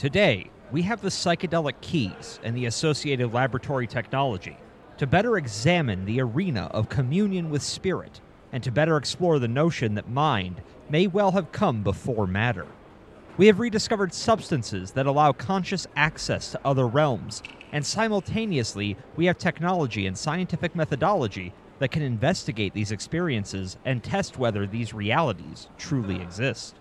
Today, we have the psychedelic keys and the associated laboratory technology to better examine the arena of communion with spirit and to better explore the notion that mind may well have come before matter. We have rediscovered substances that allow conscious access to other realms, and simultaneously, we have technology and scientific methodology that can investigate these experiences and test whether these realities truly exist.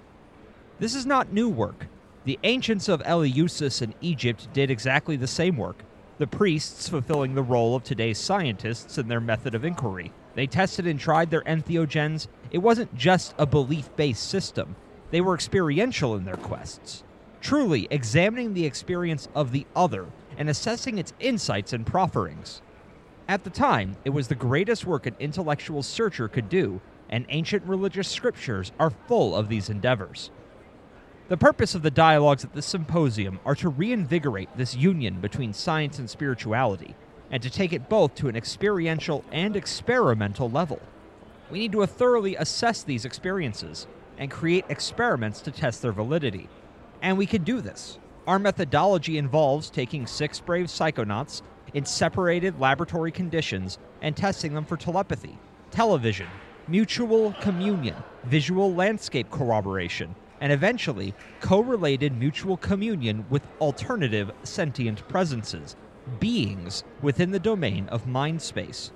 This is not new work. The ancients of Eleusis in Egypt did exactly the same work, the priests fulfilling the role of today's scientists in their method of inquiry. They tested and tried their entheogens. It wasn't just a belief based system, they were experiential in their quests, truly examining the experience of the other and assessing its insights and profferings. At the time, it was the greatest work an intellectual searcher could do, and ancient religious scriptures are full of these endeavors. The purpose of the dialogues at this symposium are to reinvigorate this union between science and spirituality, and to take it both to an experiential and experimental level. We need to thoroughly assess these experiences and create experiments to test their validity. And we can do this. Our methodology involves taking six brave psychonauts in separated laboratory conditions and testing them for telepathy, television, mutual communion, visual landscape corroboration, and eventually correlated mutual communion with alternative sentient presences, beings within the domain of mind space.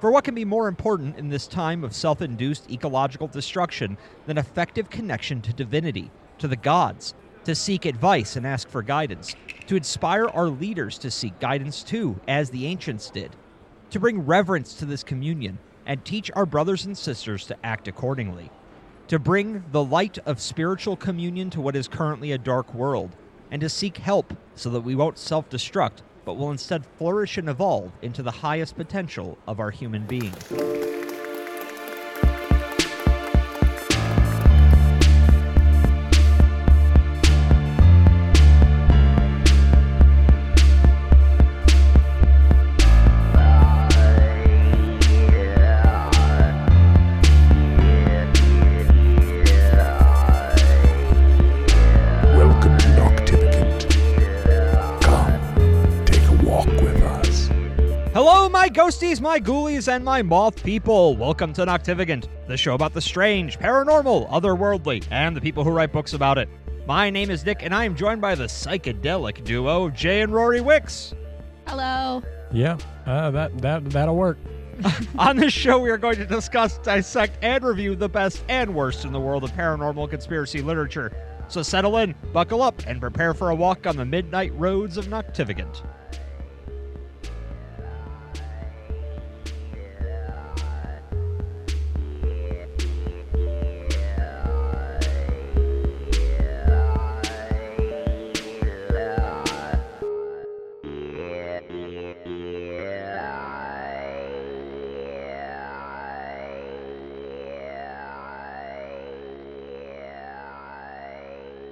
For what can be more important in this time of self induced ecological destruction than effective connection to divinity, to the gods, to seek advice and ask for guidance, to inspire our leaders to seek guidance too, as the ancients did, to bring reverence to this communion and teach our brothers and sisters to act accordingly, to bring the light of spiritual communion to what is currently a dark world, and to seek help so that we won't self destruct but will instead flourish and evolve into the highest potential of our human being. Ghosties, my ghoulies, and my moth people. Welcome to Noctivagant, the show about the strange, paranormal, otherworldly, and the people who write books about it. My name is Nick, and I am joined by the psychedelic duo Jay and Rory Wicks. Hello. Yeah, uh, that that that'll work. On this show, we are going to discuss, dissect, and review the best and worst in the world of paranormal conspiracy literature. So settle in, buckle up, and prepare for a walk on the midnight roads of Noctivagant.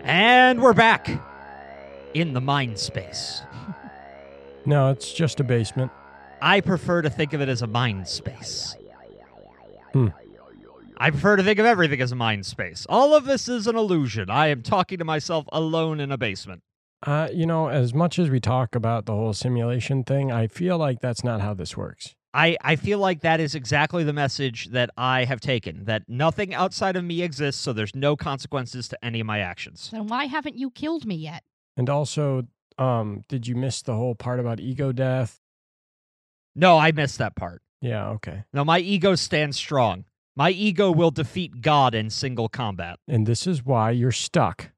And we're back in the mind space. No, it's just a basement. I prefer to think of it as a mind space. Hmm. I prefer to think of everything as a mind space. All of this is an illusion. I am talking to myself alone in a basement. Uh, you know, as much as we talk about the whole simulation thing, I feel like that's not how this works. I, I feel like that is exactly the message that I have taken that nothing outside of me exists, so there's no consequences to any of my actions. Then why haven't you killed me yet? And also, um, did you miss the whole part about ego death? No, I missed that part. Yeah, okay. No, my ego stands strong. My ego will defeat God in single combat. And this is why you're stuck.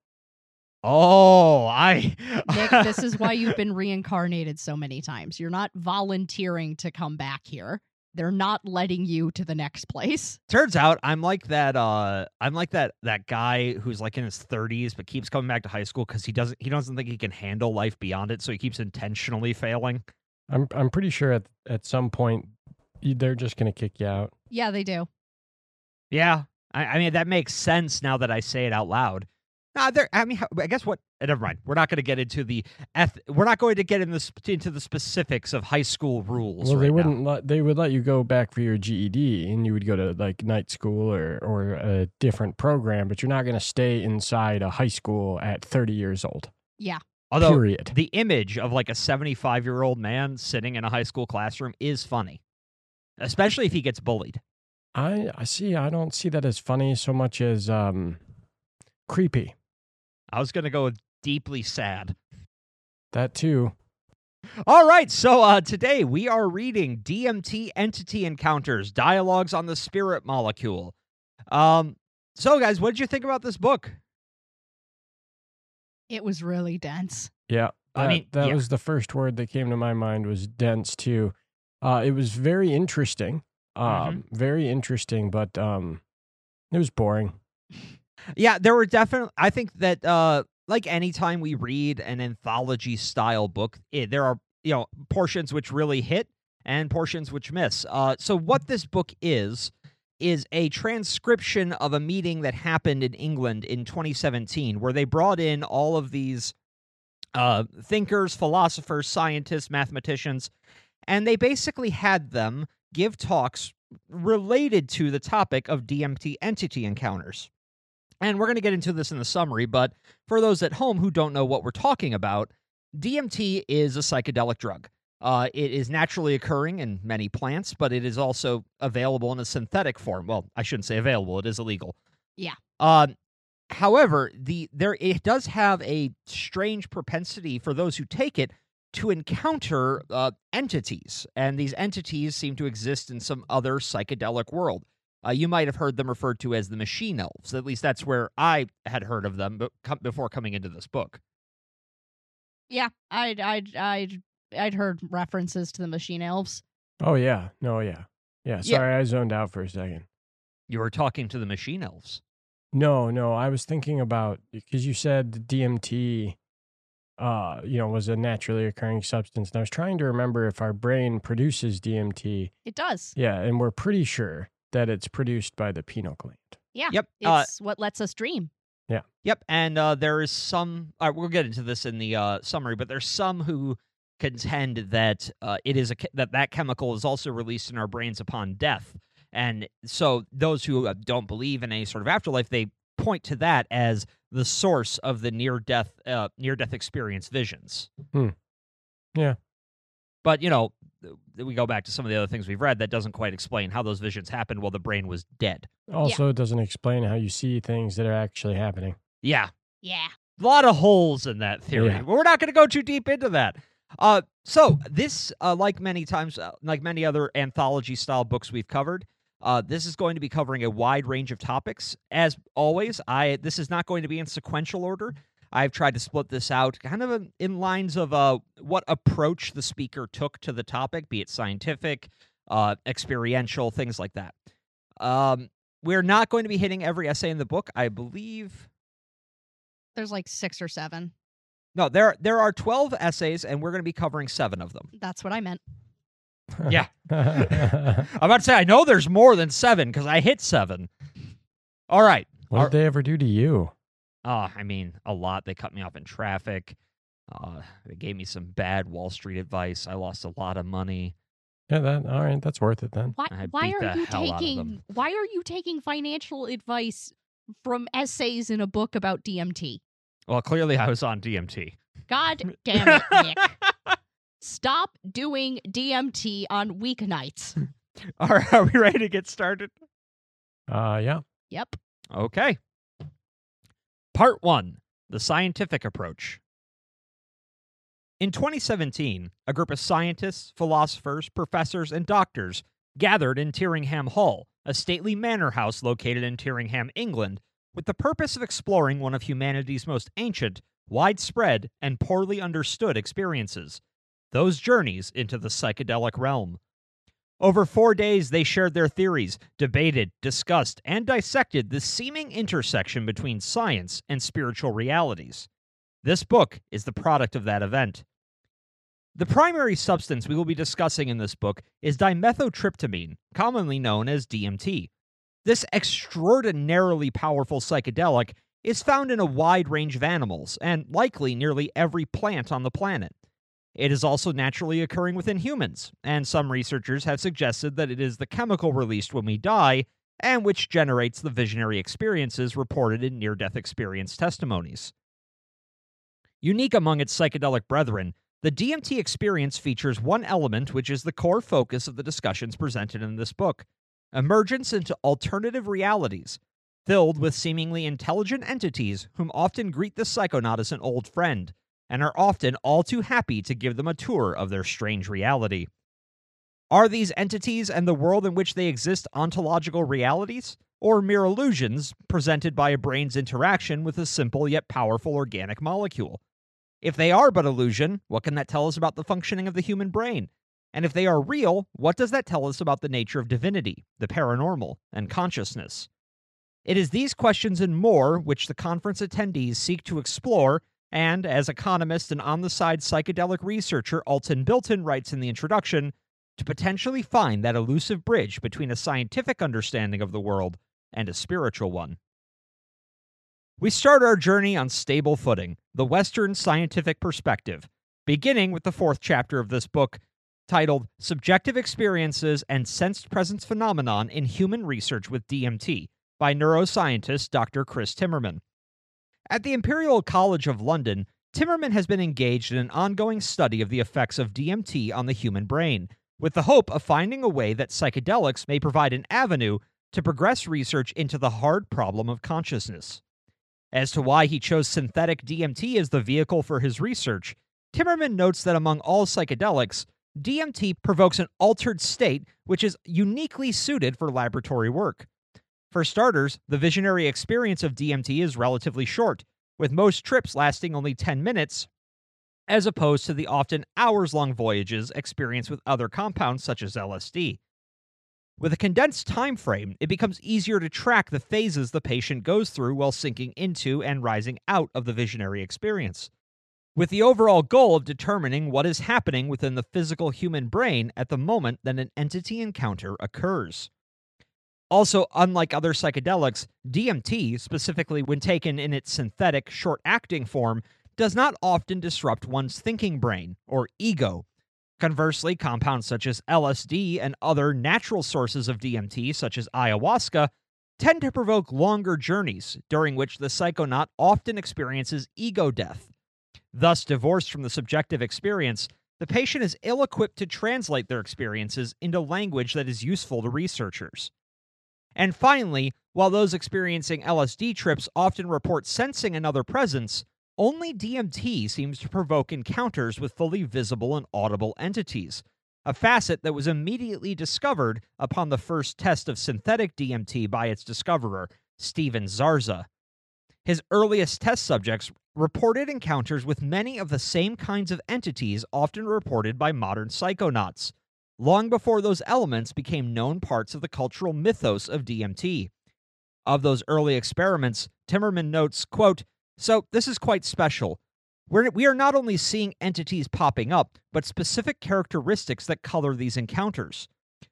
Oh, I. Nick, this is why you've been reincarnated so many times. You're not volunteering to come back here. They're not letting you to the next place. Turns out I'm like that. Uh, I'm like that that guy who's like in his 30s but keeps coming back to high school because he doesn't he doesn't think he can handle life beyond it, so he keeps intentionally failing. I'm I'm pretty sure at at some point they're just gonna kick you out. Yeah, they do. Yeah, I, I mean that makes sense now that I say it out loud. Nah, there. I mean, I guess what? uh, Never mind. We're not going to get into the. Eth- we're not going to get in the, sp- into the specifics of high school rules. Well, right they wouldn't let they would let you go back for your GED, and you would go to like night school or or a different program, but you're not gonna stay inside a high school at 30 years old. Yeah. Although period. the image of like a 75 year old man sitting in a high school classroom is funny, especially if he gets bullied. I I see. I don't see that as funny so much as um, creepy. I was going to go with deeply sad. That too. All right, so uh, today we are reading DMT Entity Encounters Dialogues on the Spirit Molecule. Um, so, guys, what did you think about this book? It was really dense. Yeah. I that- mean, that yeah. was the first word that came to my mind was dense too. Uh, it was very interesting. Um, Mm-hmm. very interesting, but um, it was boring. Yeah, there were definitely. I think that uh, like anytime we read an anthology style book, it, there are you know portions which really hit and portions which miss. Uh, so what this book is is a transcription of a meeting that happened in England in 2017, where they brought in all of these uh, thinkers, philosophers, scientists, mathematicians, and they basically had them give talks related to the topic of DMT entity encounters. And we're going to get into this in the summary, but for those at home who don't know what we're talking about, DMT is a psychedelic drug. Uh, it is naturally occurring in many plants, but it is also available in a synthetic form. Well, I shouldn't say available; it is illegal. Yeah. Um, however, the there it does have a strange propensity for those who take it to encounter uh, entities, and these entities seem to exist in some other psychedelic world. Uh, you might have heard them referred to as the machine elves. At least that's where I had heard of them but before coming into this book. Yeah, I'd I'd I'd I'd heard references to the machine elves. Oh yeah. No. Yeah. Yeah. Yeah. Sorry, I zoned out for a second. You were talking to the machine elves. No, no. I was thinking about because you said DMT, uh, you know, was a naturally occurring substance, and I was trying to remember if our brain produces DMT. It does. Yeah, and we're pretty sure that it's produced by the pineal gland. Yeah. Yep. Uh, It's what lets us dream. Yeah. Yep, and uh, there is some. Uh, we'll get into this in the uh, summary, but there's some who contend that uh, it is a that that chemical is also released in our brains upon death, and so those who uh, don't believe in any sort of afterlife, they point to that as the source of the near death uh, near death experience visions. Hmm. Yeah. but you know, th- we go back to some of the other things we've read that doesn't quite explain how those visions happened while the brain was dead. Also, it doesn't explain how you see things that are actually happening. Yeah, Yeah. a lot of holes in that theory. Yeah. But we're not going to go too deep into that. Uh, so this, uh, like many times, uh, like many other anthology style books we've covered, uh, this is going to be covering a wide range of topics. As always, I this is not going to be in sequential order. I've tried to split this out kind of in- in lines of uh, what approach the speaker took to the topic, be it scientific, uh, experiential, things like that. Um, we're not going to be hitting every essay in the book. I believe There's like six or seven. No, there there are 12 essays and we're going to be covering 7 of them. That's what I meant. Yeah. I'm about to say I know there's more than 7 cuz I hit 7. All right. what Are- did they ever do to you? Uh, I mean, a lot. They cut me off in traffic. Uh, they gave me some bad Wall Street advice. I lost a lot of money. Yeah, that all right. That's worth it then. Why why are you hell out of them. taking why are you taking financial advice from essays in a book about DMT? Well, clearly I was on DMT. God damn it, Nick. Stop doing DMT on weeknights. All right, are we ready to get started? Uh, yeah. Yep. Okay. Part 1 The Scientific Approach. In 2017, a group of scientists, philosophers, professors, and doctors gathered in Tyringham Hall, a stately manor house located in Tyringham, England, with the purpose of exploring one of humanity's most ancient, widespread, and poorly understood experiences those journeys into the psychedelic realm. Over four days, they shared their theories, debated, discussed, and dissected the seeming intersection between science and spiritual realities. This book is the product of that event. The primary substance we will be discussing in this book is dimethyltryptamine, commonly known as DMT. This extraordinarily powerful psychedelic is found in a wide range of animals and likely nearly every plant on the planet. It is also naturally occurring within humans, and some researchers have suggested that it is the chemical released when we die and which generates the visionary experiences reported in near death experience testimonies. Unique among its psychedelic brethren, the DMT experience features one element which is the core focus of the discussions presented in this book emergence into alternative realities, filled with seemingly intelligent entities whom often greet the psychonaut as an old friend, and are often all too happy to give them a tour of their strange reality. Are these entities and the world in which they exist ontological realities, or mere illusions presented by a brain's interaction with a simple yet powerful organic molecule? If they are but illusion, what can that tell us about the functioning of the human brain? And if they are real, what does that tell us about the nature of divinity, the paranormal, and consciousness? It is these questions and more which the conference attendees seek to explore, and as economist and on the side psychedelic researcher Anton Bilton writes in the introduction, to potentially find that elusive bridge between a scientific understanding of the world and a spiritual one. We start our journey on stable footing, the Western scientific perspective, beginning with the fourth chapter of this book, titled Subjective Experiences and Sensed Presence Phenomenon in Human Research with DMT by neuroscientist Dr. Chris Timmermann. At the Imperial College of London, Timmermann has been engaged in an ongoing study of the effects of DMT on the human brain, with the hope of finding a way that psychedelics may provide an avenue to progress research into the hard problem of consciousness. As to why he chose synthetic DMT as the vehicle for his research, Timmermann notes that among all psychedelics, DMT provokes an altered state which is uniquely suited for laboratory work. For starters, the visionary experience of DMT is relatively short, with most trips lasting only 10 minutes, as opposed to the often hours long voyages experienced with other compounds such as LSD. With a condensed time frame, it becomes easier to track the phases the patient goes through while sinking into and rising out of the visionary experience, with the overall goal of determining what is happening within the physical human brain at the moment that an entity encounter occurs. Also, unlike other psychedelics, DMT, specifically when taken in its synthetic, short acting form, does not often disrupt one's thinking brain, or ego, Conversely, compounds such as LSD and other natural sources of DMT, such as ayahuasca, tend to provoke longer journeys, during which the psychonaut often experiences ego death. Thus, divorced from the subjective experience, the patient is ill equipped to translate their experiences into language that is useful to researchers. And finally, while those experiencing LSD trips often report sensing another presence, only DMT seems to provoke encounters with fully visible and audible entities, a facet that was immediately discovered upon the first test of synthetic DMT by its discoverer, Stephen Szára. His earliest test subjects reported encounters with many of the same kinds of entities often reported by modern psychonauts, long before those elements became known parts of the cultural mythos of DMT. Of those early experiments, Timmermann notes, quote, so this is quite special. We're, we are not only seeing entities popping up, but specific characteristics that color these encounters.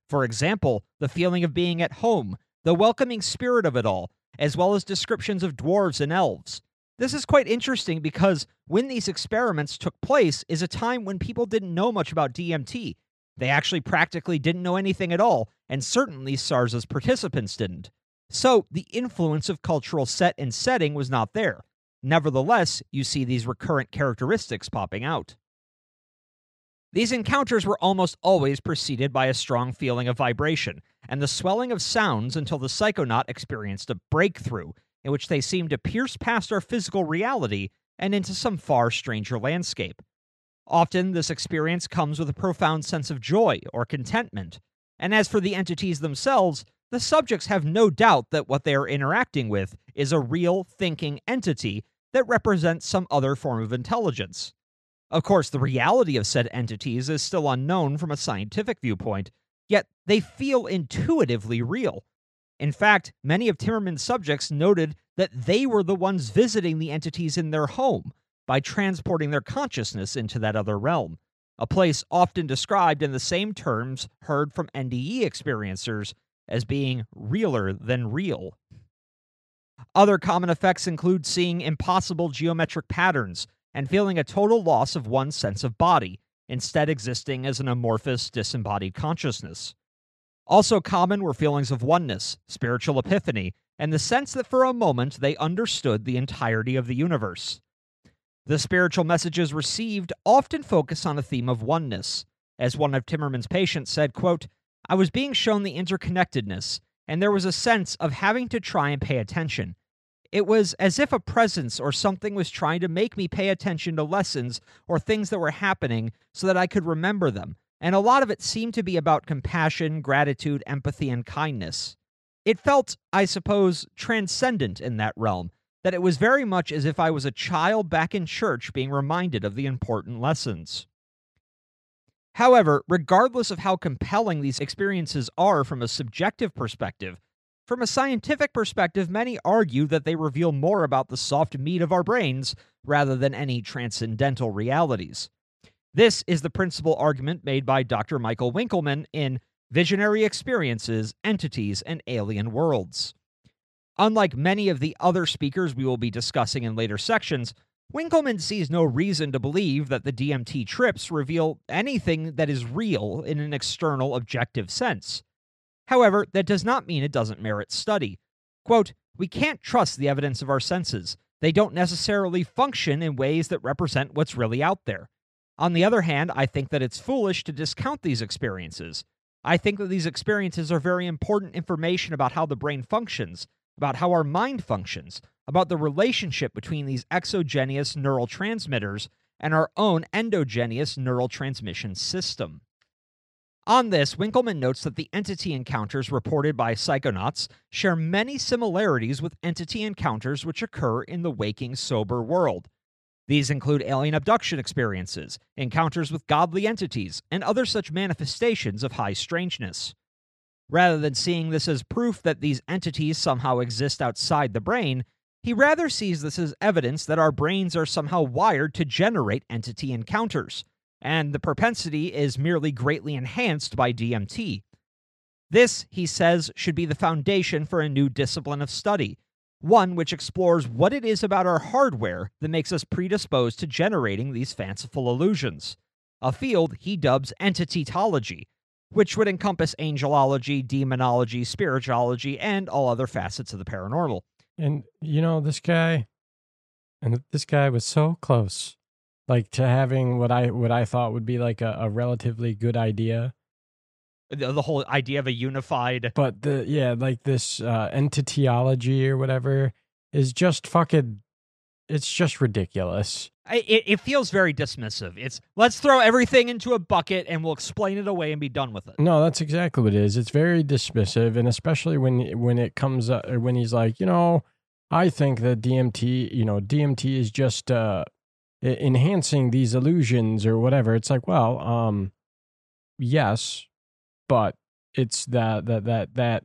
For example, the feeling of being at home, the welcoming spirit of it all, as well as descriptions of dwarves and elves. This is quite interesting because when these experiments took place is a time when people didn't know much about DMT. They actually practically didn't know anything at all, and certainly Szára's participants didn't. So the influence of cultural set and setting was not there. Nevertheless, you see these recurrent characteristics popping out. These encounters were almost always preceded by a strong feeling of vibration and the swelling of sounds until the psychonaut experienced a breakthrough in which they seemed to pierce past our physical reality and into some far stranger landscape. Often, this experience comes with a profound sense of joy or contentment, and as for the entities themselves, the subjects have no doubt that what they are interacting with is a real thinking entity that represents some other form of intelligence. Of course, the reality of said entities is still unknown from a scientific viewpoint, yet they feel intuitively real. In fact, many of Timmermann's subjects noted that they were the ones visiting the entities in their home by transporting their consciousness into that other realm, a place often described in the same terms heard from NDE experiencers as being realer than real. Other common effects include seeing impossible geometric patterns and feeling a total loss of one's sense of body, instead existing as an amorphous, disembodied consciousness. Also common were feelings of oneness, spiritual epiphany, and the sense that for a moment they understood the entirety of the universe. The spiritual messages received often focus on a theme of oneness. As one of Timmermann's patients said, quote, I was being shown the interconnectedness, and there was a sense of having to try and pay attention. It was as if a presence or something was trying to make me pay attention to lessons or things that were happening so that I could remember them. And a lot of it seemed to be about compassion, gratitude, empathy, and kindness. It felt, I suppose, transcendent in that realm, that it was very much as if I was a child back in church being reminded of the important lessons. However, regardless of how compelling these experiences are from a subjective perspective, from a scientific perspective, many argue that they reveal more about the soft meat of our brains rather than any transcendental realities. This is the principal argument made by Dr. Michael Winkelman in Visionary Experiences, Entities, and Alien Worlds. Unlike many of the other speakers we will be discussing in later sections, Winkelman sees no reason to believe that the DMT trips reveal anything that is real in an external objective sense. However, that does not mean it doesn't merit study. Quote, We can't trust the evidence of our senses. They don't necessarily function in ways that represent what's really out there. On the other hand, I think that it's foolish to discount these experiences. I think that these experiences are very important information about how the brain functions, about how our mind functions, about the relationship between these exogenous neural transmitters and our own endogenous neural transmission system. On this, Winkelman notes that the entity encounters reported by psychonauts share many similarities with entity encounters which occur in the waking sober world. These include alien abduction experiences, encounters with godly entities, and other such manifestations of high strangeness. Rather than seeing this as proof that these entities somehow exist outside the brain, he rather sees this as evidence that our brains are somehow wired to generate entity encounters, and the propensity is merely greatly enhanced by DMT. This, he says, should be the foundation for a new discipline of study, one which explores what it is about our hardware that makes us predisposed to generating these fanciful illusions, a field he dubs entitytology, which would encompass angelology, demonology, spirituality, and all other facets of the paranormal. And you know, this guy and this guy was so close like to having what I what I thought would be like a, a relatively good idea. The, the whole idea of a unified But the yeah, like this uh entityology or whatever is just fucking it's just ridiculous. I- it, it feels very dismissive. It's let's throw everything into a bucket and we'll explain it away and be done with it. No, that's exactly what it is. It's very dismissive, and especially when when it comes up, when he's like, you know, I think that DMT, you know, DMT is just uh, enhancing these illusions or whatever. It's like, well, um, yes, but it's that that that that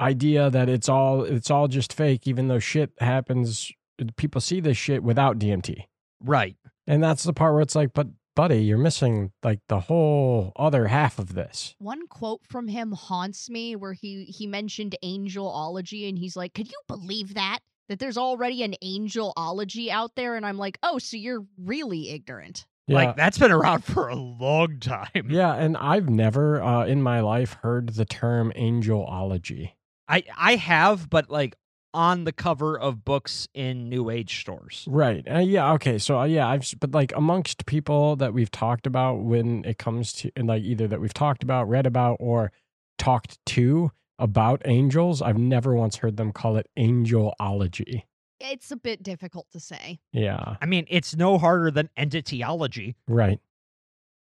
idea that it's all it's all just fake, even though shit happens. People see this shit without DMT. Right. And that's the part where it's like, but buddy, you're missing like the whole other half of this. One quote from him haunts me where he he mentioned angelology and he's like, "Could you believe that? That there's already an angelology out there?" And I'm like, "Oh, so you're really ignorant." Like that's been around for a long time. yeah, and I've never uh, in my life heard the term angelology. I I have, but like on the cover of books in new age stores. Right. Uh, yeah. Okay. So uh, yeah, I've but like amongst people that we've talked about when it comes to and like either that we've talked about, read about, or talked to about angels, I've never once heard them call it angelology. It's a bit difficult to say. Yeah. I mean, it's no harder than entityology. Right.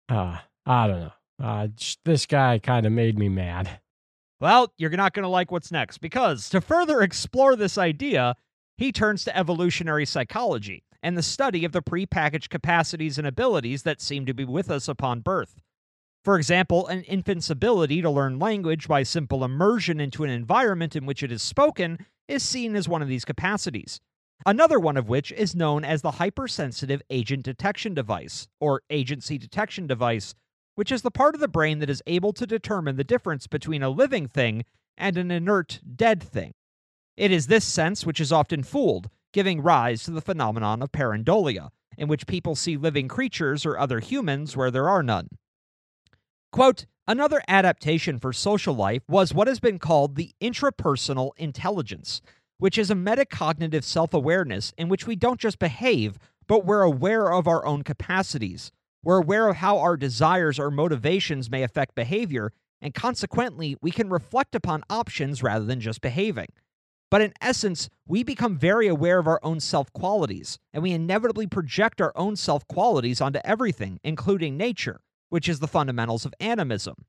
Uh, I don't know. Uh, just, this guy kind of made me mad. Well, you're not going to like what's next because to further explore this idea, he turns to evolutionary psychology and the study of the prepackaged capacities and abilities that seem to be with us upon birth. For example, an infant's ability to learn language by simple immersion into an environment in which it is spoken is seen as one of these capacities. Another one of which is known as the hypersensitive agent detection device, or agency detection device, which is the part of the brain that is able to determine the difference between a living thing and an inert, dead thing. It is this sense which is often fooled, giving rise to the phenomenon of pareidolia, in which people see living creatures or other humans where there are none. Quote, Another adaptation for social life was what has been called the intrapersonal intelligence, which is a metacognitive self awareness in which we don't just behave, but we're aware of our own capacities. We're aware of how our desires or motivations may affect behavior, and consequently, we can reflect upon options rather than just behaving. But in essence, we become very aware of our own self qualities, and we inevitably project our own self qualities onto everything, including nature, which is the fundamentals of animism.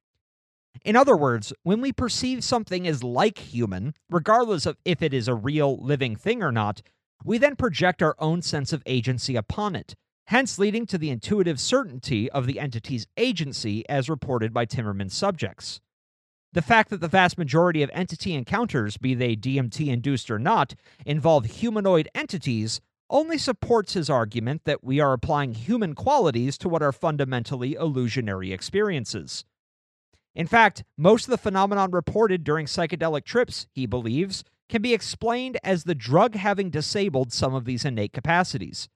In other words, when we perceive something as like human, regardless of if it is a real living thing or not, we then project our own sense of agency upon it, hence leading to the intuitive certainty of the entity's agency as reported by Timmermann's subjects. The fact that the vast majority of entity encounters, be they DMT induced or not, involve humanoid entities only supports his argument that we are applying human qualities to what are fundamentally illusionary experiences. In fact, most of the phenomenon reported during psychedelic trips, he believes, can be explained as the drug having disabled some of these innate capacities.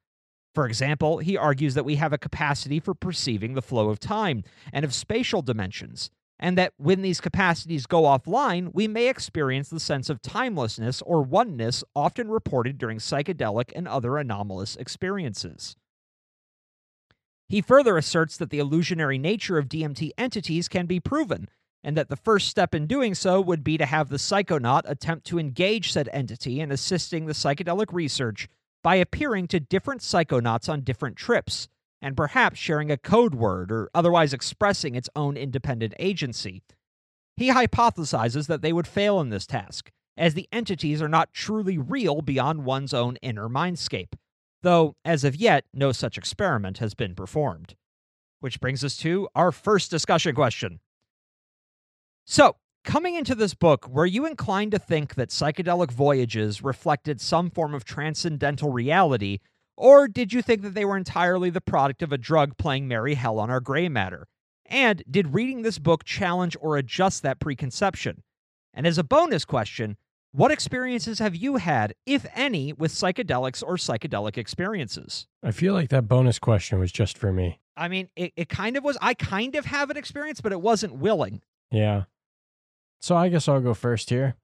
For example, he argues that we have a capacity for perceiving the flow of time and of spatial dimensions, and that when these capacities go offline, we may experience the sense of timelessness or oneness often reported during psychedelic and other anomalous experiences. He further asserts that the illusionary nature of DMT entities can be proven, and that the first step in doing so would be to have the psychonaut attempt to engage said entity in assisting the psychedelic research by appearing to different psychonauts on different trips, and perhaps sharing a code word or otherwise expressing its own independent agency. He hypothesizes that they would fail in this task, as the entities are not truly real beyond one's own inner mindscape, though as of yet no such experiment has been performed. Which brings us to our first discussion question. So, coming into this book, were you inclined to think that psychedelic voyages reflected some form of transcendental reality, or did you think that they were entirely the product of a drug playing merry hell on our gray matter? And did reading this book challenge or adjust that preconception? And as a bonus question, what experiences have you had, if any, with psychedelics or psychedelic experiences? I feel like that bonus question was just for me. I mean, it, it kind of was. I kind of have an experience, but it wasn't willing. Yeah. So I guess I'll go first here.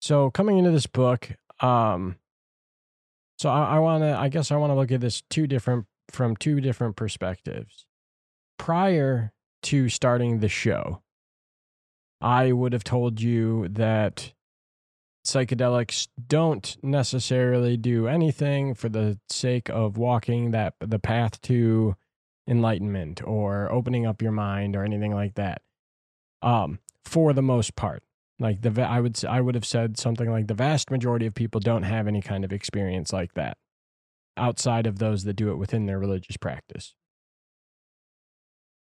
So coming into this book, um, so I, I want to, I guess I want to look at this two different from two different perspectives. Prior to starting the show, I would have told you that psychedelics don't necessarily do anything for the sake of walking that the path to enlightenment or opening up your mind or anything like that. Um, for the most part, like the I would I would have said something like the vast majority of people don't have any kind of experience like that outside of those that do it within their religious practice.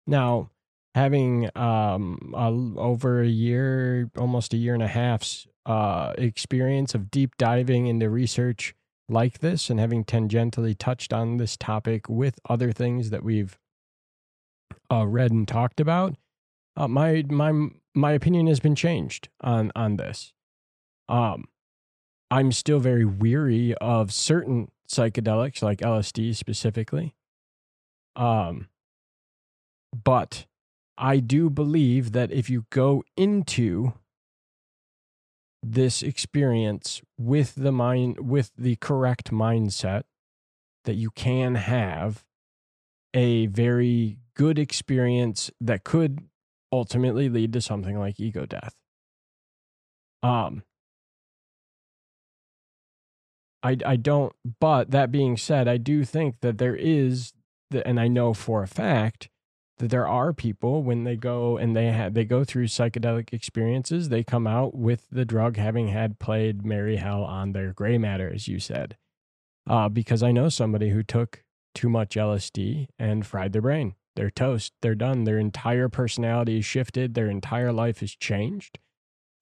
Now, having um a, over a year, almost a year and a half's uh experience of deep diving into research like this and having tangentially touched on this topic with other things that we've uh, read and talked about, uh, my my my opinion has been changed on on this. Um, I'm still very weary of certain psychedelics like LSD specifically. Um, but I do believe that if you go into this experience with the mind with the correct mindset that you can have a very good experience that could ultimately lead to something like ego death. Um I I don't but that being said, I do think that there is the, and I know for a fact that there are people when they go and they have they go through psychedelic experiences, they come out with the drug having had played merry hell on their gray matter, as you said. Uh, because I know somebody who took too much LSD and fried their brain. They're toast. They're done. Their entire personality is shifted. Their entire life is changed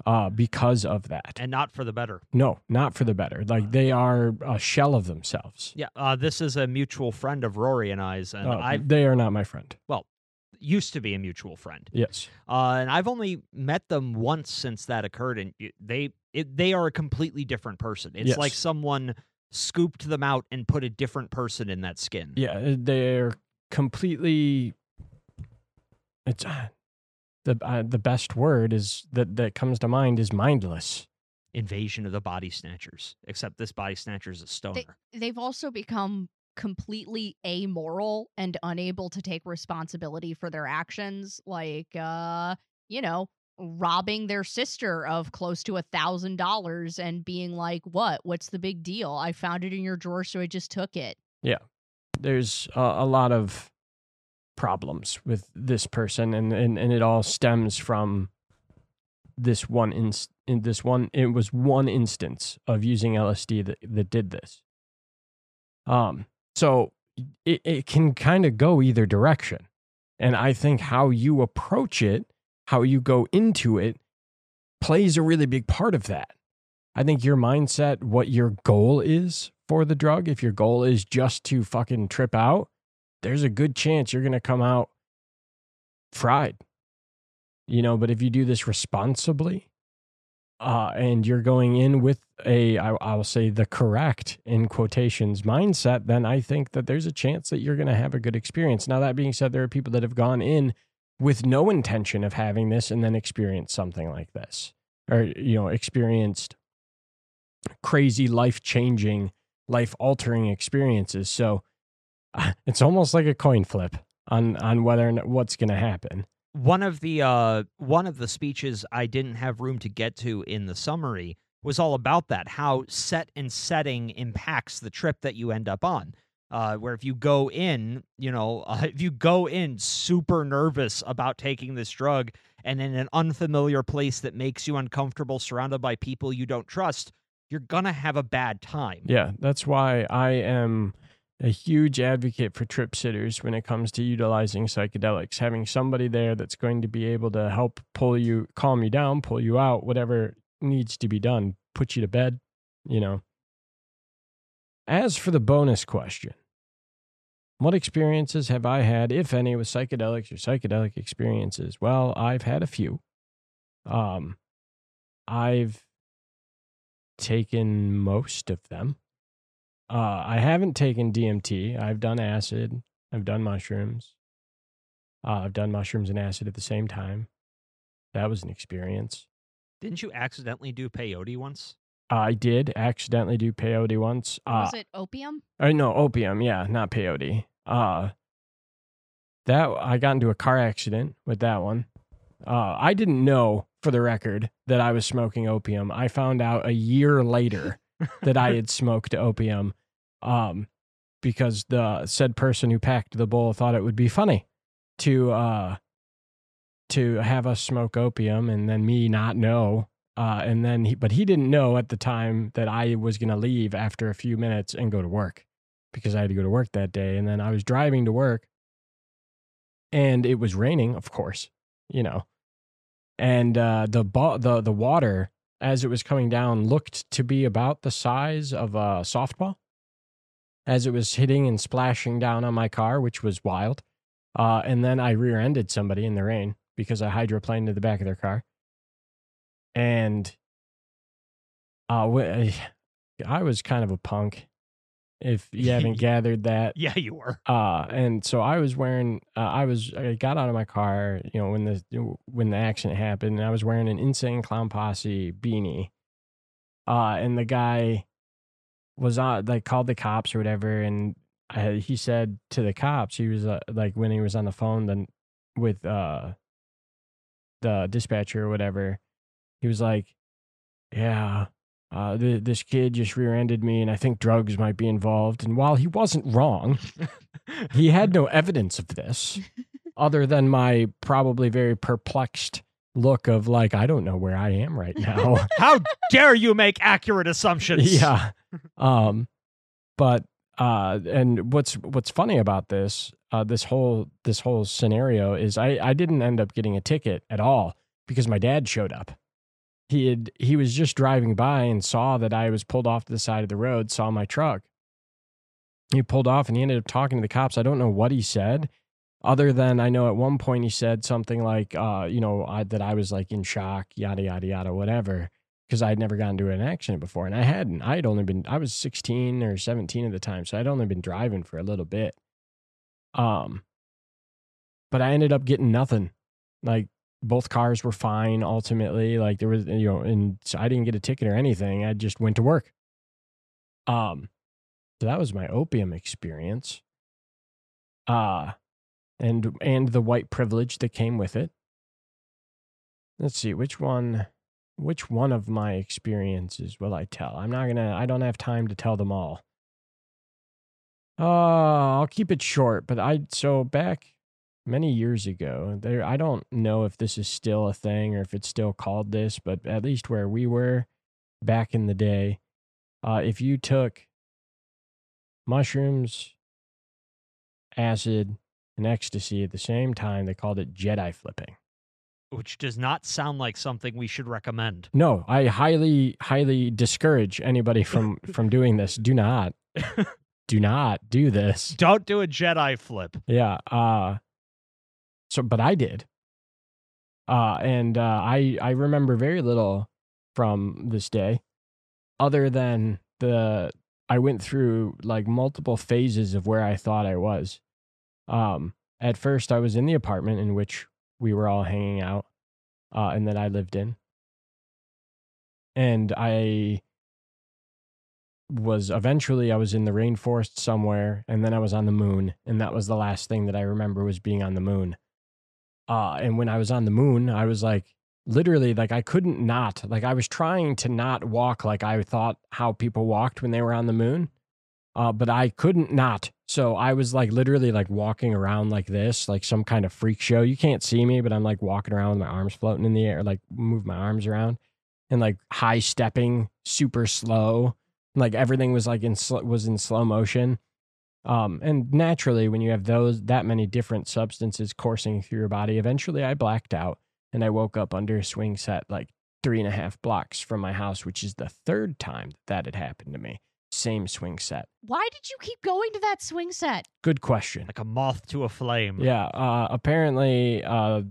uh, because of that. And not for the better. No, not for the better. Like they are a shell of themselves. Yeah, uh, this is a mutual friend of Rory and I's, and Uh, I they are not my friend. Well used to be a mutual friend, Yes. uh, and I've only met them once since that occurred, and they it, they are a completely different person. It's Yes. like someone scooped them out and put a different person in that skin. Yeah, uh, they're completely. It's uh, the uh, the best word is that that comes to mind is mindless. invasion of the body snatchers. Except this body snatcher is a stoner. they've also become completely amoral and unable to take responsibility for their actions like uh you know robbing their sister of close to a thousand dollars and being like what what's the big deal i found it in your drawer so i just took it there's a, a lot of problems with this person and, and, and it all stems from this one inst- in this one it was one instance of using LSD that, that did this. Um so it, it can kind of go either direction. And I think how you approach it, how you go into it plays a really big part of that. I think your mindset, what your goal is for the drug, if your goal is just to fucking trip out, there's a good chance you're going to come out fried. You know, but if you do this responsibly, uh, and you're going in with a, I, I will say the correct in quotations mindset, then I think that there's a chance that you're going to have a good experience. Now, that being said, there are people that have gone in with no intention of having this and then experienced something like this, or, you know, experienced crazy life changing, life altering experiences. So it's almost like a coin flip on on whether or not what's going to happen. one of the uh one of the speeches I didn't have room to get to in the summary was all about that how set and setting impacts the trip that you end up on uh where if you go in you know uh, if you go in super nervous about taking this drug and in an unfamiliar place that makes you uncomfortable surrounded by people you don't trust you're gonna have a bad time Yeah, that's why I am a huge advocate for trip sitters when it comes to utilizing psychedelics. Having somebody there that's going to be able to help pull you, calm you down, pull you out, whatever needs to be done, put you to bed, you know. As for the bonus question, what experiences have I had, if any, with psychedelics or psychedelic experiences? Well, I've had a few. Um, I've taken most of them. Uh, I haven't taken DMT. I've done acid. I've done mushrooms. Uh, I've done mushrooms and acid at the same time. That was an experience. didn't you accidentally do peyote once I did accidentally do peyote once. Uh, was it opium or no, opium. Yeah, not peyote. Uh, that I got into a car accident with that one. Uh, I didn't know, for the record, that I was smoking opium. I found out a year later that I had smoked opium, um, because the said person who packed the bowl thought it would be funny to uh to have us smoke opium and then me not know. Uh, and then he, but he didn't know at the time that I was going to leave after a few minutes and go to work because I had to go to work that day. And then I was driving to work and it was raining, of course, you know. And uh, the ba- the the water as it was coming down looked to be about the size of a softball as it was hitting and splashing down on my car, which was wild. Uh, and then I rear-ended somebody in the rain because I hydroplaned to the back of their car. And uh, I was kind of a punk, if you haven't gathered that. yeah you were Uh, and so I was wearing, uh, I was, I got out of my car, you know, when the, when the accident happened, and I was wearing an insane clown posse beanie. Uh, and the guy was on, like, called the cops or whatever. And I, he said to the cops, he was uh, like, when he was on the phone, then with, uh, the dispatcher or whatever, he was like, yeah, uh, th- this kid just rear-ended me and i think drugs might be involved. And while he wasn't wrong he had no evidence of this other than my probably very perplexed look of like i don't know where i am right now. How dare you make accurate assumptions? Yeah. Um but uh and what's what's funny about this uh this whole this whole scenario is i i didn't end up getting a ticket at all because my dad showed up he had he was just driving by and saw that i was pulled off to the side of the road saw my truck he pulled off and he ended up talking to the cops i don't know what he said other than i know at one point he said something like uh you know I, that i was like in shock yada yada yada whatever because I'd never gotten into an accident before, and I hadn't. I had only been I was 16 or 17 at the time, so I'd only been driving for a little bit. Um, but I ended up getting nothing. Like both cars were fine ultimately. Like there was, you know, and so I didn't get a ticket or anything. I just went to work. Um, so that was my opium experience. Uh, and and the white privilege that came with it. Let's see which one which one of my experiences will I tell? I'm not gonna I don't have time to tell them all. Uh, I'll keep it short, but I so back many years ago, there I don't know if this is still a thing or if it's still called this, but at least where we were back in the day, uh, if you took mushrooms, acid, and ecstasy at the same time, they called it Jedi flipping. Which does not sound like something we should recommend. No, I highly, highly discourage anybody from from doing this. Do not, do not do this. Don't do a Jedi flip. Yeah. Uh so but I did. Uh and uh I I remember very little from this day other than the I went through like multiple phases of where I thought I was. Um at first I was in the apartment in which we were all hanging out uh and that I lived in. And I was eventually I was in the rainforest somewhere and then I was on the moon and that was the last thing that I remember was being on the moon. Uh and when I was on the moon, I was like literally like I couldn't not like I was trying to not walk like I thought how people walked when they were on the moon. Uh but I couldn't not. So I was like literally like walking around like this, like some kind of freak show. You can't see me, but I'm like walking around with my arms floating in the air, like move my arms around and like high stepping super slow like everything was like in sl- was in slow motion um and naturally when you have those that many different substances coursing through your body eventually i blacked out and i woke up under a swing set like three and a half blocks from my house which is the third time that had happened to me same swing set Why did you keep going to that swing set? good question Like a moth to a flame. yeah uh apparently uh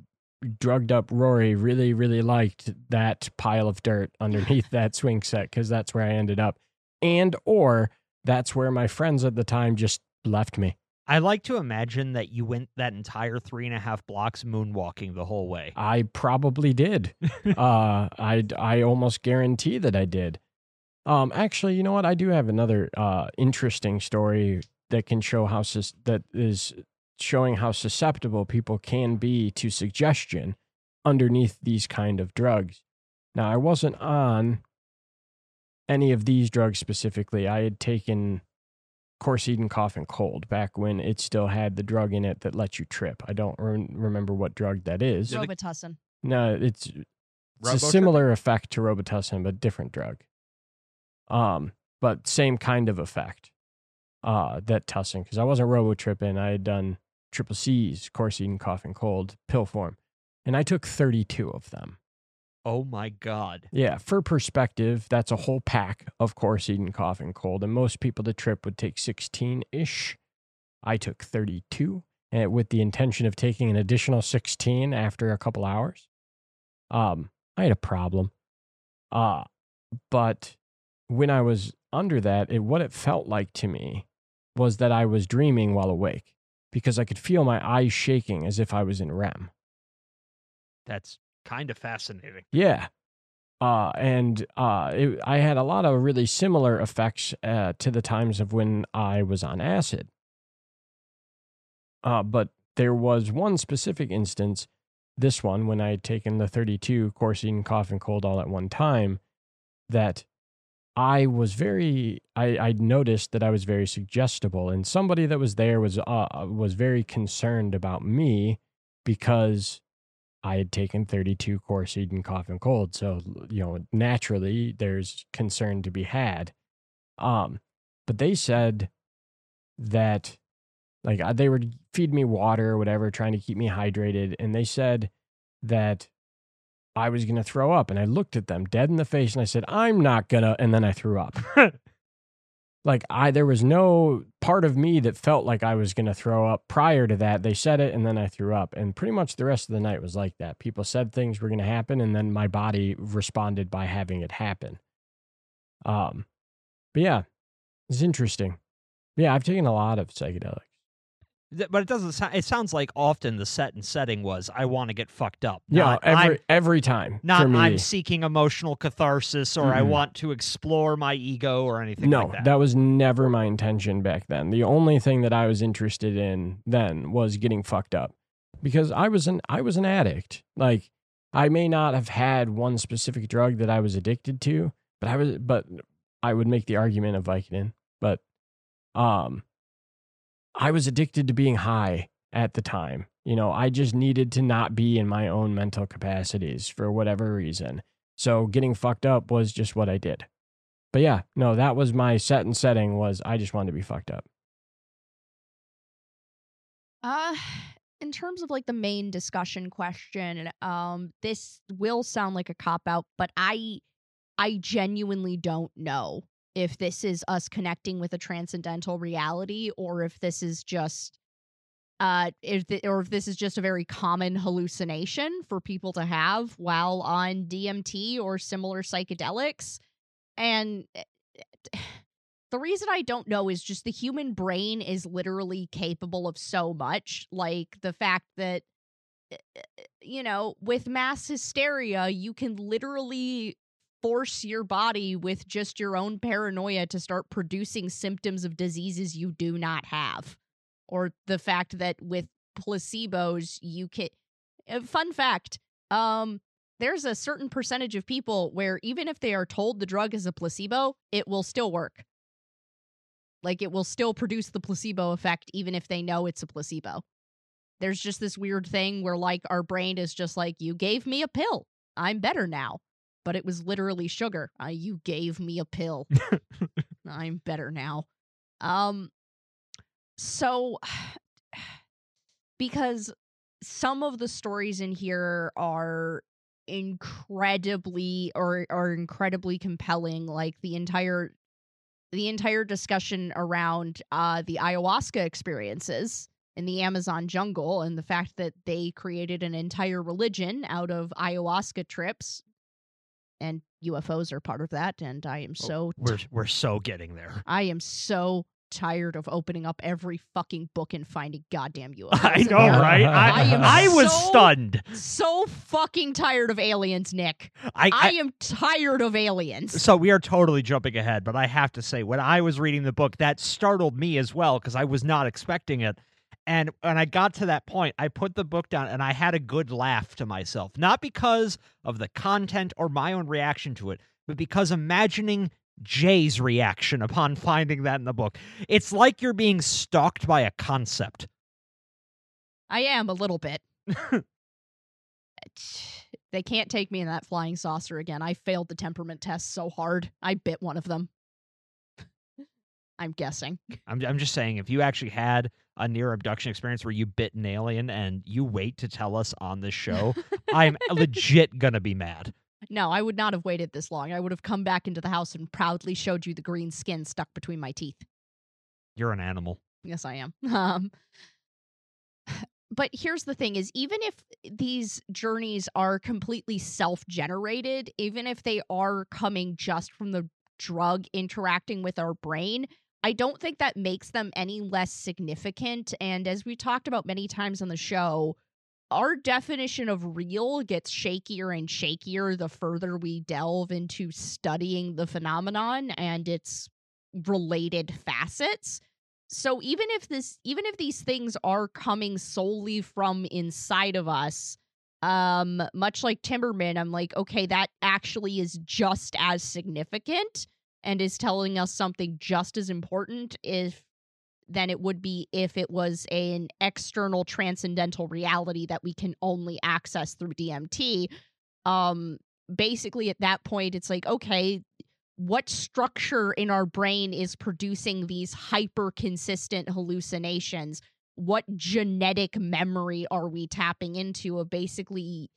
drugged up rory really really liked that pile of dirt underneath that swing set because that's where i ended up and or that's where my friends at the time just left me. I like to imagine that you went that entire three and a half blocks moonwalking the whole way. I probably did. uh, I I almost guarantee that I did. Um, actually, you know what? I do have another uh, interesting story that can show how sus- that is showing how susceptible people can be to suggestion underneath these kind of drugs. Now, I wasn't on any of these drugs specifically. I had taken Coricidin cough and cold back when it still had the drug in it that lets you trip. I don't re- remember what drug that is. Robitussin. No, it's it's a Robo-tripping? similar effect to Robitussin, but different drug. Um, but same kind of effect. Uh, that tussin because I wasn't robo tripping. I had done triple C's, Coricidin cough and cold pill form, and I took thirty two of them. Oh my god. Yeah, for perspective, that's a whole pack of Coricidin cough and cold, and most people the trip would take 16 ish. I took 32, and with the intention of taking an additional 16 after a couple hours. Um, I had a problem. Uh, but when I was under that, it, what it felt like to me was that I was dreaming while awake because I could feel my eyes shaking as if I was in REM. That's kind of fascinating. Yeah. Uh, and uh, it, I had a lot of really similar effects uh, to the times of when I was on acid. Uh, but there was one specific instance, this one, when I had taken the 32 Coricidin cough and cold all at one time, that I was very, I, I noticed that I was very suggestible. And somebody that was there was, uh, was very concerned about me because I had taken 32 Coricidin cough and cold. So, you know, naturally there's concern to be had. Um, but they said that like uh, they would feed me water or whatever, trying to keep me hydrated. And they said that I was going to throw up. And I looked at them dead in the face and I said, I'm not going to. And then I threw up. like I there was no part of me that felt like I was going to throw up prior to that. They said it and then I threw up. And pretty much the rest of the night was like that. People said things were going to happen and then my body responded by having it happen. Um but yeah, it's interesting. Yeah, I've taken a lot of psychedelics. But it doesn't sound. It sounds like often the set and setting was I want to get fucked up. Yeah, every I'm, every time. not. I'm seeking emotional catharsis or I Mhm. want to explore my ego or anything no, like that. was never my intention back then. The only thing that I was interested in then was getting fucked up because I was an I was an addict. Like I may not have had one specific drug that I was addicted to, but I was but I would make the argument of Vicodin, but um I was addicted to being high at the time. You know, I just needed to not be in my own mental capacities for whatever reason. So getting fucked up was just what I did. But yeah, no, that was my set and setting was I just wanted to be fucked up. Uh in terms of like the main discussion question, um this will sound like a cop out, but I I genuinely don't know if this is us connecting with a transcendental reality or if this is just uh if th- or if this is just a very common hallucination for people to have while on DMT or similar psychedelics. And eh, the reason I don't know is just the human brain is literally capable of so much. Like the fact that, uh, you know, with mass hysteria, you can literally force your body with just your own paranoia to start producing symptoms of diseases you do not have. Or the fact that with placebos, you can. uh, Fun fact um, there's a certain percentage of people where even if they are told the drug is a placebo, it will still work. Like it will still produce the placebo effect even if they know it's a placebo. There's just this weird thing where like our brain is just like you gave me a pill. I'm better now. But it was literally sugar. Uh, you gave me a pill. I'm better now. Um so because some of the stories in here are incredibly or are incredibly compelling like the entire the entire discussion around uh the ayahuasca experiences in the Amazon jungle and the fact that they created an entire religion out of ayahuasca trips and UFOs are part of that and I am oh, so we're we're so getting there. I am so tired of opening up every fucking book and finding goddamn UFOs. I know, right? I, I am I was so- stunned. So fucking tired of aliens, Nick. I, I I am tired of aliens. so we are totally jumping ahead, but I have to say, when I was reading the book, that startled me as well because I was not expecting it. And when I got to that point, I put the book down and I had a good laugh to myself. Not because of the content or my own reaction to it, but because imagining Jay's reaction upon finding that in the book. It's like you're being stalked by a concept. I am a little bit. they can't take me in that flying saucer again. I failed the temperament test so hard. I bit one of them. I'm guessing. I'm, I'm just saying, if you actually had a near abduction experience where you bit an alien and you wait to tell us on this show, I'm legit gonna be mad. No, I would not have waited this long. I would have come back into the house and proudly showed you the green skin stuck between my teeth. You're an animal. Yes, I am. Um, but here's the thing is even if these journeys are completely self-generated, even if they are coming just from the drug interacting with our brain, I don't think that makes them any less significant and as we talked about many times on the show, our definition of real gets shakier and shakier the further we delve into studying the phenomenon and its related facets. So even if this even if these things are coming solely from inside of us, um much like Timmermann, I'm like, okay, that actually is just as significant and is telling us something just as important if than it would be if it was an external transcendental reality that we can only access through DMT. Um basically at that point it's like okay, what structure in our brain is producing these hyper consistent hallucinations? What genetic memory are we tapping into of basically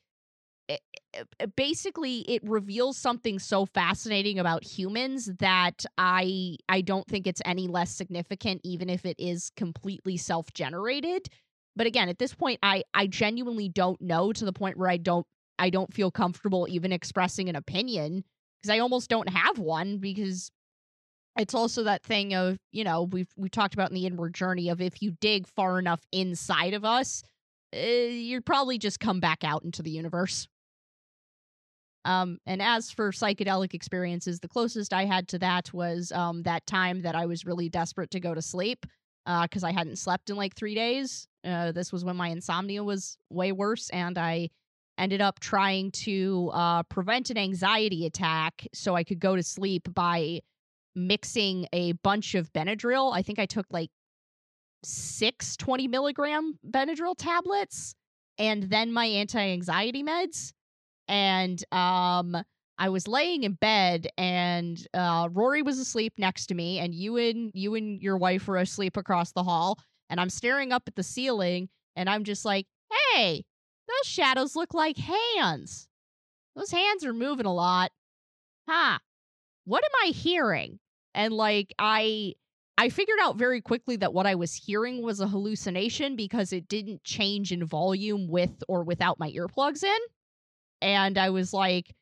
Eh, eh, eh, basically it reveals something so fascinating about humans that I I don't think it's any less significant even if it is completely self-generated. But again, at this point I I genuinely don't know to the point where I don't I don't feel comfortable even expressing an opinion because I almost don't have one because it's also that thing of you know we've we talked about in the inward journey of if you dig far enough inside of us uh, you'd probably just come back out into the universe um and as for psychedelic experiences the closest i had to that was um that time that i was really desperate to go to sleep uh because i hadn't slept in like three days uh this was when my insomnia was way worse and i ended up trying to uh prevent an anxiety attack so i could go to sleep by mixing a bunch of Benadryl. I think I took like six 20 milligram Benadryl tablets and then my anti anxiety meds. And um, I was laying in bed and uh, Rory was asleep next to me, and you and you and your wife were asleep across the hall. And I'm staring up at the ceiling and I'm just like, hey, those shadows look like hands. Those hands are moving a lot. Huh what am I hearing? And like I I figured out very quickly that what I was hearing was a hallucination because it didn't change in volume with or without my earplugs in. And I was like,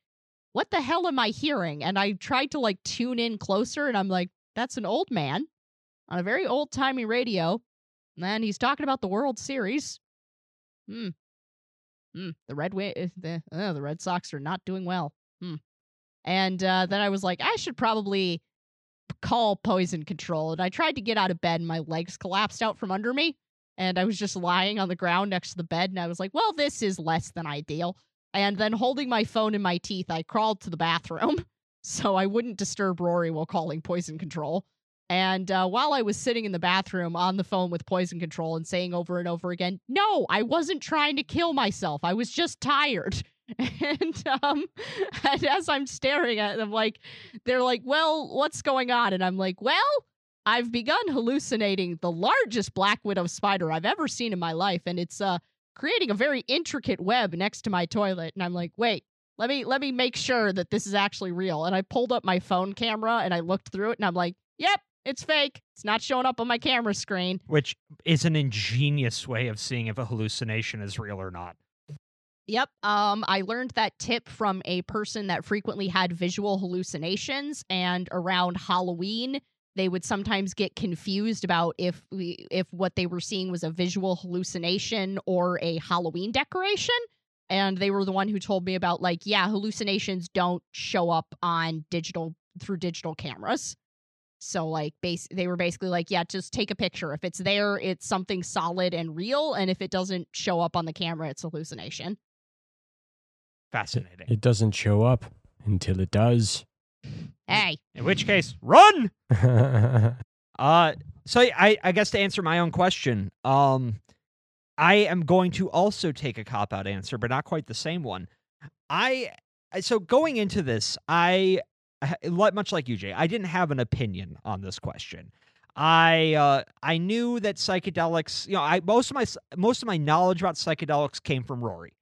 what the hell am I hearing? And I tried to like tune in closer and I'm like, that's an old man on a very old timey radio. And he's talking about the World Series. Hmm. Hmm. The Red Wi- the uh, the Red Sox are not doing well. Hmm. And uh, then I was like, I should probably call poison control. And I tried to get out of bed, and my legs collapsed out from under me. And I was just lying on the ground next to the bed. And I was like, well, this is less than ideal. And then holding my phone in my teeth, I crawled to the bathroom so I wouldn't disturb Rory while calling poison control. And uh, while I was sitting in the bathroom on the phone with poison control and saying over and over again, no, I wasn't trying to kill myself. I was just tired. and um and as i'm staring at them like they're like well what's going on and i'm like well i've begun hallucinating the largest black widow spider i've ever seen in my life and it's uh creating a very intricate web next to my toilet and i'm like wait let me let me make sure that this is actually real and i pulled up my phone camera and i looked through it and i'm like yep it's fake it's not showing up on my camera screen Which is an ingenious way of seeing if a hallucination is real or not. Yep. Um, I learned that tip from a person that frequently had visual hallucinations, and around Halloween, they would sometimes get confused about if we, if what they were seeing was a visual hallucination or a Halloween decoration. And they were the one who told me about like, yeah, hallucinations don't show up on digital through digital cameras. So like base they were basically like, yeah, just take a picture. If it's there, it's something solid and real, and if it doesn't show up on the camera, it's hallucination. Fascinating. It doesn't show up until it does. Hey, In which case, run. Uh, so I, I guess to answer my own question, um, I am going to also take a cop out answer, but not quite the same one. I I- so going into this, I I- much like you, Jay, I didn't have an opinion on this question. I uh, I knew that psychedelics, you know, I most of my most of my knowledge about psychedelics came from Rory,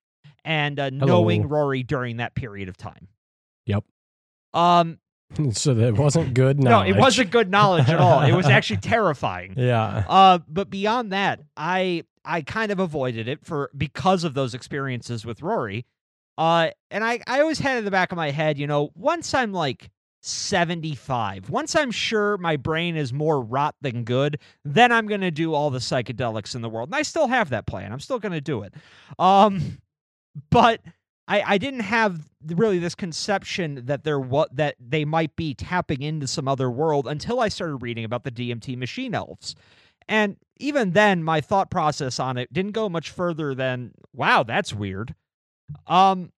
and uh, knowing Rory during that period of time. Yep. Um, so that wasn't good. no, it wasn't good knowledge at all. It was actually terrifying. Yeah. Uh, but beyond that, I I kind of avoided it for because of those experiences with Rory. Uh, and I I always had in the back of my head, you know, once I'm like 75, once I'm sure my brain is more rot than good, then I'm gonna do all the psychedelics in the world. And I still have that plan. I'm still gonna do it. Um, but I, I didn't have really this conception that there what that they might be tapping into some other world until I started reading about the DMT machine elves. And even then my thought process on it didn't go much further than wow, that's weird. Um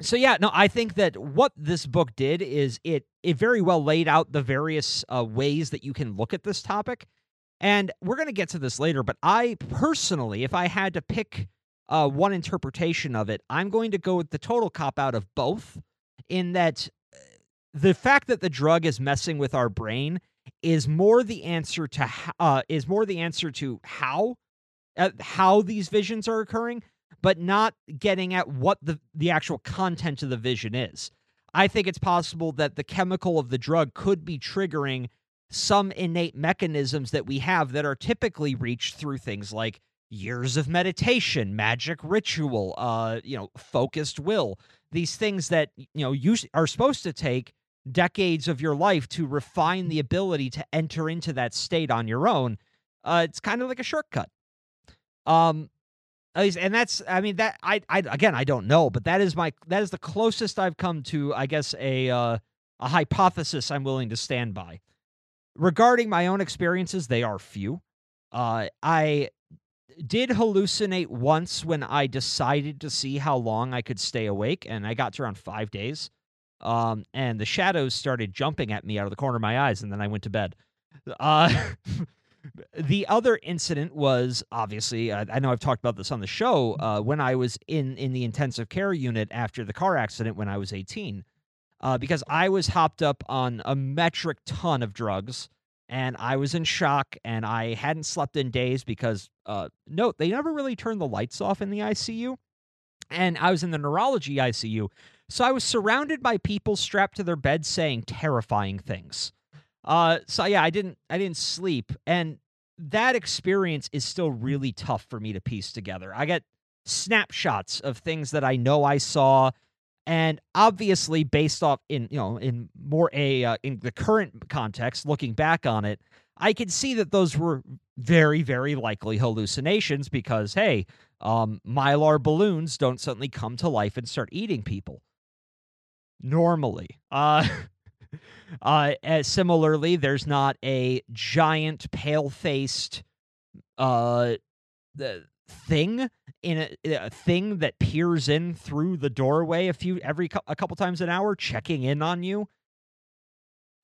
so yeah, no, I think that what this book did is it it very well laid out the various uh, ways that you can look at this topic. And we're going to get to this later, but I personally, if I had to pick uh, one interpretation of it, I'm going to go with the total cop out of both. In that, uh, the fact that the drug is messing with our brain is more the answer to uh, is more the answer to how uh, how these visions are occurring, but not getting at what the the actual content of the vision is. I think it's possible that the chemical of the drug could be triggering some innate mechanisms that we have that are typically reached through things like years of meditation, magic ritual, uh, you know, focused will. These things that you know you are supposed to take decades of your life to refine the ability to enter into that state on your own, uh, it's kind of like a shortcut. Um, and that's I mean that I I again I don't know, but that is my that is the closest I've come to I guess a uh, a hypothesis I'm willing to stand by. Regarding my own experiences, they are few. Uh, I did hallucinate once when I decided to see how long I could stay awake, and I got to around five days. Um, and the shadows started jumping at me out of the corner of my eyes, and then I went to bed. Uh, the other incident was obviously uh, I know I've talked about this on the show uh, when I was in in the intensive care unit after the car accident when I was 18, uh, because I was hopped up on a metric ton of drugs and I was in shock and I hadn't slept in days because uh, note they never really turned the lights off in the ICU, and I was in the neurology ICU, so I was surrounded by people strapped to their beds saying terrifying things. Uh, so yeah, I didn't I didn't sleep, and that experience is still really tough for me to piece together. I get snapshots of things that I know I saw, and obviously based off in you know in more a uh, in the current context, looking back on it, I can see that those were very very likely hallucinations because hey, um, mylar balloons don't suddenly come to life and start eating people normally. Uh. Uh, similarly, there's not a giant, pale-faced, uh, the thing in a, a, thing that peers in through the doorway a few every a couple times an hour, checking in on you.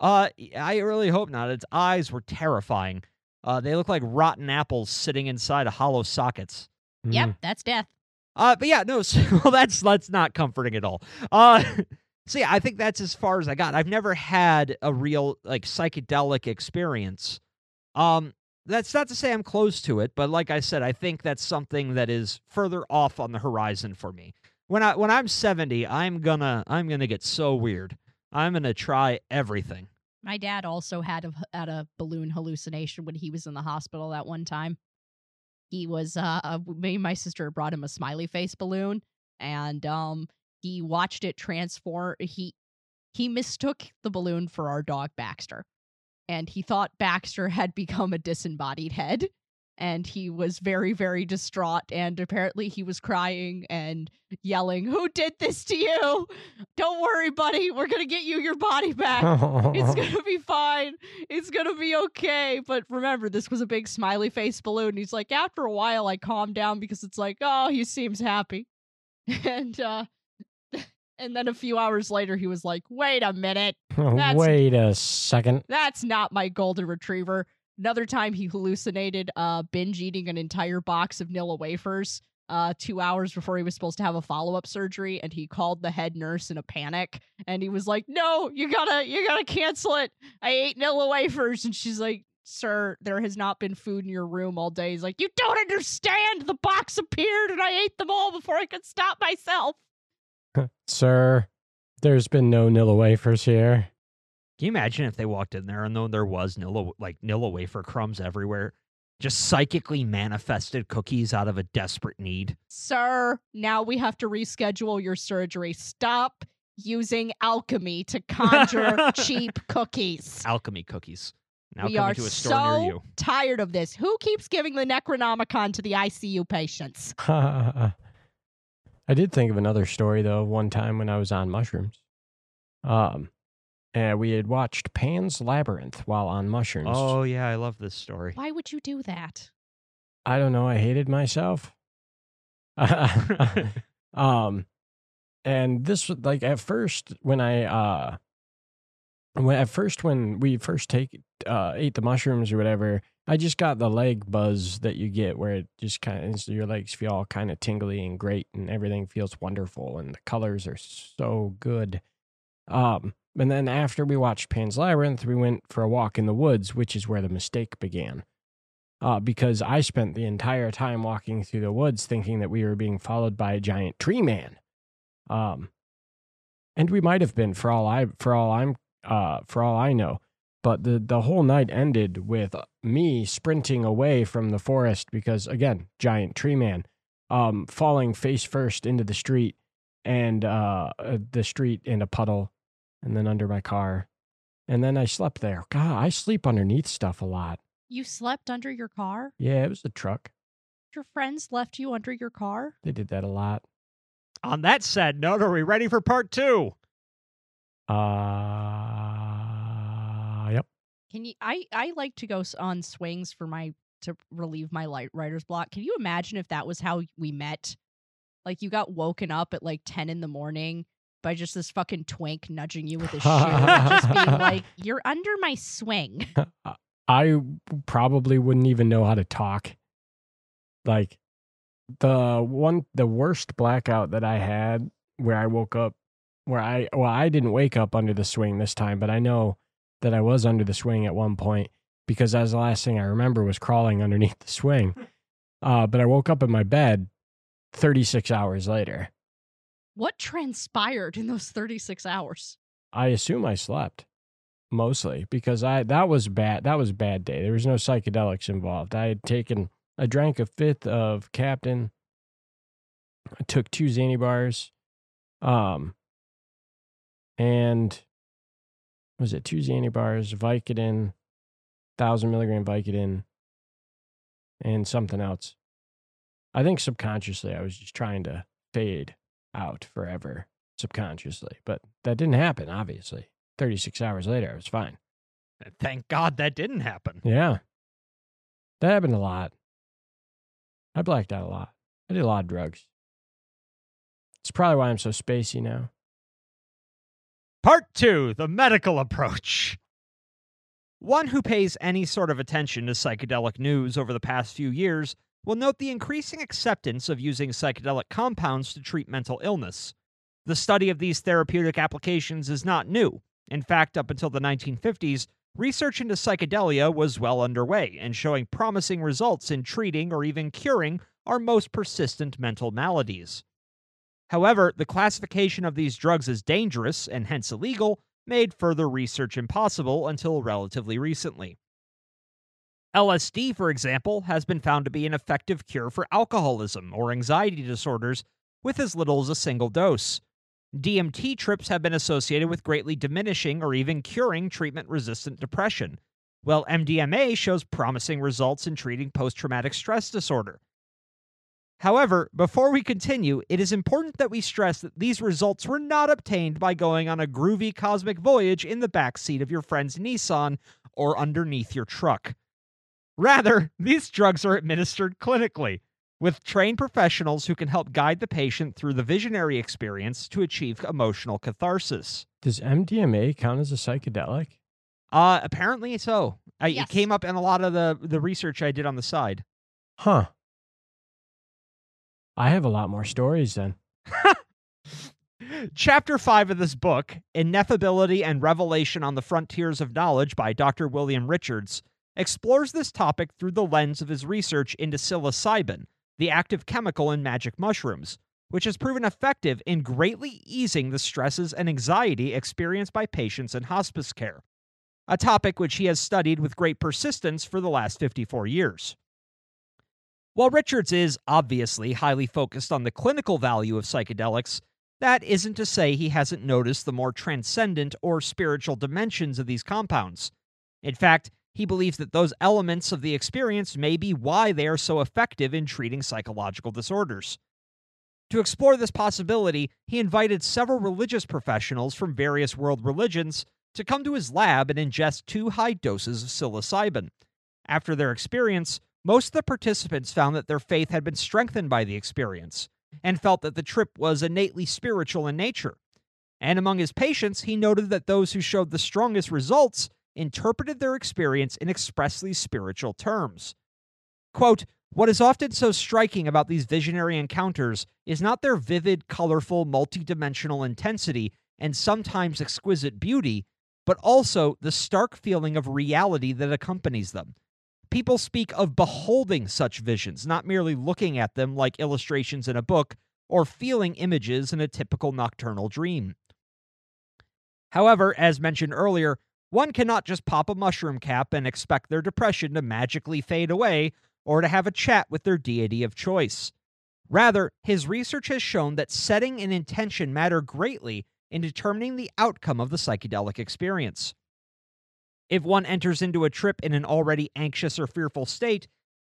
Uh, I really hope not. Its eyes were terrifying. Uh, they look like rotten apples sitting inside of hollow sockets. Yep, Mm. that's death. Uh, but yeah, no. So, well, that's that's not comforting at all. Uh, so yeah, I think that's as far as I got. I've never had a real like psychedelic experience. Um, that's not to say I'm close to it, but like I said, I think that's something that is further off on the horizon for me. When I when I'm 70, I'm gonna I'm gonna get so weird. I'm gonna try everything. My dad also had a had a balloon hallucination when he was in the hospital that one time. He was uh uh, me and my sister brought him a smiley face balloon and um he watched it transform he he mistook the balloon for our dog Baxter and he thought Baxter had become a disembodied head and he was very very distraught and apparently he was crying and yelling who did this to you don't worry buddy we're going to get you your body back it's gonna be fine. It's gonna be okay. But remember, this was a big smiley face balloon. He's like, after a while, I calmed down because it's like, oh, he seems happy. And uh and then a few hours later, he was like, wait a minute, That's- Wait a second. that's not my golden retriever. Another time, he hallucinated uh binge eating an entire box of Nilla wafers. Uh, two hours before he was supposed to have a follow up surgery, and he called the head nurse in a panic, and he was like, "No, you gotta, you gotta cancel it. I ate Nilla wafers," and she's like, "Sir, there has not been food in your room all day." He's like, "You don't understand. The box appeared, and I ate them all before I could stop myself." Sir, there's been no Nilla wafers here. Can you imagine if they walked in there and though there was Nilla like Nilla wafer crumbs everywhere, just psychically manifested cookies out of a desperate need? Sir, now we have to reschedule your surgery. Stop using alchemy to conjure cheap cookies. Alchemy cookies. Now we are to a store so near you. tired of this. Who keeps giving the Necronomicon to the ICU patients? I did think of another story though. One time when I was on mushrooms, um, and we had watched Pan's Labyrinth while on mushrooms. Oh yeah, I love this story. Why would you do that? I don't know. I hated myself. um, and this was like at first when I uh, when at first when we first take uh ate the mushrooms or whatever, I just got the leg buzz that you get where it just kind of your legs feel all kind of tingly and great and everything feels wonderful and the colors are so good. Um, and then after we watched Pan's Labyrinth, we went for a walk in the woods, which is where the mistake began. Uh, because I spent the entire time walking through the woods thinking that we were being followed by a giant tree man. Um, and we might have been for all I for all I'm uh for all I know. But the the whole night ended with me sprinting away from the forest because again, giant tree man, um, falling face first into the street and uh uh, the street in a puddle and then under my car. And then I slept there. God, I sleep underneath stuff a lot. You slept under your car? Yeah, it was a truck. Your friends left you under your car? They did that a lot. On that sad note, are we ready for part two? Uh, yep. Can you I I like to go on swings for my to relieve my light writer's block. Can you imagine if that was how we met? Like you got woken up at like 10 in the morning by just this fucking twink nudging you with a shoe just being like, "You're under my swing." I probably wouldn't even know how to talk. Like the one, the worst blackout that I had where I woke up, where I, well, I didn't wake up under the swing this time, but I know that I was under the swing at one point because that was the last thing I remember was crawling underneath the swing. Uh, but I woke up in my bed 36 hours later. What transpired in those 36 hours? I assume I slept mostly because I that was bad. That was a bad day. There was no psychedelics involved. I had taken I drank a fifth of Captain. I took two Zany bars, um, and was it two Zany bars, Vicodin, thousand milligram Vicodin, and something else. I think subconsciously I was just trying to fade out forever subconsciously, but that didn't happen. Obviously, thirty six hours later, I was fine. Thank God that didn't happen. Yeah. That happened a lot. I blacked out a lot. I did a lot of drugs. It's probably why I'm so spacey now. Part two The Medical Approach. One who pays any sort of attention to psychedelic news over the past few years will note the increasing acceptance of using psychedelic compounds to treat mental illness. The study of these therapeutic applications is not new. In fact, up until the 1950s, research into psychedelia was well underway and showing promising results in treating or even curing our most persistent mental maladies. However, the classification of these drugs as dangerous and hence illegal made further research impossible until relatively recently. LSD, for example, has been found to be an effective cure for alcoholism or anxiety disorders with as little as a single dose. DMT trips have been associated with greatly diminishing or even curing treatment resistant depression, while MDMA shows promising results in treating post traumatic stress disorder. However, before we continue, it is important that we stress that these results were not obtained by going on a groovy cosmic voyage in the backseat of your friend's Nissan or underneath your truck. Rather, these drugs are administered clinically, with trained professionals who can help guide the patient through the visionary experience to achieve emotional catharsis. Does MDMA count as a psychedelic? Uh, apparently so. I, Yes. It came up in a lot of the, the research I did on the side. Huh. I have a lot more stories then. Chapter 5 of this book, Ineffability and Revelation on the Frontiers of Knowledge by Dr. William Richards, explores this topic through the lens of his research into psilocybin, the active chemical in magic mushrooms, which has proven effective in greatly easing the stresses and anxiety experienced by patients in hospice care, a topic which he has studied with great persistence for the last 54 years. While Richards is obviously highly focused on the clinical value of psychedelics, that isn't to say he hasn't noticed the more transcendent or spiritual dimensions of these compounds. In fact, he believes that those elements of the experience may be why they are so effective in treating psychological disorders. To explore this possibility, he invited several religious professionals from various world religions to come to his lab and ingest two high doses of psilocybin. After their experience, most of the participants found that their faith had been strengthened by the experience and felt that the trip was innately spiritual in nature. And among his patients, he noted that those who showed the strongest results interpreted their experience in expressly spiritual terms. Quote, what is often so striking about these visionary encounters is not their vivid, colorful, multidimensional intensity and sometimes exquisite beauty, but also the stark feeling of reality that accompanies them. People speak of beholding such visions, not merely looking at them like illustrations in a book or feeling images in a typical nocturnal dream. However, as mentioned earlier, one cannot just pop a mushroom cap and expect their depression to magically fade away or to have a chat with their deity of choice. Rather, his research has shown that setting and intention matter greatly in determining the outcome of the psychedelic experience. If one enters into a trip in an already anxious or fearful state,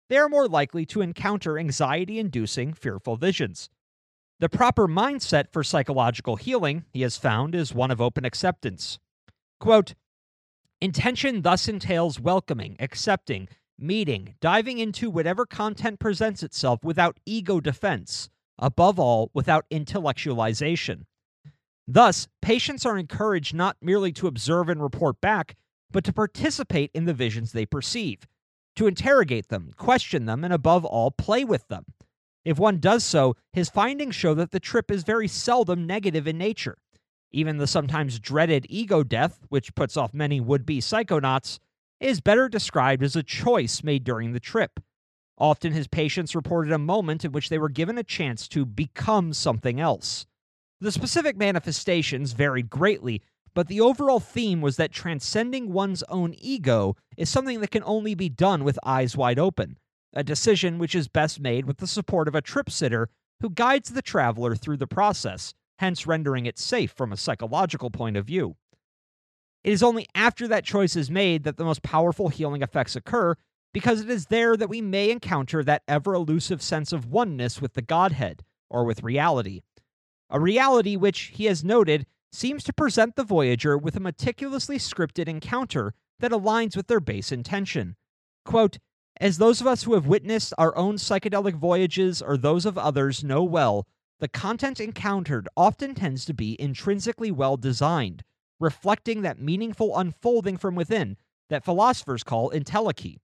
they are more likely to encounter anxiety inducing fearful visions. The proper mindset for psychological healing, he has found, is one of open acceptance. Quote, Intention thus entails welcoming, accepting, meeting, diving into whatever content presents itself without ego defense, above all, without intellectualization. Thus, patients are encouraged not merely to observe and report back, but to participate in the visions they perceive, to interrogate them, question them, and above all, play with them. If one does so, his findings show that the trip is very seldom negative in nature. Even the sometimes dreaded ego death, which puts off many would be psychonauts, is better described as a choice made during the trip. Often his patients reported a moment in which they were given a chance to become something else. The specific manifestations varied greatly, but the overall theme was that transcending one's own ego is something that can only be done with eyes wide open, a decision which is best made with the support of a trip sitter who guides the traveler through the process, hence rendering it safe from a psychological point of view. It is only after that choice is made that the most powerful healing effects occur, because it is there that we may encounter that ever elusive sense of oneness with the Godhead, or with reality. A reality which, he has noted, seems to present the Voyager with a meticulously scripted encounter that aligns with their base intention. Quote, As those of us who have witnessed our own psychedelic voyages or those of others know well, the content encountered often tends to be intrinsically well designed, reflecting that meaningful unfolding from within that philosophers call entelechy.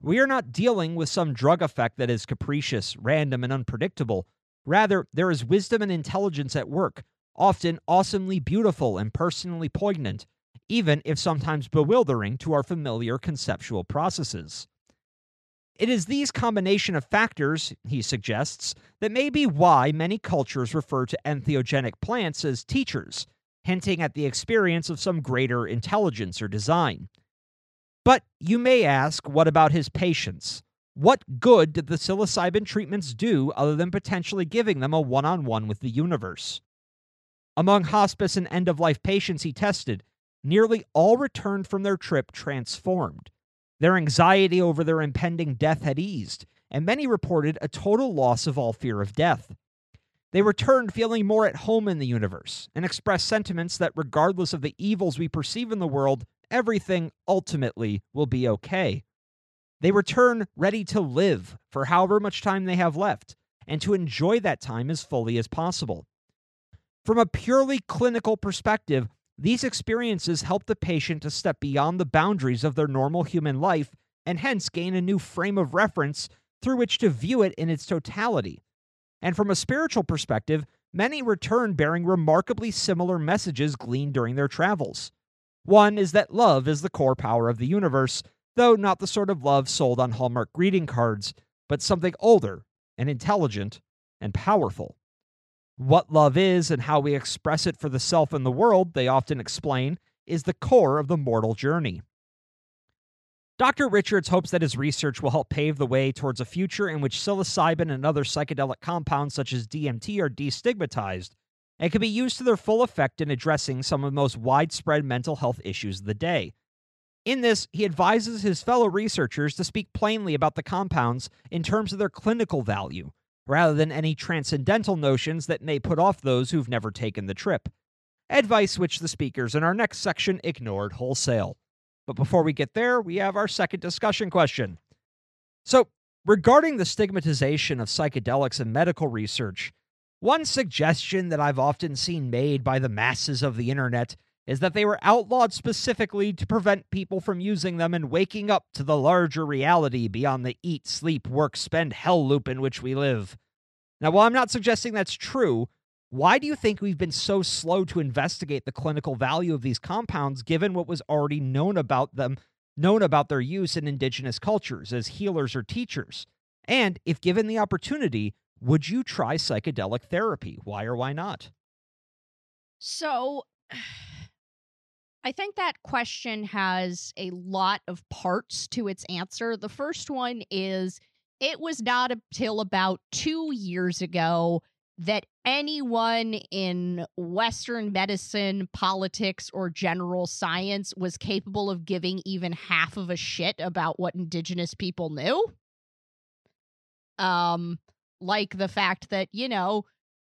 We are not dealing with some drug effect that is capricious, random, and unpredictable. Rather, there is wisdom and intelligence at work, often awesomely beautiful and personally poignant, even if sometimes bewildering to our familiar conceptual processes. It is these combination of factors, he suggests, that may be why many cultures refer to entheogenic plants as teachers, hinting at the experience of some greater intelligence or design. But you may ask, what about his patients? What good did the psilocybin treatments do other than potentially giving them a one on one with the universe? Among hospice and end of life patients he tested, nearly all returned from their trip transformed. Their anxiety over their impending death had eased, and many reported a total loss of all fear of death. They returned feeling more at home in the universe and expressed sentiments that, regardless of the evils we perceive in the world, everything ultimately will be okay. They return ready to live for however much time they have left and to enjoy that time as fully as possible. From a purely clinical perspective, these experiences help the patient to step beyond the boundaries of their normal human life and hence gain a new frame of reference through which to view it in its totality. And from a spiritual perspective, many return bearing remarkably similar messages gleaned during their travels. One is that love is the core power of the universe, though not the sort of love sold on Hallmark greeting cards, but something older and intelligent and powerful. What love is and how we express it for the self and the world, they often explain, is the core of the mortal journey. Dr. Richards hopes that his research will help pave the way towards a future in which psilocybin and other psychedelic compounds such as DMT are destigmatized and can be used to their full effect in addressing some of the most widespread mental health issues of the day. In this, he advises his fellow researchers to speak plainly about the compounds in terms of their clinical value, rather than any transcendental notions that may put off those who've never taken the trip. Advice which the speakers in our next section ignored wholesale. But before we get there, we have our second discussion question. So, regarding the stigmatization of psychedelics in medical research, one suggestion that I've often seen made by the masses of the internet is that they were outlawed specifically to prevent people from using them and waking up to the larger reality beyond the eat, sleep, work, spend hell loop in which we live. Now, while I'm not suggesting that's true, why do you think we've been so slow to investigate the clinical value of these compounds given what was already known about them, known about their use in indigenous cultures as healers or teachers? And if given the opportunity, would you try psychedelic therapy? Why or why not? So I think that question has a lot of parts to its answer. The first one is it was not until about two years ago that anyone in Western medicine, politics, or general science was capable of giving even half of a shit about what indigenous people knew. Um, like the fact that, you know,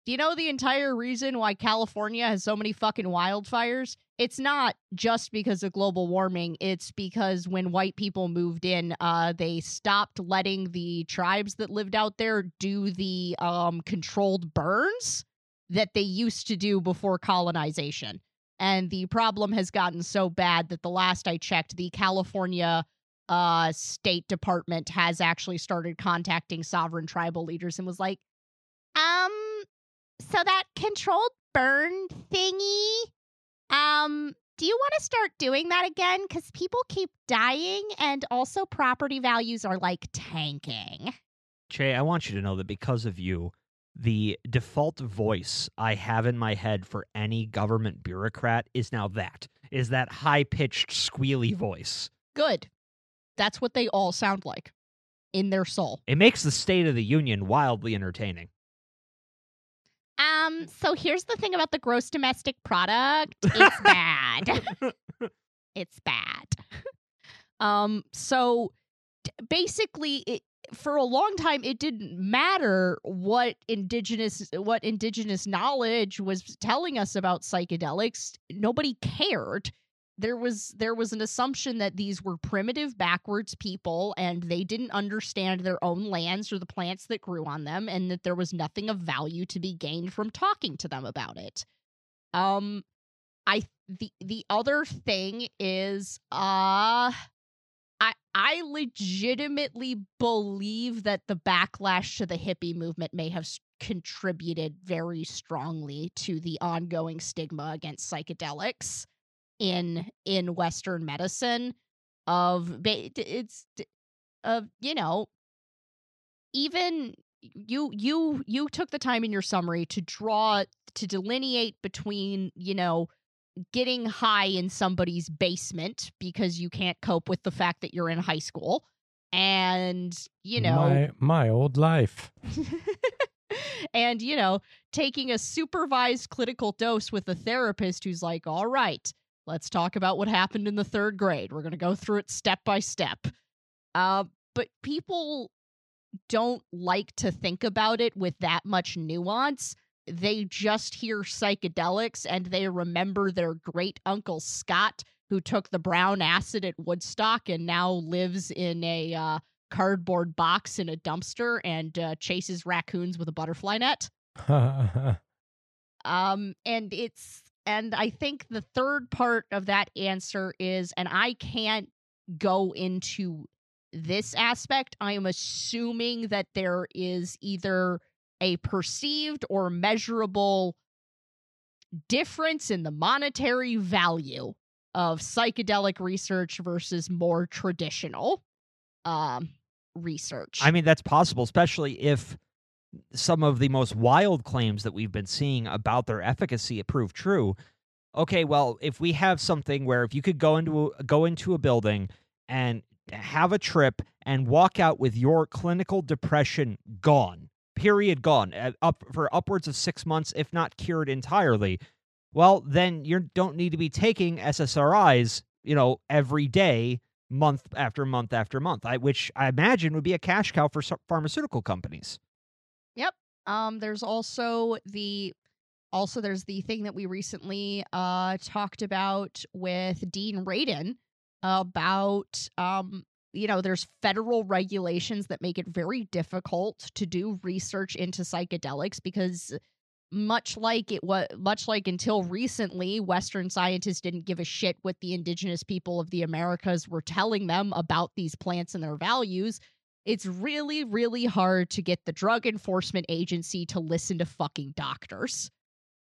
do you know the entire reason why California has so many fucking wildfires? It's not just because of global warming. It's because when white people moved in, uh, they stopped letting the tribes that lived out there do the um, controlled burns that they used to do before colonization. And the problem has gotten so bad that the last I checked, the California uh, State Department has actually started contacting sovereign tribal leaders and was like, um, so that controlled burn thingy, um, do you want to start doing that again? Because people keep dying and also property values are like tanking. Jay, I want you to know that because of you, the default voice I have in my head for any government bureaucrat is now that is that high pitched squealy voice. Good. That's what they all sound like in their soul. It makes the State of the Union wildly entertaining. Um, so here's the thing about the gross domestic product. It's bad. it's bad. Um, so d- basically it for a long time it didn't matter what indigenous what indigenous knowledge was telling us about psychedelics. Nobody cared there was there was an assumption that these were primitive backwards people and they didn't understand their own lands or the plants that grew on them and that there was nothing of value to be gained from talking to them about it. Um i the the other thing is uh I I legitimately believe that the backlash to the hippie movement may have contributed very strongly to the ongoing stigma against psychedelics in in western medicine of it's of you know even you you you took the time in your summary to draw to delineate between you know getting high in somebody's basement because you can't cope with the fact that you're in high school and you know my my old life. and you know taking a supervised clinical dose with a therapist who's like all right let's talk about what happened in the third grade. We're going to go through it step by step. Uh, but people don't like to think about it with that much nuance. They just hear psychedelics and they remember their great uncle scott who took the brown acid at woodstock and now lives in a uh, cardboard box in a dumpster and uh, chases raccoons with a butterfly net. Um, and it's and I think the third part of that answer is, and I can't go into this aspect. I am assuming that there is either a perceived or measurable difference in the monetary value of psychedelic research versus more traditional um, research. I mean, that's possible, especially if some of the most wild claims that we've been seeing about their efficacy prove true. Okay, well, if we have something where if you could go into a, go into a building and have a trip and walk out with your clinical depression gone, period, gone, up for upwards of six months, if not cured entirely, well, then you don't need to be taking SSRIs, you know, every day, month after month after month. I, which I imagine would be a cash cow for pharmaceutical companies. Um, there's also the also there's the thing that we recently uh talked about with Dean Radin about um you know there's federal regulations that make it very difficult to do research into psychedelics because much like it was much like until recently western scientists didn't give a shit what the indigenous people of the americas were telling them about these plants and their values it's really really hard to get the drug enforcement agency to listen to fucking doctors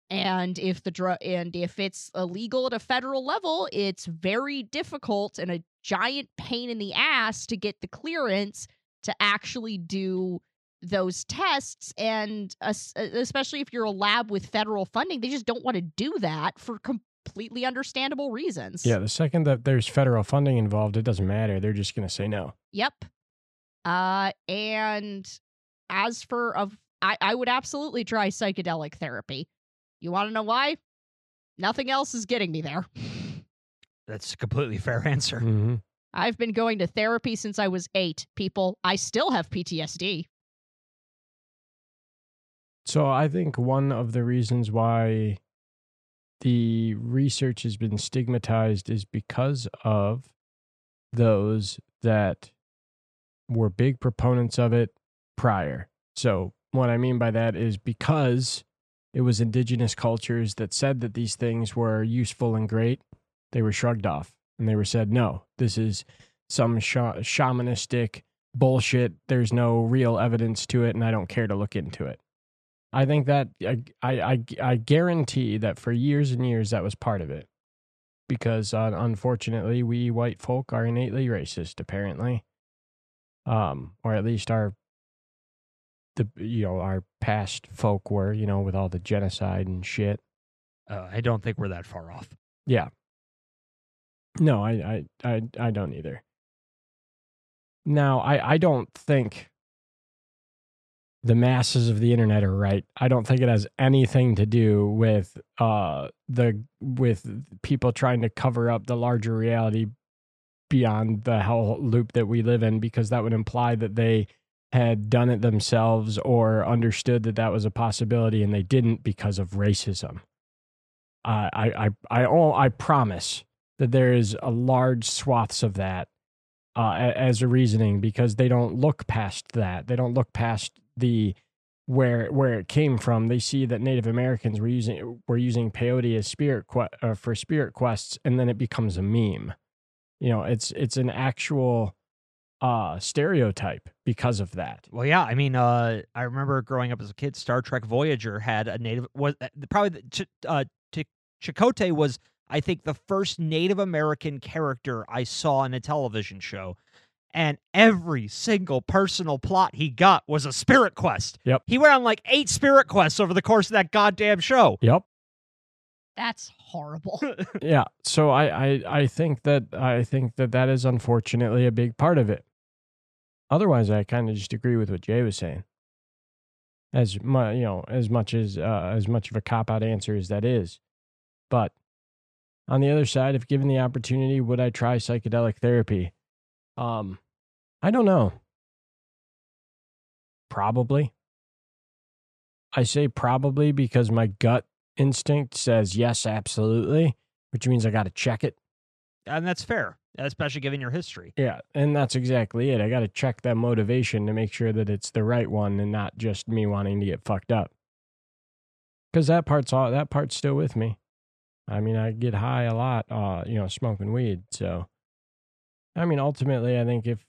and if the drug and if it's illegal at a federal level it's very difficult and a giant pain in the ass to get the clearance to actually do those tests and es- especially if you're a lab with federal funding they just don't want to do that for completely understandable reasons yeah, the second that there's federal funding involved, it doesn't matter. They're just going to say no. Yep. Uh, and as for of I, I would absolutely try psychedelic therapy. You want to know why? Nothing else is getting me there. That's a completely fair answer. hmm I've been going to therapy since I was eight, people. I still have PTSD. So I think one of the reasons why the research has been stigmatized is because of those that were big proponents of it prior. So what I mean by that is because it was indigenous cultures that said that these things were useful and great, they were shrugged off and they were said, no, this is some sha- shamanistic bullshit. There's no real evidence to it, and I don't care to look into it. I think that I, I, I, I guarantee that for years and years that was part of it. Because uh, unfortunately, we white folk are innately racist, apparently. Um, or at least our the you know our past folk were you know with all the genocide and shit. Uh, I don't think we're that far off. Yeah. No, I, I, I, I don't either. Now, I, I don't think the masses of the internet are right. I don't think it has anything to do with uh the with people trying to cover up the larger reality beyond the hell loop that we live in because that would imply that they had done it themselves or understood that that was a possibility and they didn't because of racism. I I I I, oh, I promise that there is a large swaths of that uh, as a reasoning because they don't look past that. They don't look past the where where it came from. They see that Native Americans were using were using peyote as spirit que- uh, for spirit quests, and then it becomes a meme. You know, it's it's an actual uh stereotype because of that. Well, yeah. I mean, uh, I remember growing up as a kid. Star Trek Voyager had a native was uh, probably the, Ch- uh, Ch- Chakotay was I think the first Native American character I saw in a television show, and every single personal plot he got was a spirit quest. Yep. He went on like eight spirit quests over the course of that goddamn show. Yep. That's horrible. yeah so I, I i think that i think that that is unfortunately a big part of it. Otherwise i kind of just agree with what jay was saying. As much you know as much as uh, as much of a cop out answer as that is. But on the other side if given the opportunity would i try psychedelic therapy? Um i don't know. Probably. I say probably because my gut instinct says yes absolutely which means I got to check it. and that's fair, especially given your history. Yeah, and that's exactly it. I got to check that motivation to make sure that it's the right one and not just me wanting to get fucked up. Because that part's all that part's still with me. I mean, I get high a lot, uh, you know, smoking weed. So, I mean, ultimately, I think if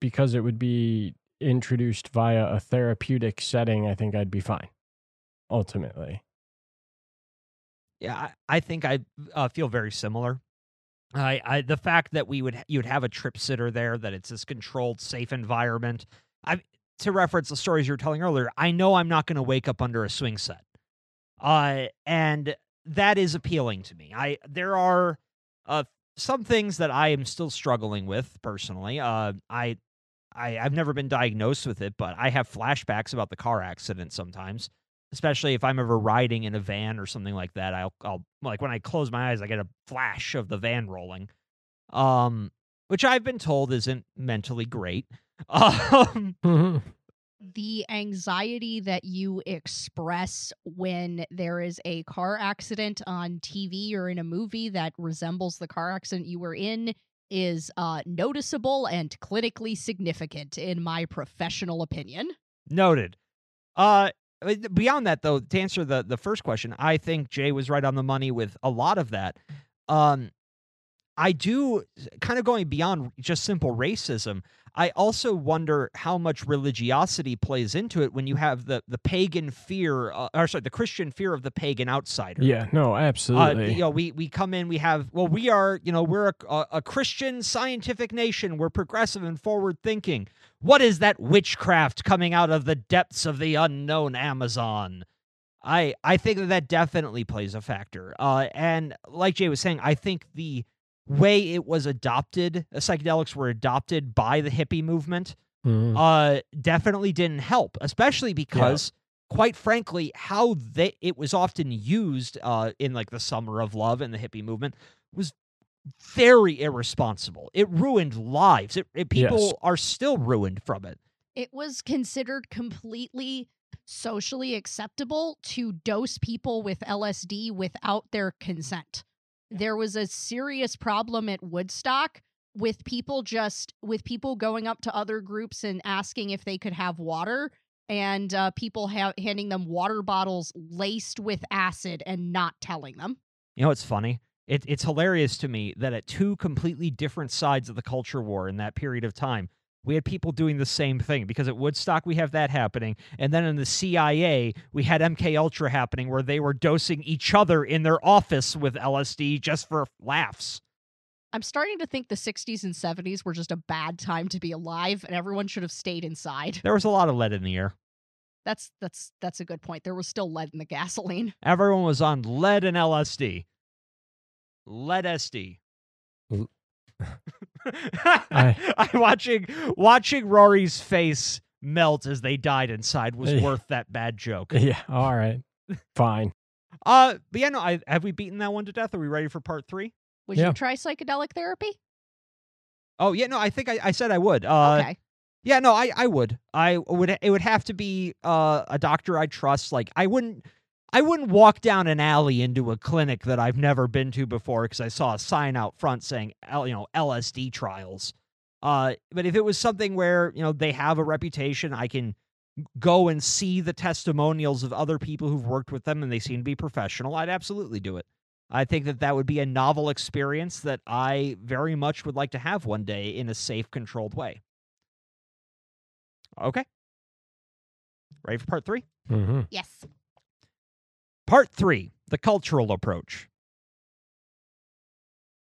because it would be introduced via a therapeutic setting, I think I'd be fine. Ultimately, Yeah, I, I think I uh, feel very similar. I, I the fact that we would you would have a trip sitter there, that it's this controlled, safe environment. I to reference the stories you were telling earlier. I know I'm not going to wake up under a swing set, uh, and that is appealing to me. I there are uh some things that I am still struggling with personally. Uh, I. I, I've never been diagnosed with it, but I have flashbacks about the car accident sometimes especially if I'm ever riding in a van or something like that. I'll, I'll like when I close my eyes, I get a flash of the van rolling, um, which I've been told isn't mentally great. Um, the anxiety that you express when there is a car accident on TV or in a movie that resembles the car accident you were in is uh, noticeable and clinically significant, in my professional opinion. noted. Uh, beyond that, though, to answer the the first question, I think Jay was right on the money with a lot of that. Um, I do kind of going beyond just simple racism. I also wonder how much religiosity plays into it when you have the the pagan fear, uh, or sorry, the Christian fear of the pagan outsider. yeah, no, Uh, absolutely. you know, we we come in, we have well, we are, you know, we're a, a, a Christian scientific nation. We're progressive and forward thinking. What is that witchcraft coming out of the depths of the unknown Amazon? I I think that that definitely plays a factor. Uh, and like Jay was saying, I think the way it was adopted, uh, psychedelics were adopted by the hippie movement Mhm. uh, definitely didn't help, especially because, quite frankly, how they it was often used uh, in like the summer of love and the hippie movement was very irresponsible. It ruined lives. It, it people Yes. are still ruined from it. It was considered completely socially acceptable to dose people with LSD without their consent. There was a serious problem at Woodstock with people just with people going up to other groups and asking if they could have water and uh, people ha- handing them water bottles laced with acid and not telling them. You know it's funny? It, it's hilarious to me that at two completely different sides of the culture war in that period of time, we had people doing the same thing. Because at Woodstock we have that happening, and then in the CIA we had MK Ultra happening, where they were dosing each other in their office with LSD just for laughs. I'm starting to think the 60s and 70s were just a bad time to be alive and everyone should have stayed inside. There was a lot of lead in the air. That's that's that's a good point. There was still lead in the gasoline. Everyone was on lead and LSD. Lead SD. L- I, am watching watching Rory's face melt as they died inside was Yeah. worth that bad joke. Yeah. All right. Fine. Uh, but yeah, no, I, have we beaten that one to death? Are we ready for part three? Would Yeah. you try psychedelic therapy? Oh yeah, no, I think I, I said I would. Uh, okay. Yeah, no, I, I would. I would. It would have to be uh, a doctor I trust. Like I wouldn't. I wouldn't walk down an alley into a clinic that I've never been to before because I saw a sign out front saying, you know, LSD trials. Uh, but if it was something where you know they have a reputation, I can go and see the testimonials of other people who've worked with them and they seem to be professional. I'd absolutely do it. I think that that would be a novel experience that I very much would like to have one day in a safe, controlled way. Okay. Ready for part three? hmm Yes. Part three The Cultural Approach.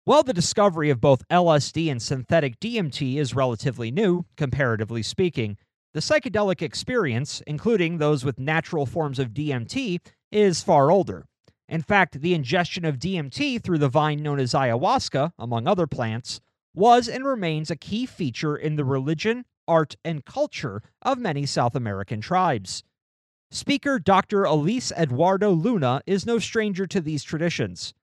While the discovery of both LSD and synthetic DMT is relatively new, comparatively speaking, the psychedelic experience, including those with natural forms of DMT, is far older. In fact, the ingestion of DMT through the vine known as ayahuasca, among other plants, was and remains a key feature in the religion, art, and culture of many South American tribes. Speaker Dr. Luis Eduardo Luna is no stranger to these traditions.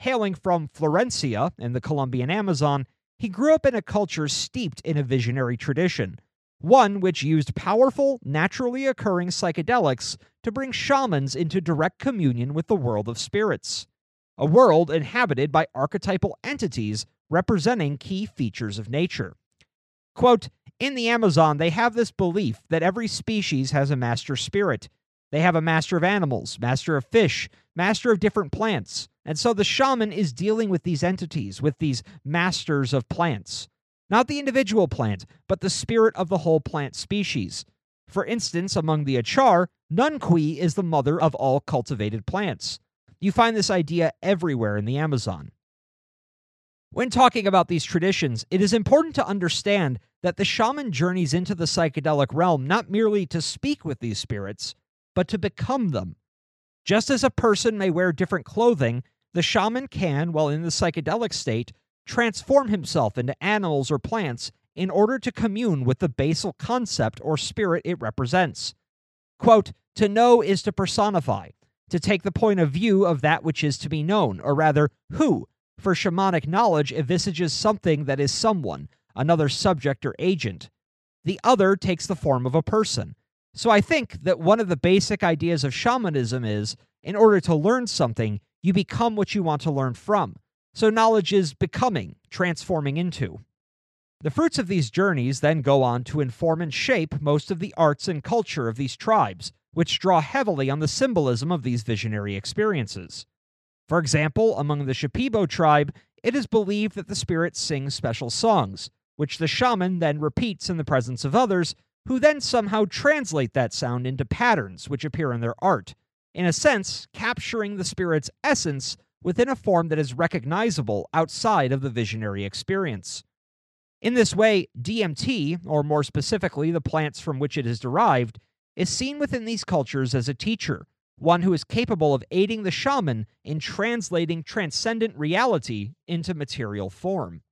Hailing from Florencia in the Colombian Amazon, he grew up in a culture steeped in a visionary tradition, one which used powerful, naturally occurring psychedelics to bring shamans into direct communion with the world of spirits, a world inhabited by archetypal entities representing key features of nature. Quote, in the Amazon, they have this belief that every species has a master spirit. They have a master of animals, master of fish, master of different plants. And so the shaman is dealing with these entities, with these masters of plants. Not the individual plant, but the spirit of the whole plant species. For instance, among the Achuar, Nunkui is the mother of all cultivated plants. You find this idea everywhere in the Amazon. When talking about these traditions, it is important to understand that the shaman journeys into the psychedelic realm not merely to speak with these spirits, but to become them. Just as a person may wear different clothing, the shaman can, while in the psychedelic state, transform himself into animals or plants in order to commune with the basal concept or spirit it represents. Quote, to know is to personify, to take the point of view of that which is to be known, or rather, who, for shamanic knowledge envisages something that is someone, another subject or agent. The other takes the form of a person. So I think that one of the basic ideas of shamanism is in order to learn something, you become what you want to learn from. So knowledge is becoming, transforming into. The fruits of these journeys then go on to inform and shape most of the arts and culture of these tribes, which draw heavily on the symbolism of these visionary experiences. For example, among the Shipibo tribe, it is believed that the spirit sings special songs, which the shaman then repeats in the presence of others, who then somehow translate that sound into patterns which appear in their art, in a sense, capturing the spirit's essence within a form that is recognizable outside of the visionary experience. In this way, DMT, or more specifically the plants from which it is derived, is seen within these cultures as a teacher, one who is capable of aiding the shaman in translating transcendent reality into material form.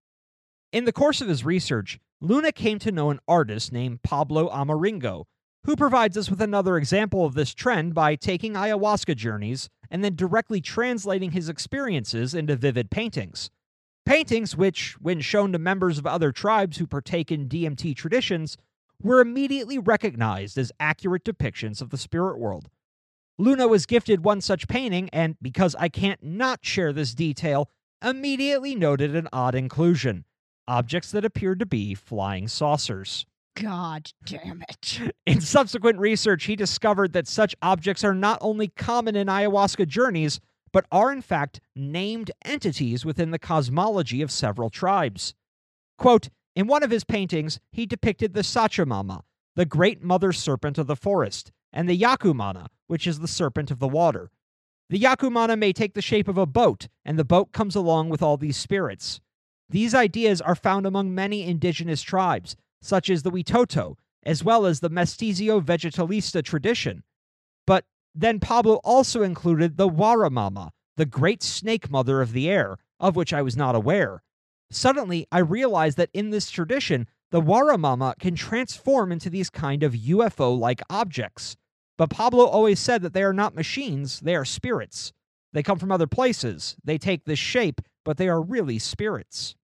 In the course of his research, Luna came to know an artist named Pablo Amaringo, who provides us with another example of this trend by taking ayahuasca journeys and then directly translating his experiences into vivid paintings. Paintings which, when shown to members of other tribes who partake in DMT traditions, were immediately recognized as accurate depictions of the spirit world. Luna was gifted one such painting, and because I can't not share this detail, immediately noted an odd inclusion objects that appeared to be flying saucers. God damn it. In subsequent research, he discovered that such objects are not only common in ayahuasca journeys, but are in fact named entities within the cosmology of several tribes. Quote, in one of his paintings, he depicted the Sachamama, the great mother serpent of the forest, and the Yakumama, which is the serpent of the water. The Yakumama may take the shape of a boat, and the boat comes along with all these spirits. These ideas are found among many indigenous tribes, such as the Witoto, as well as the Mestizo Vegetalista tradition. But then Pablo also included the Waramama, the great snake mother of the air, of which I was not aware. Suddenly, I realized that in this tradition, the Waramama can transform into these kind of UFO like objects. But Pablo always said that they are not machines, they are spirits. They come from other places, they take this shape, but they are really spirits.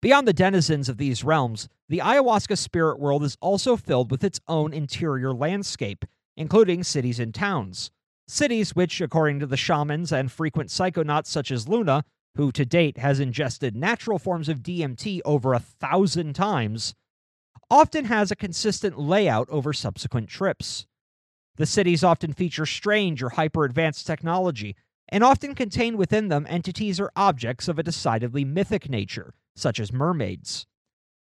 Beyond the denizens of these realms, the ayahuasca spirit world is also filled with its own interior landscape, including cities and towns. Cities which, according to the shamans and frequent psychonauts such as Luna, who to date has ingested natural forms of DMT over a thousand times, often has a consistent layout over subsequent trips. The cities often feature strange or hyper advanced technology, and often contain within them entities or objects of a decidedly mythic nature, such as mermaids.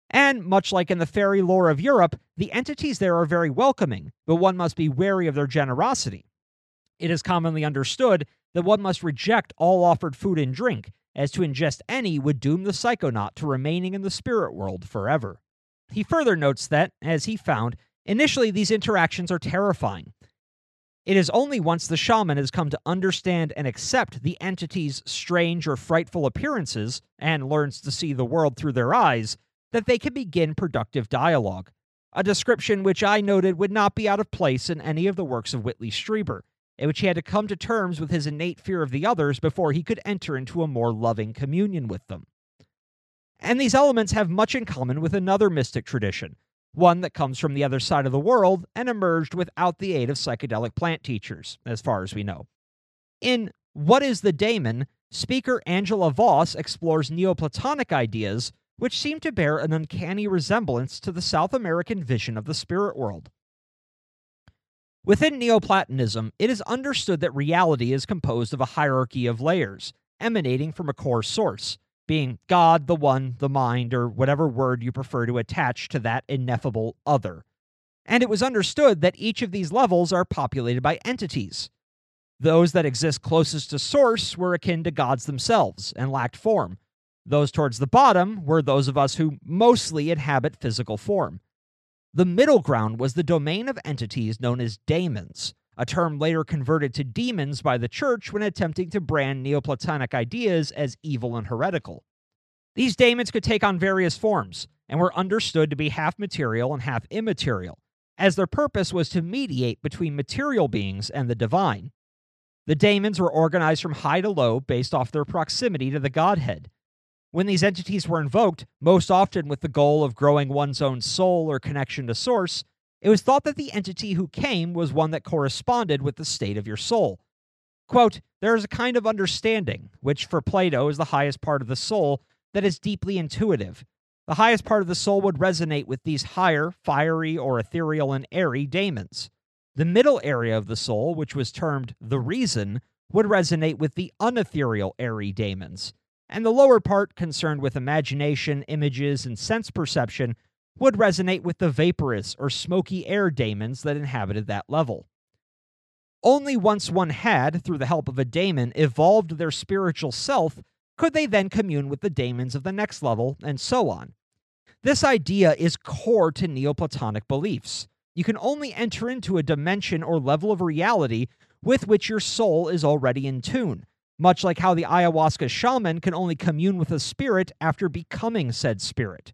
And much like in the fairy lore of Europe, the entities there are very welcoming, but one must be wary of their generosity. It is commonly understood that one must reject all offered food and drink, as to ingest any would doom the psychonaut to remaining in the spirit world forever. He further notes that, as he found, initially these interactions are terrifying. It is only once the shaman has come to understand and accept the entity's strange or frightful appearances and learns to see the world through their eyes that they can begin productive dialogue. A description which I noted would not be out of place in any of the works of Whitley Strieber, in which he had to come to terms with his innate fear of the others before he could enter into a more loving communion with them. And these elements have much in common with another mystic tradition, one that comes from the other side of the world and emerged without the aid of psychedelic plant teachers, as far as we know. In What is the Daemon, speaker Angela Voss explores Neoplatonic ideas which seem to bear an uncanny resemblance to the South American vision of the spirit world. Within Neoplatonism, it is understood that reality is composed of a hierarchy of layers, emanating from a core source, being God, the One, the Mind, or whatever word you prefer to attach to that ineffable other. And it was understood that each of these levels are populated by entities. Those that exist closest to Source were akin to gods themselves and lacked form. Those towards the bottom were those of us who mostly inhabit physical form. The middle ground was the domain of entities known as daemons, a term later converted to demons by the church when attempting to brand Neoplatonic ideas as evil and heretical. These daemons could take on various forms, and were understood to be half material and half immaterial, as their purpose was to mediate between material beings and the divine. The daemons were organized from high to low based off their proximity to the Godhead. When these entities were invoked, most often with the goal of growing one's own soul or connection to Source, it was thought that the entity who came was one that corresponded with the state of your soul. Quote, there is a kind of understanding, which for Plato is the highest part of the soul, that is deeply intuitive. The highest part of the soul would resonate with these higher, fiery, or ethereal and airy daemons. The middle area of the soul, which was termed the reason, would resonate with the unethereal, airy daemons. And the lower part, concerned with imagination, images, and sense perception, would resonate with the vaporous or smoky air daemons that inhabited that level. Only once one had, through the help of a daemon, evolved their spiritual self, could they then commune with the daemons of the next level, and so on. This idea is core to Neoplatonic beliefs. You can only enter into a dimension or level of reality with which your soul is already in tune, much like how the ayahuasca shaman can only commune with a spirit after becoming said spirit.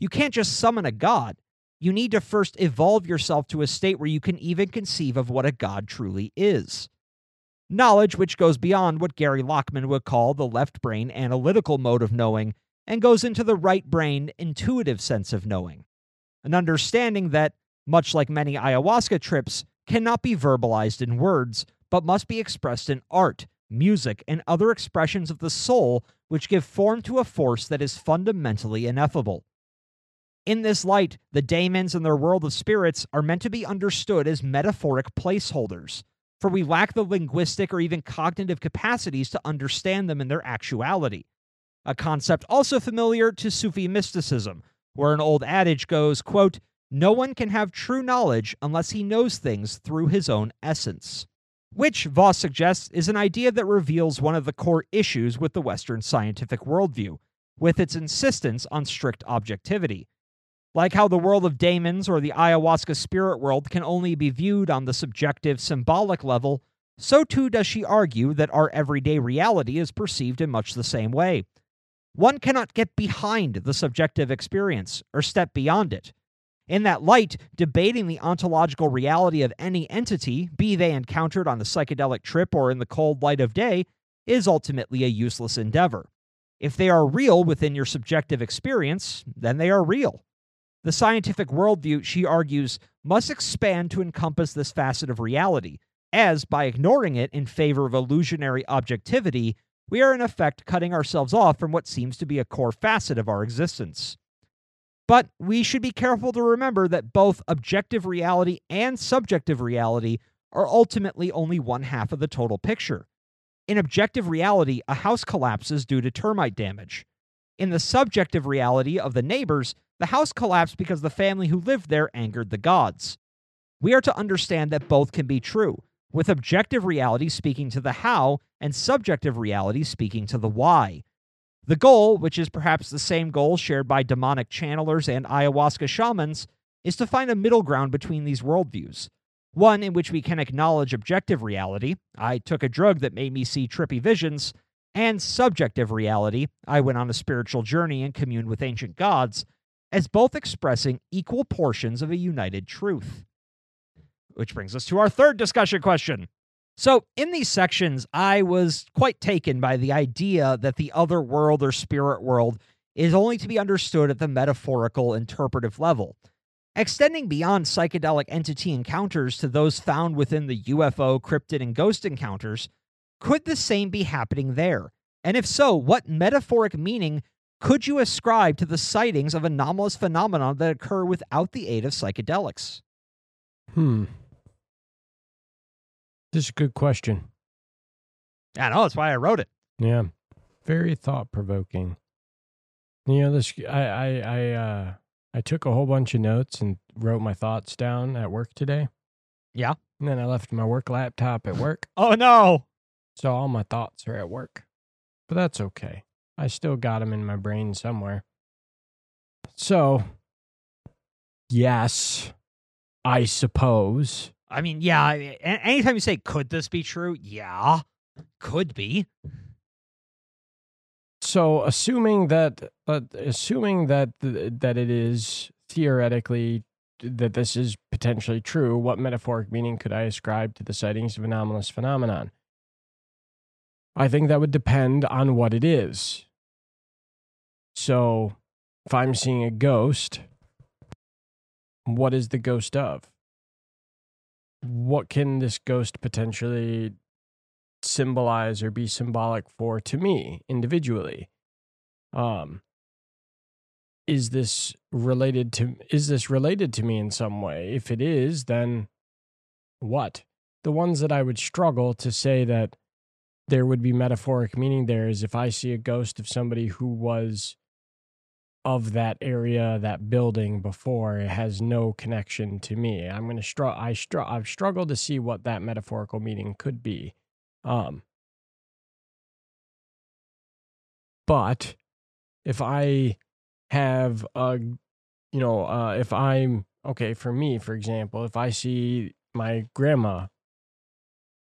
You can't just summon a god. You need to first evolve yourself to a state where you can even conceive of what a god truly is. Knowledge which goes beyond what Gary Lachman would call the left brain analytical mode of knowing and goes into the right brain intuitive sense of knowing. An understanding that, much like many ayahuasca trips, cannot be verbalized in words, but must be expressed in art, music, and other expressions of the soul which give form to a force that is fundamentally ineffable. In this light, the daemons and their world of spirits are meant to be understood as metaphoric placeholders, for we lack the linguistic or even cognitive capacities to understand them in their actuality. A concept also familiar to Sufi mysticism, where an old adage goes, quote, no one can have true knowledge unless he knows things through his own essence. Which, Voss suggests, is an idea that reveals one of the core issues with the Western scientific worldview, with its insistence on strict objectivity. Like how the world of daemons or the ayahuasca spirit world can only be viewed on the subjective, symbolic level, so too does she argue that our everyday reality is perceived in much the same way. One cannot get behind the subjective experience or step beyond it. In that light, debating the ontological reality of any entity, be they encountered on a psychedelic trip or in the cold light of day, is ultimately a useless endeavor. If they are real within your subjective experience, then they are real. The scientific worldview, she argues, must expand to encompass this facet of reality, as by ignoring it in favor of illusionary objectivity, we are in effect cutting ourselves off from what seems to be a core facet of our existence. But we should be careful to remember that both objective reality and subjective reality are ultimately only one half of the total picture. In objective reality, a house collapses due to termite damage. In the subjective reality of the neighbors, the house collapsed because the family who lived there angered the gods. We are to understand that both can be true, with objective reality speaking to the how and subjective reality speaking to the why. The goal, which is perhaps the same goal shared by demonic channelers and ayahuasca shamans, is to find a middle ground between these worldviews. One in which we can acknowledge objective reality, I took a drug that made me see trippy visions, and subjective reality, I went on a spiritual journey and communed with ancient gods, as both expressing equal portions of a united truth. Which brings us to our third discussion question so, in these sections, I was quite taken by the idea that the other world or spirit world is only to be understood at the metaphorical interpretive level. Extending beyond psychedelic entity encounters to those found within the UFO, cryptid, and ghost encounters, could the same be happening there? And if so, what metaphoric meaning could you ascribe to the sightings of anomalous phenomena that occur without the aid of psychedelics? Hmm. This is a good question. I know, that's why I wrote it. Yeah. Very thought provoking. You know, this I I I uh I took a whole bunch of notes and wrote my thoughts down at work today. Yeah. And then I left my work laptop at work. Oh no. So all my thoughts are at work. But that's okay. I still got them in my brain somewhere. So, yes, I suppose I mean, yeah. Anytime you say, could this be true? Yeah, could be. So, assuming that, uh, assuming that that it is theoretically that this is potentially true, what metaphoric meaning could I ascribe to the sightings of anomalous phenomenon? I think that would depend on what it is. So, if I'm seeing a ghost, what is the ghost of? what can this ghost potentially symbolize or be symbolic for to me individually? Um is this related to is this related to me in some way? If it is then what? The ones that i would struggle to say that there would be metaphoric meaning there is if i see a ghost of somebody who was of that area, that building before, it has no connection to me. I'm going to struggle. I str- I've struggled to see what that metaphorical meaning could be. Um, but if I have a, you know, uh, if I'm okay for me, for example, if I see my grandma,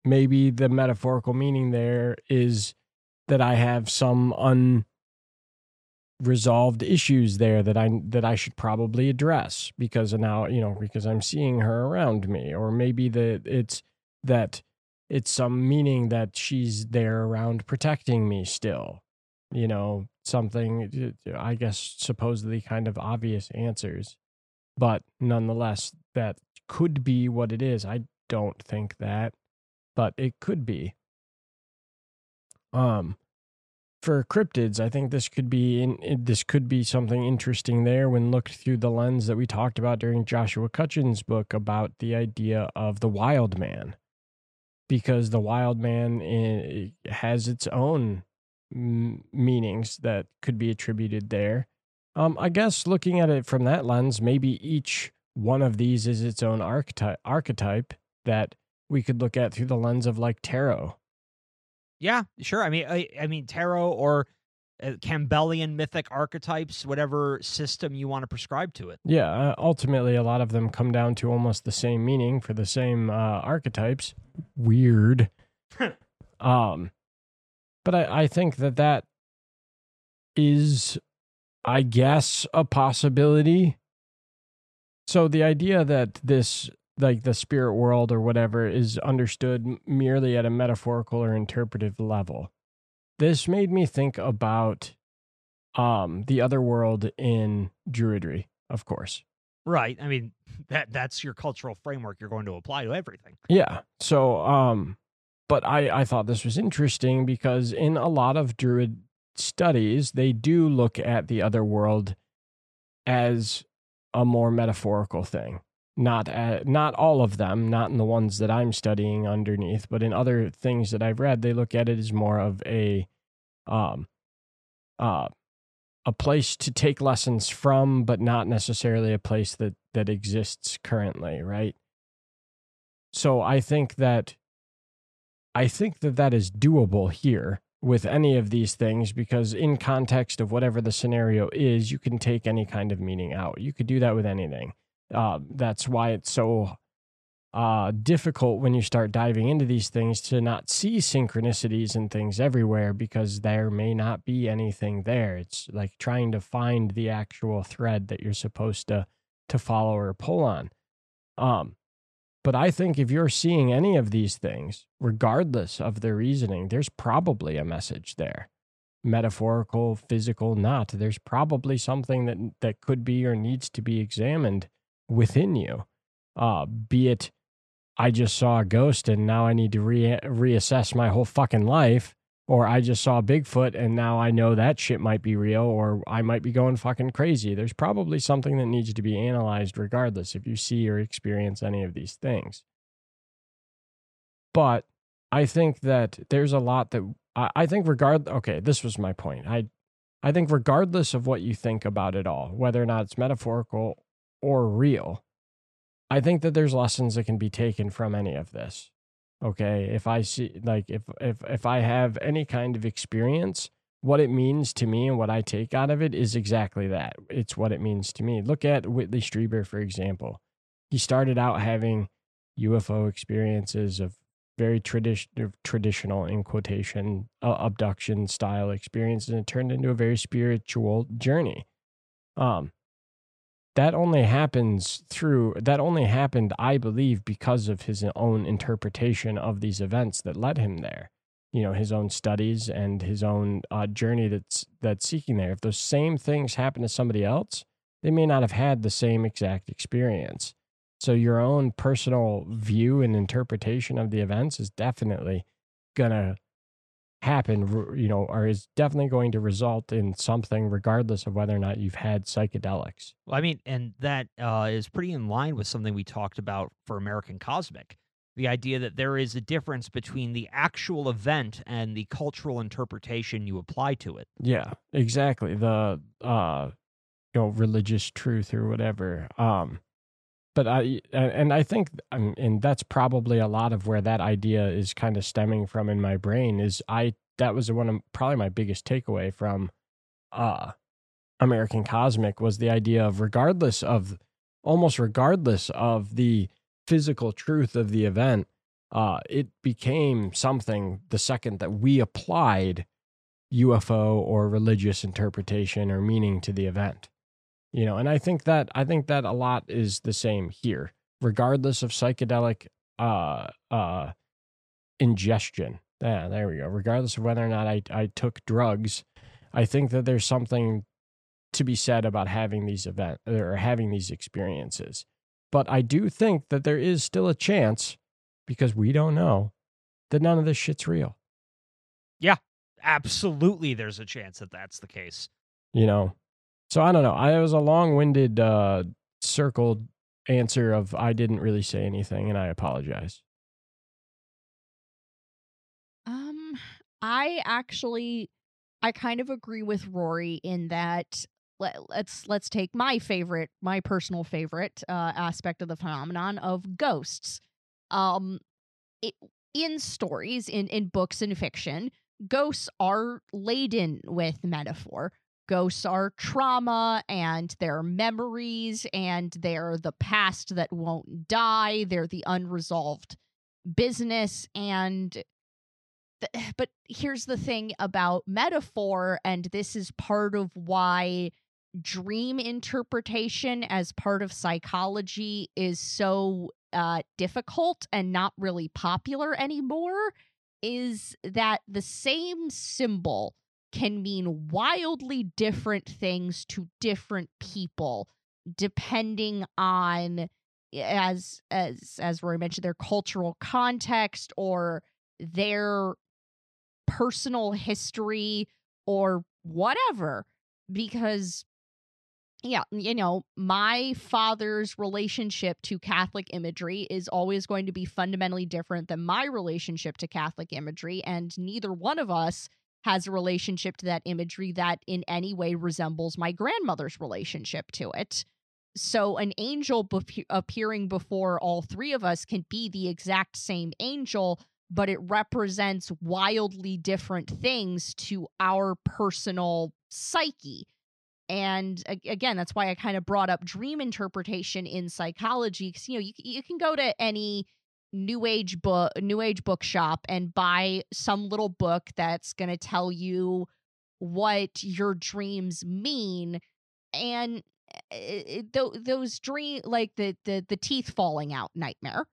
maybe the metaphorical meaning there is that I have some un resolved issues there that I that I should probably address because now you know because I'm seeing her around me, or maybe that it's that it's some meaning that she's there around protecting me still, you know, something I guess supposedly kind of obvious answers, but nonetheless that could be what it is. I don't think that, but it could be. Um, for cryptids, I think this could be in, this could be something interesting there when looked through the lens that we talked about during Joshua Cutchin's book about the idea of the wild man, because the wild man eh, has its own meanings that could be attributed there. Um, I guess looking at it from that lens, maybe each one of these is its own archetype archetype that we could look at through the lens of like tarot yeah, sure. I mean, I, I mean, tarot or uh, Campbellian mythic archetypes, whatever system you want to prescribe to it. Yeah, uh, ultimately, a lot of them come down to almost the same meaning for the same uh, archetypes. Weird. um, but I, I think that that is, I guess, a possibility. So the idea that this like the spirit world or whatever is understood merely at a metaphorical or interpretive level. This made me think about um the other world in druidry, of course. Right. I mean, that that's your cultural framework you're going to apply to everything. Yeah. So um but I I thought this was interesting because in a lot of druid studies, they do look at the other world as a more metaphorical thing not at, not all of them, not in the ones that I'm studying underneath, but in other things that I've read, they look at it as more of a um uh a place to take lessons from, but not necessarily a place that that exists currently, right? So I think that I think that that is doable here with any of these things because in context of whatever the scenario is, you can take any kind of meaning out. You could do that with anything. Uh, that's why it's so uh, difficult when you start diving into these things to not see synchronicities and things everywhere because there may not be anything there. It's like trying to find the actual thread that you're supposed to to follow or pull on. Um, but I think if you're seeing any of these things, regardless of their reasoning, there's probably a message there. Metaphorical, physical, not. There's probably something that that could be or needs to be examined within you. Uh, be it I just saw a ghost and now I need to re- reassess my whole fucking life, or I just saw Bigfoot and now I know that shit might be real, or I might be going fucking crazy. There's probably something that needs to be analyzed regardless if you see or experience any of these things. But I think that there's a lot that I, I think regard okay, this was my point. I I think regardless of what you think about it all, whether or not it's metaphorical or real. I think that there's lessons that can be taken from any of this. Okay, if I see like if if if I have any kind of experience, what it means to me and what I take out of it is exactly that. It's what it means to me. Look at Whitley Strieber for example. He started out having UFO experiences of very tradi- traditional in quotation uh, abduction style experiences and it turned into a very spiritual journey. Um, that only happens through that only happened i believe because of his own interpretation of these events that led him there. You know his own studies and his own uh, journey that's that's seeking there. If those same things happen to somebody else they may not have had the same exact experience. So your own personal view and interpretation of the events is definitely gonna happen, you know, or is definitely going to result in something, regardless of whether or not you've had psychedelics. Well, I mean, and that uh, is pretty in line with something we talked about for American Cosmic. The idea that there is a difference between the actual event and the cultural interpretation you apply to it. Yeah, exactly. The uh, you know, religious truth or whatever. Um, but I and I think and that's probably a lot of where that idea is kind of stemming from in my brain is I that was one of probably my biggest takeaway from uh American Cosmic was the idea of regardless of almost regardless of the physical truth of the event uh it became something the second that we applied UFO or religious interpretation or meaning to the event. You know, and I think that I think that a lot is the same here, regardless of psychedelic uh uh ingestion. Yeah, there we go. Regardless of whether or not I, I took drugs, I think that there's something to be said about having these events or having these experiences. But I do think that there is still a chance, because we don't know, that none of this shit's real. Yeah. Absolutely, there's a chance that that's the case. You know? So I don't know. I it was a long winded uh circled answer of I didn't really say anything and I apologize. Um, I actually, I kind of agree with Rory in that. Let, let's let's take my favorite, my personal favorite uh, aspect of the phenomenon of ghosts. Um, it, in stories, in in books and fiction, ghosts are laden with metaphor. Ghosts are trauma and they're memories and they're the past that won't die. They're the unresolved business and th- but here's the thing about metaphor and this is part of why dream interpretation as part of psychology is so uh, difficult and not really popular anymore is that the same symbol can mean wildly different things to different people depending on as as as Rory mentioned their cultural context or their personal history or whatever. Because yeah you know my father's relationship to catholic imagery is always going to be fundamentally different than my relationship to catholic imagery and neither one of us has a relationship to that imagery that in any way resembles my grandmother's relationship to it. So an angel be- appearing before all three of us can be the exact same angel but it represents wildly different things to our personal psyche. And again that's why i kind of brought up dream interpretation in psychology because you know you, you can go to any new age book new age bookshop and buy some little book that's going to tell you what your dreams mean. And eh, eh, eh, it, th- those dream like the, the the teeth falling out nightmare.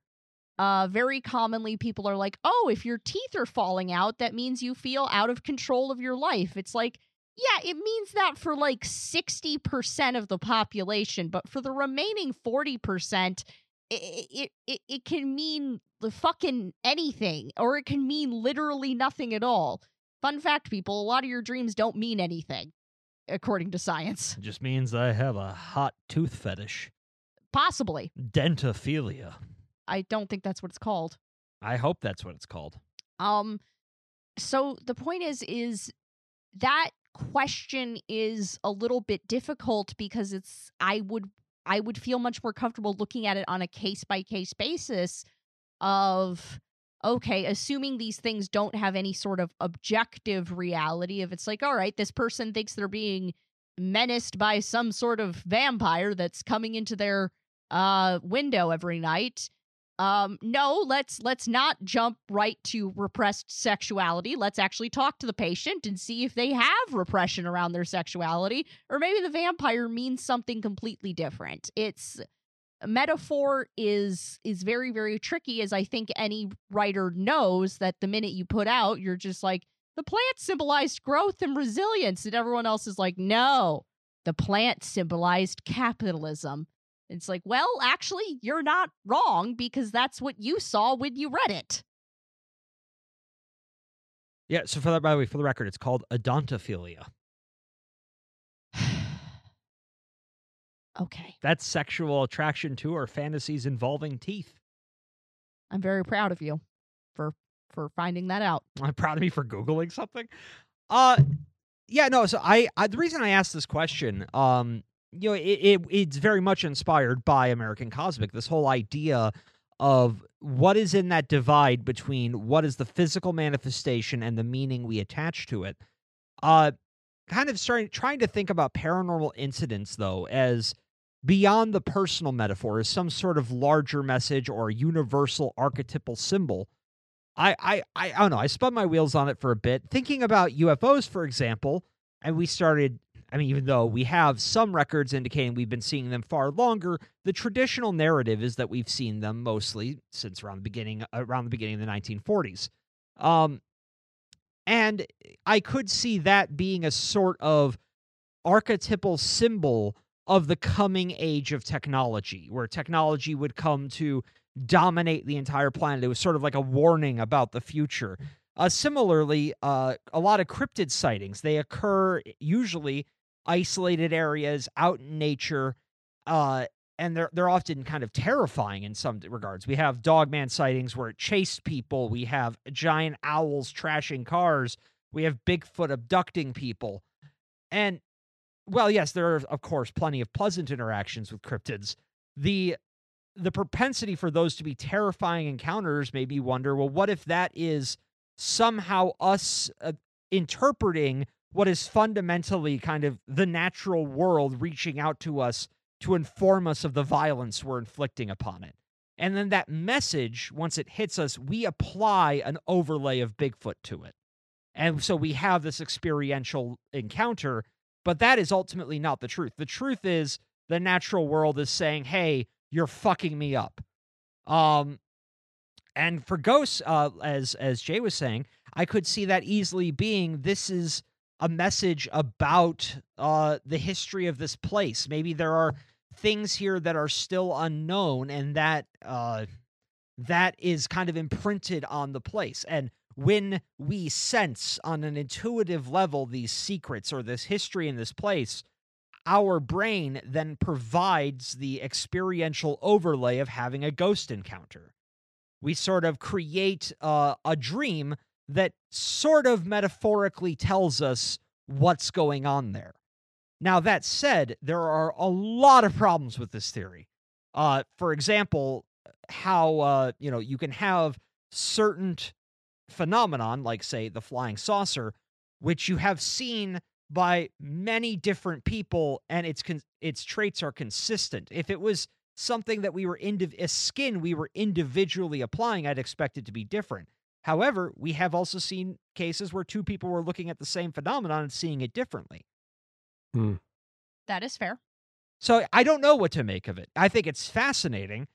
Uh very commonly people are like oh if your teeth are falling out that means you feel out of control of your life. It's like yeah it means that for like 60% of the population but for the remaining 40% it, it it it can mean the fucking anything or it can mean literally nothing at all fun fact people a lot of your dreams don't mean anything according to science. It just means I have a hot tooth fetish. Possibly. Dentophilia. I don't think that's what it's called. I hope that's what it's called. Um so the point is is that question is a little bit difficult because it's I would I would feel much more comfortable looking at it on a case by case basis of okay, assuming these things don't have any sort of objective reality, if it's like, all right, this person thinks they're being menaced by some sort of vampire that's coming into their uh window every night. Um no, let's let's not jump right to repressed sexuality. Let's actually talk to the patient and see if they have repression around their sexuality or maybe the vampire means something completely different. It's metaphor is is very very tricky as i think any writer knows that the minute you put out you're just like the plant symbolized growth and resilience and everyone else is like no the plant symbolized capitalism it's like well actually you're not wrong because that's what you saw when you read it Yeah, so for that by the way, for the record, it's called odontophilia. okay That's sexual attraction to or fantasies involving teeth. i'm very proud of you for for finding that out I'm proud of me for googling something. Uh, yeah, no. So I, I the reason I asked this question, um, you know, it, it it's very much inspired by American Cosmic. This whole idea of what is in that divide between what is the physical manifestation and the meaning we attach to it. Uh, kind of starting trying to think about paranormal incidents though as beyond the personal metaphor as some sort of larger message or universal archetypal symbol I, I, I, I don't know. I spun my wheels on it for a bit, thinking about UFOs, for example, and we started. I mean, even though we have some records indicating we've been seeing them far longer, the traditional narrative is that we've seen them mostly since around the beginning, around the beginning of the 1940s. Um, and I could see that being a sort of archetypal symbol of the coming age of technology, where technology would come to dominate the entire planet. It was sort of like a warning about the future. Uh, similarly, uh, a lot of cryptid sightings they occur usually isolated areas out in nature, uh, and they're they're often kind of terrifying in some regards. We have dogman sightings where it chased people. We have giant owls trashing cars. We have Bigfoot abducting people, and well, yes, there are of course plenty of pleasant interactions with cryptids. The the propensity for those to be terrifying encounters made me wonder well what if that is somehow us uh, interpreting what is fundamentally kind of the natural world reaching out to us to inform us of the violence we're inflicting upon it. And then that message once it hits us we apply an overlay of bigfoot to it. And so we have this experiential encounter but that is ultimately not the truth. The truth is the natural world is saying hey you're fucking me up. Um, and for ghosts, uh, as as Jay was saying, I could see that easily being this is a message about uh, the history of this place. Maybe there are things here that are still unknown, and that uh, that is kind of imprinted on the place. And when we sense on an intuitive level these secrets or this history in this place, our brain then provides the experiential overlay of having a ghost encounter. We sort of create uh, a dream that sort of metaphorically tells us what's going on there. Now, that said, there are a lot of problems with this theory. Uh, for example, how uh, you know you can have certain phenomenon, like say the flying saucer, which you have seen by many different people and its con- its traits are consistent. If it was something that we were indiv- a skin we were individually applying, I'd expect it to be different. However, we have also seen cases where two people were looking at the same phenomenon and seeing it differently. Hmm. That is fair. So I don't know what to make of it. I think it's fascinating.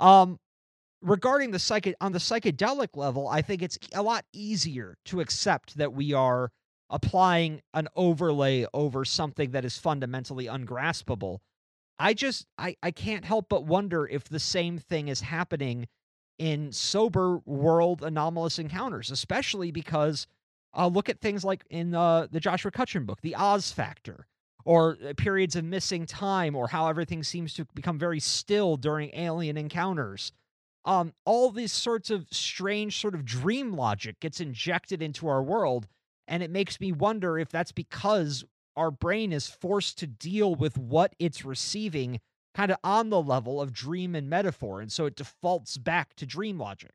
Um, regarding the psych on the psychedelic level, I think it's a lot easier to accept that we are applying an overlay over something that is fundamentally ungraspable. I just I, I can't help but wonder if the same thing is happening in sober world anomalous encounters, especially because uh, look at things like in uh, the Joshua Cutchin book, the Oz factor, or uh, periods of missing time, or how everything seems to become very still during alien encounters. Um, all these sorts of strange sort of dream logic gets injected into our world and it makes me wonder if that's because our brain is forced to deal with what it's receiving kind of on the level of dream and metaphor. And so it defaults back to dream logic.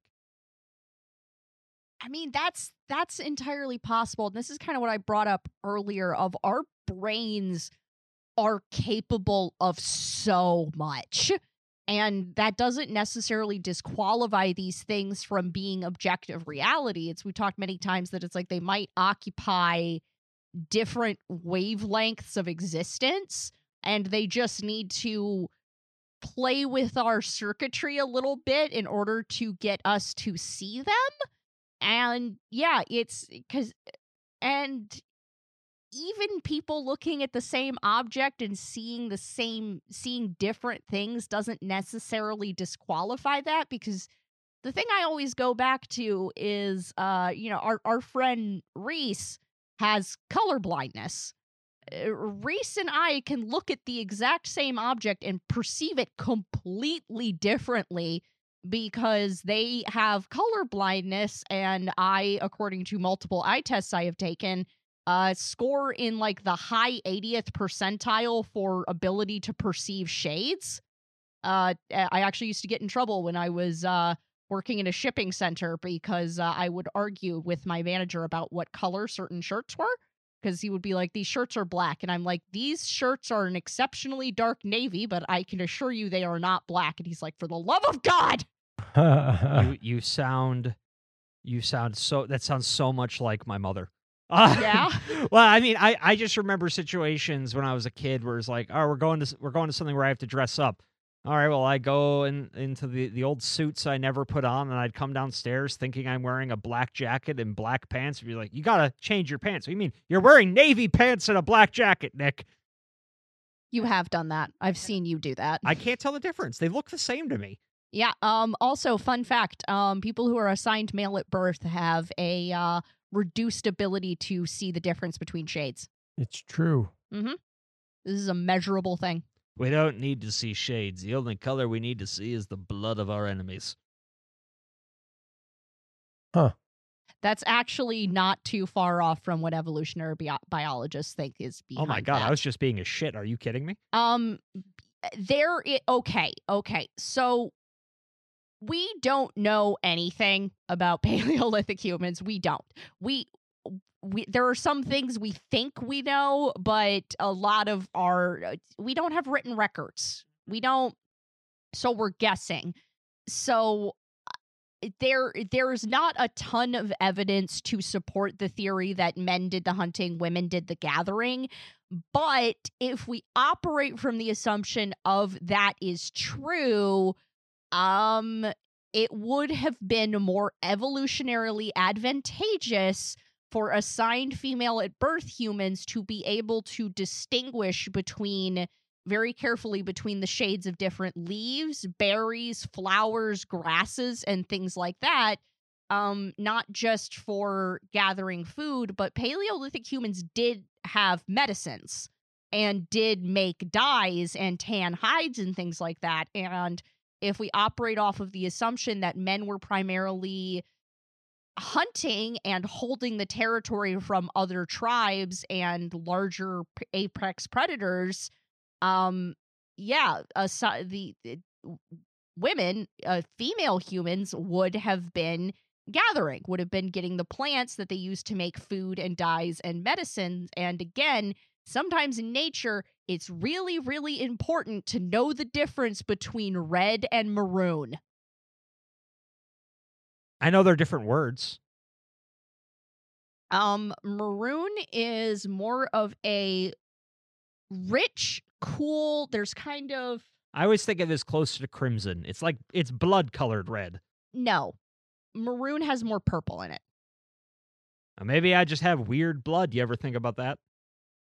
I mean, that's that's entirely possible. And this is kind of what I brought up earlier of our brains are capable of so much. And that doesn't necessarily disqualify these things from being objective reality. It's we talked many times that it's like they might occupy different wavelengths of existence and they just need to play with our circuitry a little bit in order to get us to see them. And yeah, it's cuz and even people looking at the same object and seeing the same seeing different things doesn't necessarily disqualify that because the thing I always go back to is uh you know our our friend Reese has color blindness. Uh, Reese and I can look at the exact same object and perceive it completely differently because they have color blindness and I according to multiple eye tests I have taken uh, score in like the high 80th percentile for ability to perceive shades. Uh, I actually used to get in trouble when I was uh, working in a shipping center because uh, I would argue with my manager about what color certain shirts were. Because he would be like, these shirts are black. And I'm like, these shirts are an exceptionally dark navy, but I can assure you they are not black. And he's like, for the love of God. you, you sound You sound so. That sounds so much like my mother. Uh, Yeah? well, I mean, I, I just remember situations when I was a kid where it's like, oh, we're going to we're going to something where I have to dress up. All right, well, I go in, into the, the old suits I never put on, and I'd come downstairs thinking I'm wearing a black jacket and black pants. And be like, you gotta change your pants. What do you mean? You're wearing navy pants and a black jacket, Nick. You have done that. I've seen you do that. I can't tell the difference. They look the same to me. Yeah. Um. Also, fun fact: um, people who are assigned male at birth have a uh, reduced ability to see the difference between shades. It's true. This is a measurable thing. We don't need to see shades. The only color we need to see is the blood of our enemies. Huh. That's actually not too far off from what evolutionary bio- biologists think is Oh my god, that. I was just being a shit. Are you kidding me? Um, there. It, okay. Okay. So we don't know anything about Paleolithic humans. We don't. We. We, there are some things we think we know, but a lot of our uh, we don't have written records. We don't, so we're guessing. So uh, there there is not a ton of evidence to support the theory that men did the hunting, women did the gathering. But if we operate from the assumption of that is true, um it would have been more evolutionarily advantageous for assigned female at birth humans to be able to distinguish between very carefully between the shades of different leaves, berries, flowers, grasses, and things like that. Um, not just for gathering food, but Paleolithic humans did have medicines and did make dyes and tan hides and things like that. And if we operate off of the assumption that men were primarily hunting and holding the territory from other tribes and larger apex predators, um, yeah, aside the, the women, uh, female humans would have been gathering, would have been getting the plants that they use to make food and dyes and medicines. And again, sometimes in nature, it's really, really important to know the difference between red and maroon. I know they're different words. Um, maroon is more of a rich, cool. There's kind of I always think of this closer to crimson. It's like it's blood colored red. no. Maroon has more purple in it. Uh, Maybe I just have weird blood. You ever think about that?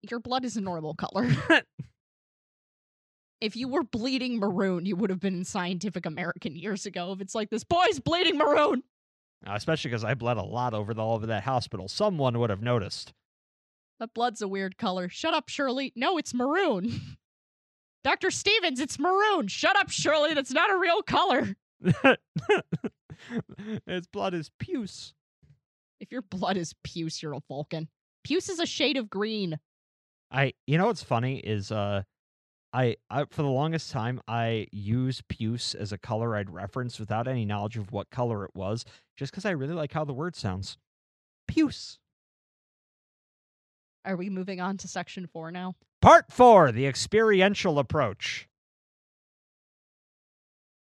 Your blood is a normal color. if you were bleeding maroon, you would have been in Scientific American years ago. If it's like this boy's bleeding maroon. Uh, especially because I bled a lot over the, all over that hospital. Someone would have noticed. That blood's a weird color. Shut up, Shirley. No, it's maroon. Dr. Stevens, it's maroon. Shut up, Shirley. That's not a real color. His blood is puce. If your blood is puce, you're a Vulcan. Puce is a shade of green. I you know what's funny is uh I, I for the longest time I used puce as a color I'd reference without any knowledge of what color it was, just because I really like how the word sounds. Puce. Are we moving on to section four now? Part four, the experiential approach.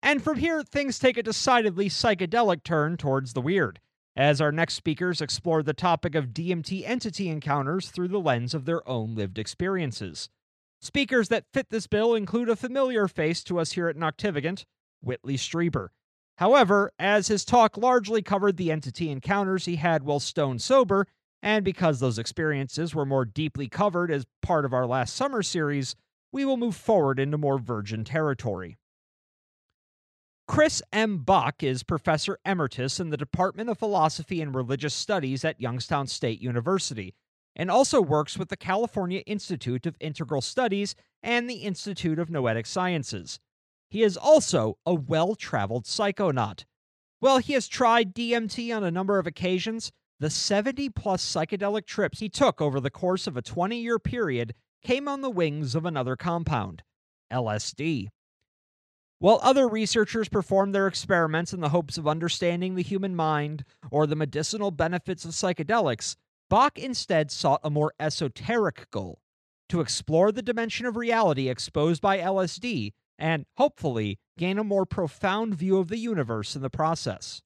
And from here, things take a decidedly psychedelic turn towards the weird, as our next speakers explore the topic of DMT entity encounters through the lens of their own lived experiences. Speakers that fit this bill include a familiar face to us here at Noctivagant, Whitley Strieber. However, as his talk largely covered the entity encounters he had while stone sober, and because those experiences were more deeply covered as part of our last summer series, we will move forward into more virgin territory. Chris M. Bache is Professor Emeritus in the Department of Philosophy and Religious Studies at Youngstown State University, and also works with the California Institute of Integral Studies and the Institute of Noetic Sciences. He is also a well traveled psychonaut. While he has tried DMT on a number of occasions, the 70 plus psychedelic trips he took over the course of a 20 year period came on the wings of another compound, LSD. While other researchers performed their experiments in the hopes of understanding the human mind or the medicinal benefits of psychedelics, Bache instead sought a more esoteric goal to explore the dimension of reality exposed by LSD and, hopefully, gain a more profound view of the universe in the process.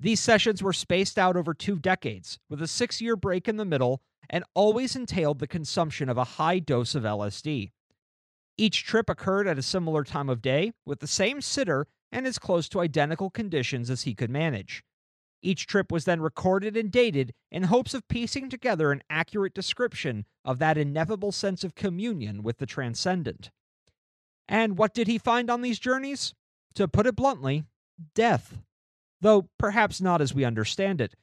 These sessions were spaced out over two decades, with a six year break in the middle, and always entailed the consumption of a high dose of LSD. Each trip occurred at a similar time of day, with the same sitter and as close to identical conditions as he could manage. Each trip was then recorded and dated in hopes of piecing together an accurate description of that ineffable sense of communion with the transcendent. And what did he find on these journeys? To put it bluntly, death. Though perhaps not as we understand it.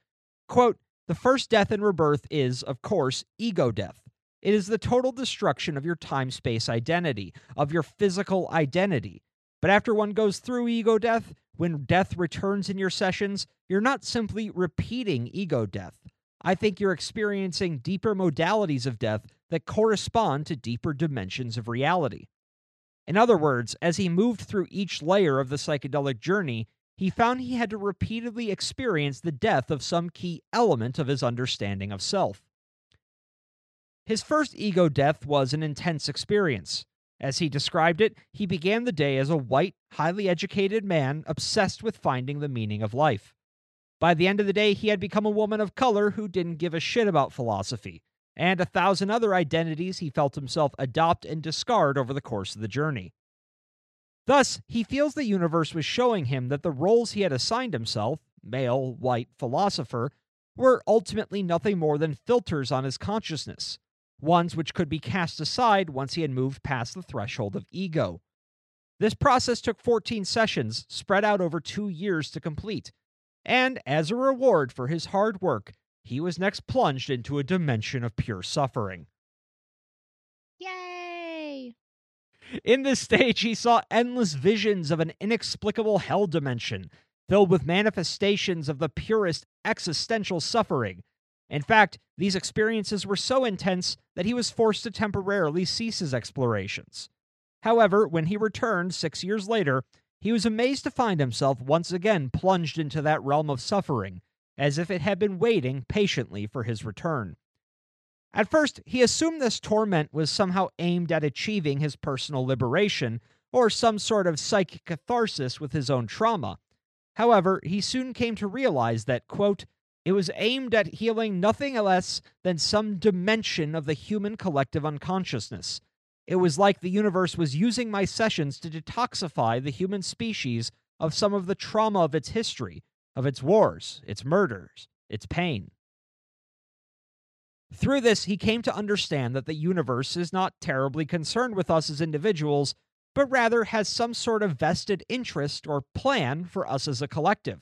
Quote, the first death in rebirth is, of course, ego death. It is the total destruction of your time space identity, of your physical identity. But after one goes through ego death, when death returns in your sessions, you're not simply repeating ego death. I think you're experiencing deeper modalities of death that correspond to deeper dimensions of reality. In other words, as he moved through each layer of the psychedelic journey, he found he had to repeatedly experience the death of some key element of his understanding of self. His first ego death was an intense experience. As he described it, he began the day as a white, highly educated man obsessed with finding the meaning of life. By the end of the day, he had become a woman of color who didn't give a shit about philosophy, and a thousand other identities he felt himself adopt and discard over the course of the journey. Thus, he feels the universe was showing him that the roles he had assigned himself male, white, philosopher were ultimately nothing more than filters on his consciousness, ones which could be cast aside once he had moved past the threshold of ego. This process took 14 sessions, spread out over two years to complete, and as a reward for his hard work, he was next plunged into a dimension of pure suffering. Yay! In this stage, he saw endless visions of an inexplicable hell dimension filled with manifestations of the purest existential suffering. In fact, these experiences were so intense that he was forced to temporarily cease his explorations. However, when he returned six years later, he was amazed to find himself once again plunged into that realm of suffering, as if it had been waiting patiently for his return. At first, he assumed this torment was somehow aimed at achieving his personal liberation or some sort of psychic catharsis with his own trauma. However, he soon came to realize that, quote, it was aimed at healing nothing less than some dimension of the human collective unconsciousness. It was like the universe was using my sessions to detoxify the human species of some of the trauma of its history, of its wars, its murders, its pain. Through this, he came to understand that the universe is not terribly concerned with us as individuals, but rather has some sort of vested interest or plan for us as a collective.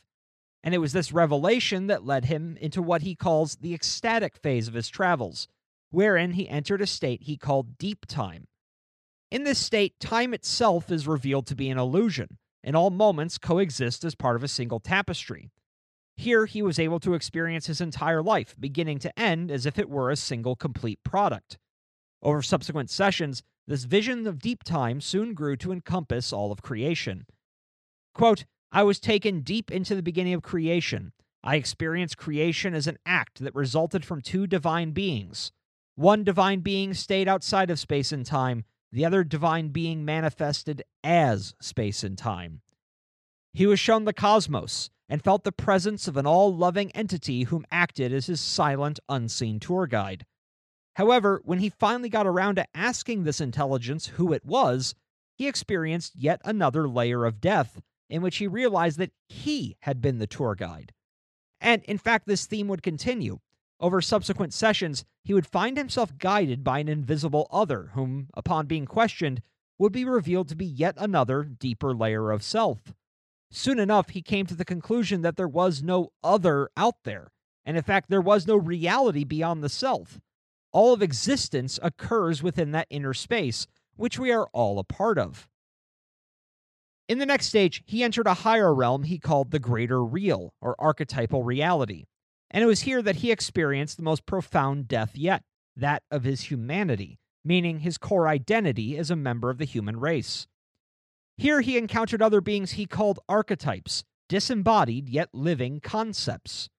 And it was this revelation that led him into what he calls the ecstatic phase of his travels, wherein he entered a state he called deep time. In this state, time itself is revealed to be an illusion, and all moments coexist as part of a single tapestry. Here, he was able to experience his entire life, beginning to end, as if it were a single complete product. Over subsequent sessions, this vision of deep time soon grew to encompass all of creation. Quote, I was taken deep into the beginning of creation. I experienced creation as an act that resulted from two divine beings. One divine being stayed outside of space and time, the other divine being manifested as space and time. He was shown the cosmos and felt the presence of an all loving entity whom acted as his silent, unseen tour guide. However, when he finally got around to asking this intelligence who it was, he experienced yet another layer of death in which he realized that he had been the tour guide. And in fact, this theme would continue. Over subsequent sessions, he would find himself guided by an invisible other, whom, upon being questioned, would be revealed to be yet another deeper layer of self. Soon enough, he came to the conclusion that there was no other out there, and in fact, there was no reality beyond the self. All of existence occurs within that inner space, which we are all a part of. In the next stage, he entered a higher realm he called the greater real, or archetypal reality. And it was here that he experienced the most profound death yet that of his humanity, meaning his core identity as a member of the human race. Here he encountered other beings he called archetypes, disembodied yet living concepts.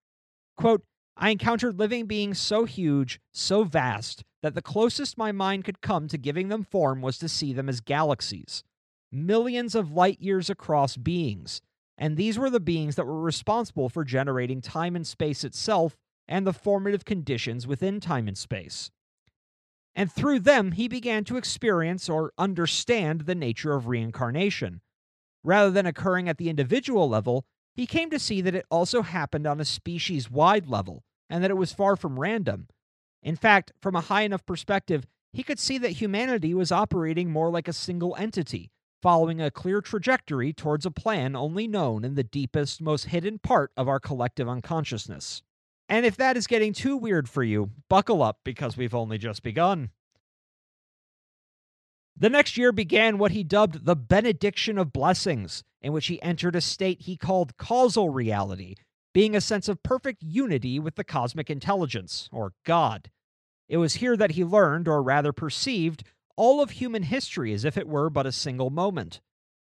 Quote, I encountered living beings so huge, so vast, that the closest my mind could come to giving them form was to see them as galaxies millions of light years across beings, and these were the beings that were responsible for generating time and space itself and the formative conditions within time and space. And through them, he began to experience or understand the nature of reincarnation. Rather than occurring at the individual level, he came to see that it also happened on a species wide level and that it was far from random. In fact, from a high enough perspective, he could see that humanity was operating more like a single entity, following a clear trajectory towards a plan only known in the deepest, most hidden part of our collective unconsciousness. And if that is getting too weird for you, buckle up because we've only just begun. The next year began what he dubbed the benediction of blessings, in which he entered a state he called causal reality, being a sense of perfect unity with the cosmic intelligence, or God. It was here that he learned, or rather perceived, all of human history as if it were but a single moment.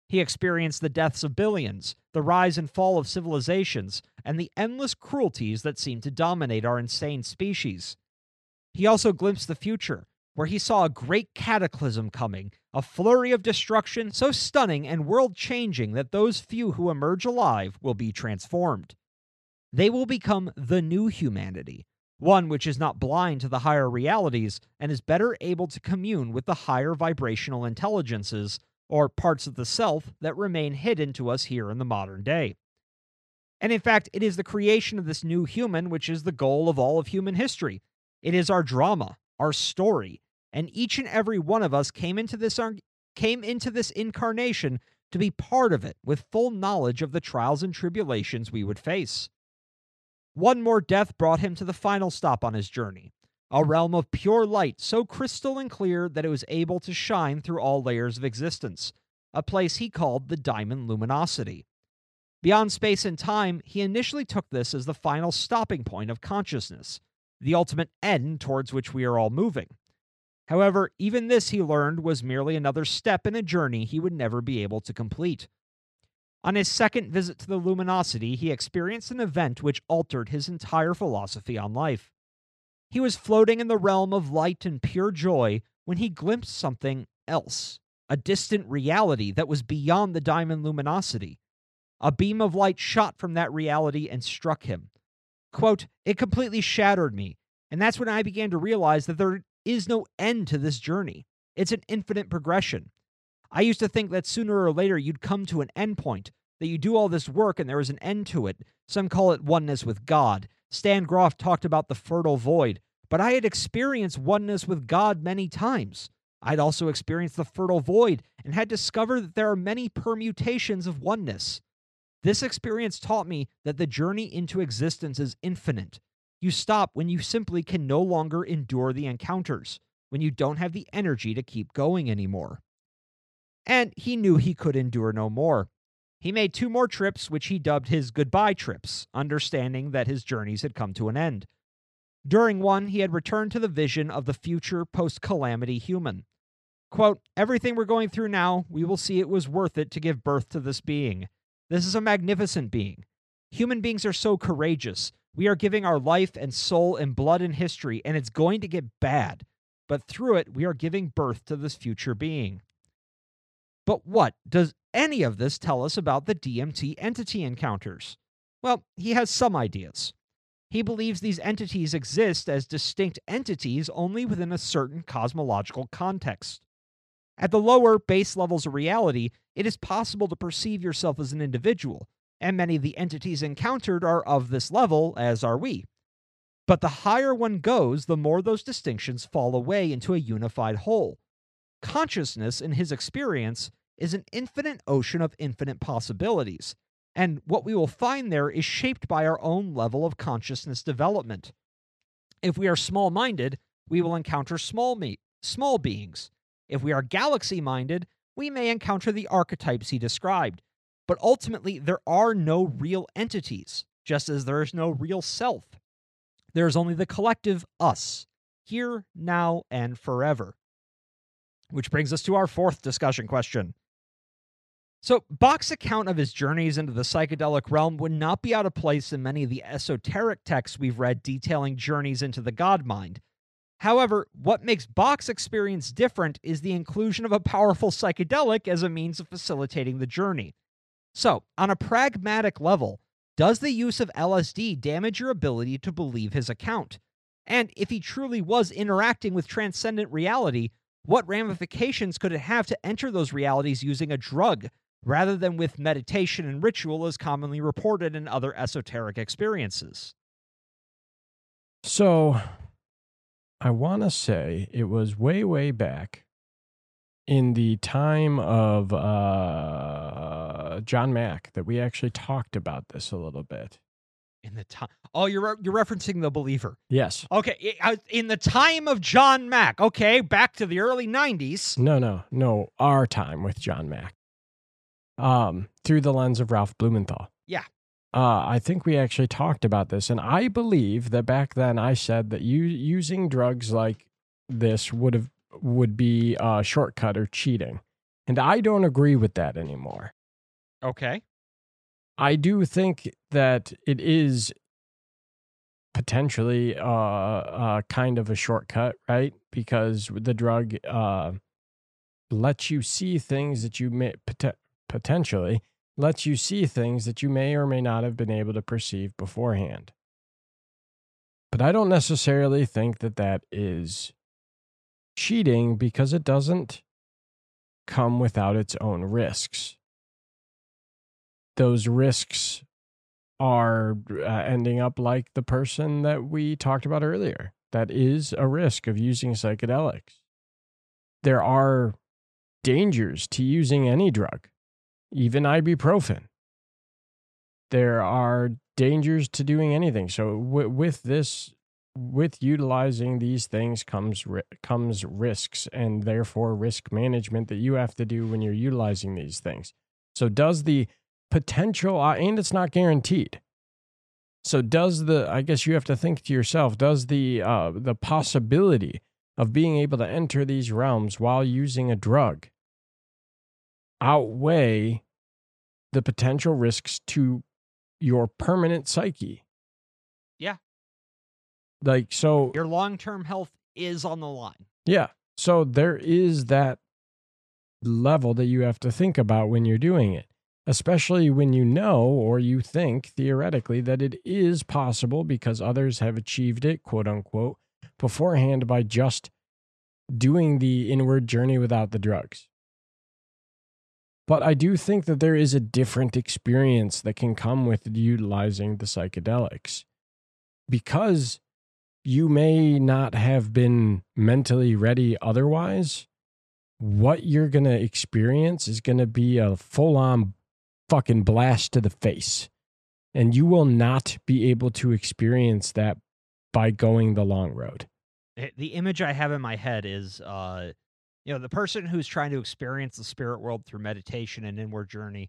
He experienced the deaths of billions, the rise and fall of civilizations, and the endless cruelties that seem to dominate our insane species. He also glimpsed the future, where he saw a great cataclysm coming, a flurry of destruction so stunning and world changing that those few who emerge alive will be transformed. They will become the new humanity, one which is not blind to the higher realities and is better able to commune with the higher vibrational intelligences or parts of the self that remain hidden to us here in the modern day. And in fact, it is the creation of this new human which is the goal of all of human history. It is our drama, our story, and each and every one of us came into this came into this incarnation to be part of it with full knowledge of the trials and tribulations we would face. One more death brought him to the final stop on his journey, a hmm. realm of pure light so crystal and clear that it was able to shine through all layers of existence, a place he called the diamond luminosity. Beyond space and time, he initially took this as the final stopping point of consciousness, the ultimate end towards which we are all moving. However, even this he learned was merely another step in a journey he would never be able to complete. On his second visit to the luminosity, he experienced an event which altered his entire philosophy on life. He was floating in the realm of light and pure joy when he glimpsed something else, a distant reality that was beyond the diamond luminosity. A beam of light shot from that reality and struck him. Quote, It completely shattered me, and that's when I began to realize that there is no end to this journey. It's an infinite progression. I used to think that sooner or later you'd come to an end point, that you do all this work and there is an end to it. Some call it oneness with God. Stan Grof talked about the fertile void, but I had experienced oneness with God many times. I'd also experienced the fertile void and had discovered that there are many permutations of oneness. This experience taught me that the journey into existence is infinite, you stop when you simply can no longer endure the encounters, when you don't have the energy to keep going anymore. And he knew he could endure no more. He made two more trips, which he dubbed his goodbye trips, understanding that his journeys had come to an end. During one, he had returned to the vision of the future post calamity human. Quote, Everything we're going through now, we will see it was worth it to give birth to this being. This is a magnificent being. Human beings are so courageous. We are giving our life and soul and blood and history, and it's going to get bad. But through it, we are giving birth to this future being. But what does any of this tell us about the DMT entity encounters? Well, he has some ideas. He believes these entities exist as distinct entities only within a certain cosmological context. At the lower base levels of reality, it is possible to perceive yourself as an individual, and many of the entities encountered are of this level, as are we. But the higher one goes, the more those distinctions fall away into a unified whole. Consciousness, in his experience, is an infinite ocean of infinite possibilities, and what we will find there is shaped by our own level of consciousness development. If we are small minded, we will encounter small, me- small beings. If we are galaxy minded, we may encounter the archetypes he described, but ultimately, there are no real entities, just as there is no real self. There is only the collective us, here, now, and forever. Which brings us to our fourth discussion question. So, Bache's account of his journeys into the psychedelic realm would not be out of place in many of the esoteric texts we've read detailing journeys into the God mind. However, what makes Bache's experience different is the inclusion of a powerful psychedelic as a means of facilitating the journey. So, on a pragmatic level, does the use of LSD damage your ability to believe his account? And if he truly was interacting with transcendent reality, what ramifications could it have to enter those realities using a drug rather than with meditation and ritual as commonly reported in other esoteric experiences? So I want to say it was way, way back in the time of uh, John Mack that we actually talked about this a little bit. In the time, oh, you're you're referencing the believer. Yes. Okay, I- in the time of John Mack. Okay, back to the early '90s. No, no, no. Our time with John Mack. Um, through the lens of Ralph Blumenthal. Yeah. Uh, I think we actually talked about this, and I believe that back then I said that you using drugs like this would have would be a shortcut or cheating, and I don't agree with that anymore. Okay. I do think that it is potentially uh, uh, kind of a shortcut, right? Because the drug uh, lets you see things that you may potentially lets you see things that you may or may not have been able to perceive beforehand. But I don't necessarily think that that is cheating because it doesn't come without its own risks those risks are uh, ending up like the person that we talked about earlier. That is a risk of using psychedelics. There are dangers to using any drug, even ibuprofen. There are dangers to doing anything. So w- with this with utilizing these things comes ri- comes risks and therefore risk management that you have to do when you're utilizing these things. So does the potential uh, and it's not guaranteed so does the i guess you have to think to yourself does the uh, the possibility of being able to enter these realms while using a drug outweigh the potential risks to your permanent psyche Yeah. like so Your long-term health is on the line. yeah. So there is that level that you have to think about when you're doing it, especially when you know or you think theoretically that it is possible because others have achieved it, quote unquote, beforehand by just doing the inward journey without the drugs. But I do think that there is a different experience that can come with utilizing the psychedelics because you may not have been mentally ready otherwise. What you're going to experience is going to be a full on fucking blast to the face. And you will not be able to experience that by going the long road. The image I have in my head is, uh, you know, the person who's trying to experience the spirit world through meditation and inward journey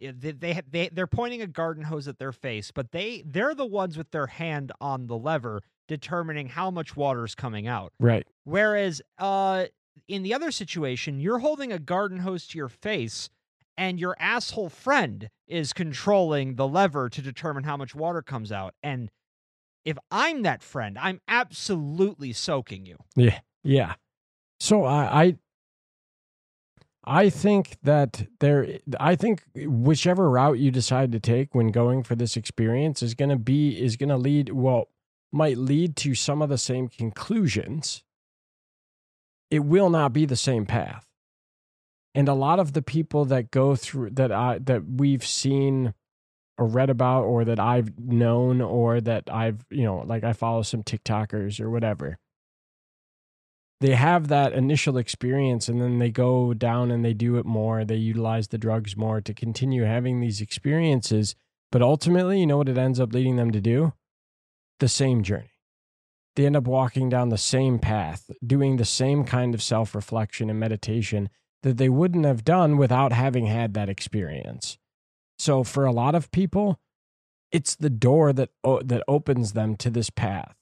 they, they, they they're pointing a garden hose at their face, but they they're the ones with their hand on the lever determining how much water is coming out. Right. Whereas, uh, in the other situation, you're holding a garden hose to your face, and your asshole friend is controlling the lever to determine how much water comes out. And if I'm that friend, I'm absolutely soaking you. Yeah. Yeah. So I, I I think that there I think whichever route you decide to take when going for this experience is going to be is going to lead well might lead to some of the same conclusions. It will not be the same path. And a lot of the people that go through that I that we've seen or read about or that I've known or that I've, you know, like I follow some TikTokers or whatever they have that initial experience and then they go down and they do it more they utilize the drugs more to continue having these experiences. But ultimately you know what it ends up leading them to do? The same journey. They end up walking down the same path doing the same kind of self-reflection and meditation that they wouldn't have done without having had that experience. So for a lot of people it's the door that that opens them to this path.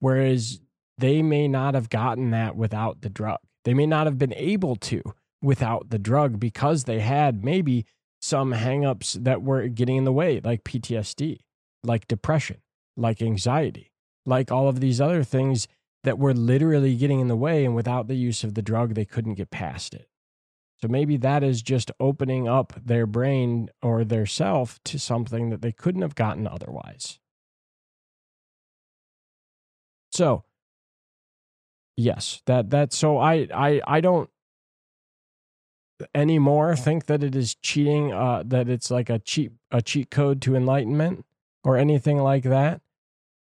Whereas they may not have gotten that without the drug. They may not have been able to without the drug because they had maybe some hangups that were getting in the way, like PTSD, like depression, like anxiety, like all of these other things that were literally getting in the way. And without the use of the drug, they couldn't get past it. So maybe that is just opening up their brain or their self to something that they couldn't have gotten otherwise. So, yes, that that so I I I don't anymore think that it is cheating uh that it's like a cheat a cheat code to enlightenment or anything like that.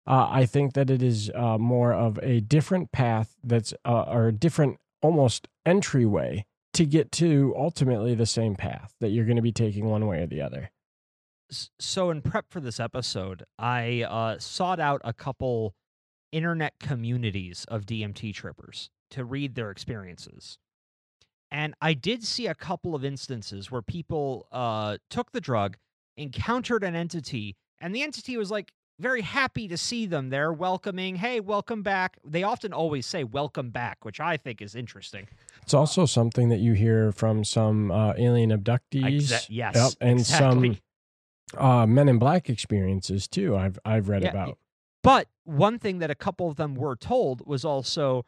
Uh, I think that it is uh, more of a different path that's uh, or a different almost entryway to get to ultimately the same path that you're going to be taking one way or the other. So, in prep for this episode, I uh, sought out a couple internet communities of DMT trippers to read their experiences. And I did see a couple of instances where people uh, took the drug, encountered an entity, and the entity was like very happy to see them there, welcoming, hey, welcome back. They often always say welcome back, which I think is interesting. It's also something that you hear from some uh, alien abductees. Exa- yes, Yep, and exactly. some uh, Men in Black experiences too. I've I've read Yeah, about. But one thing that a couple of them were told was also,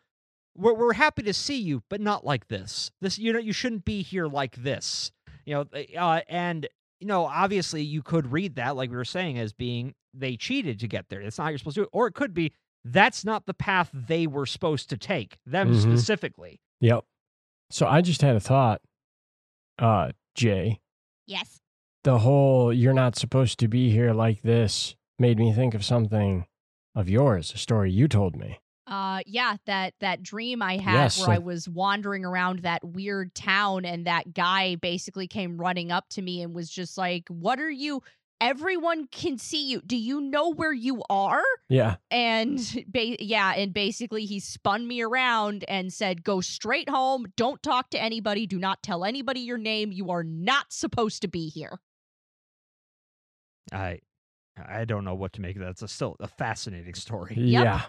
"We're we're happy to see you, but not like this. This you know you shouldn't be here like this. You know, uh, and you know obviously you could read that like we were saying as being they cheated to get there. It's not how you're supposed to do it, or it could be that's not the path they were supposed to take them Mhm. specifically. Yep. So I just had a thought, uh, Jay. Yes. The whole "you're not supposed to be here like this" made me think of something of yours, a story you told me. Uh yeah, that that dream I had Yes, where I like- was wandering around that weird town and that guy basically came running up to me and was just like, "What are you Everyone can see you. Do you know where you are?" Yeah. And ba- yeah, and basically he spun me around and said, "Go straight home. Don't talk to anybody. Do not tell anybody your name. You are not supposed to be here." I I don't know what to make of that. It's a, still a fascinating story. Yeah.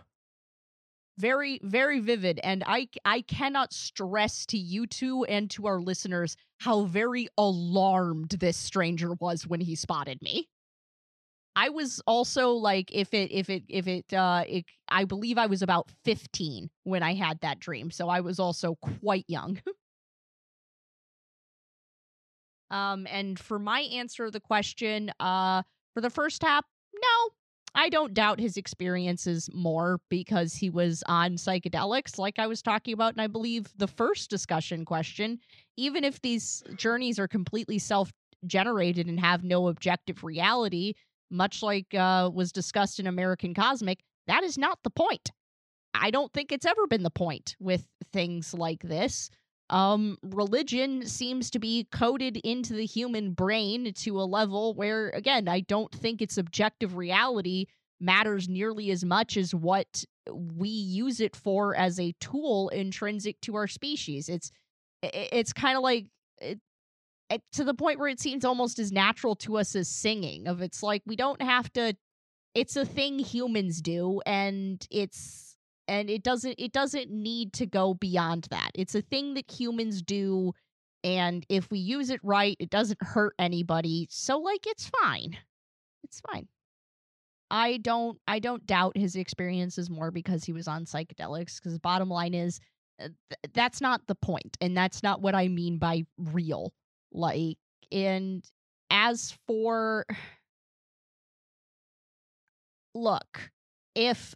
very very vivid and i i cannot stress to you two and to our listeners how very alarmed this stranger was when he spotted me i was also like if it if it if it uh it, i believe i was about 15 when i had that dream so i was also quite young um and for my answer to the question uh for the first half, no I don't doubt his experiences more because he was on psychedelics, like I was talking about. And I believe the first discussion question, even if these journeys are completely self generated and have no objective reality, much like uh, was discussed in American Cosmic, that is not the point. I don't think it's ever been the point with things like this. Um, religion seems to be coded into the human brain to a level where, again, I don't think its objective reality matters nearly as much as what we use it for as a tool intrinsic to our species. It's it's kind of like it, it, to the point where it seems almost as natural to us as singing. Of it's like we don't have to. It's a thing humans do, and it's and it doesn't it doesn't need to go beyond that. It's a thing that humans do and if we use it right, it doesn't hurt anybody. So like it's fine. It's fine. I don't I don't doubt his experiences more because he was on psychedelics cuz bottom line is uh, th- that's not the point and that's not what I mean by real. Like and as for look, if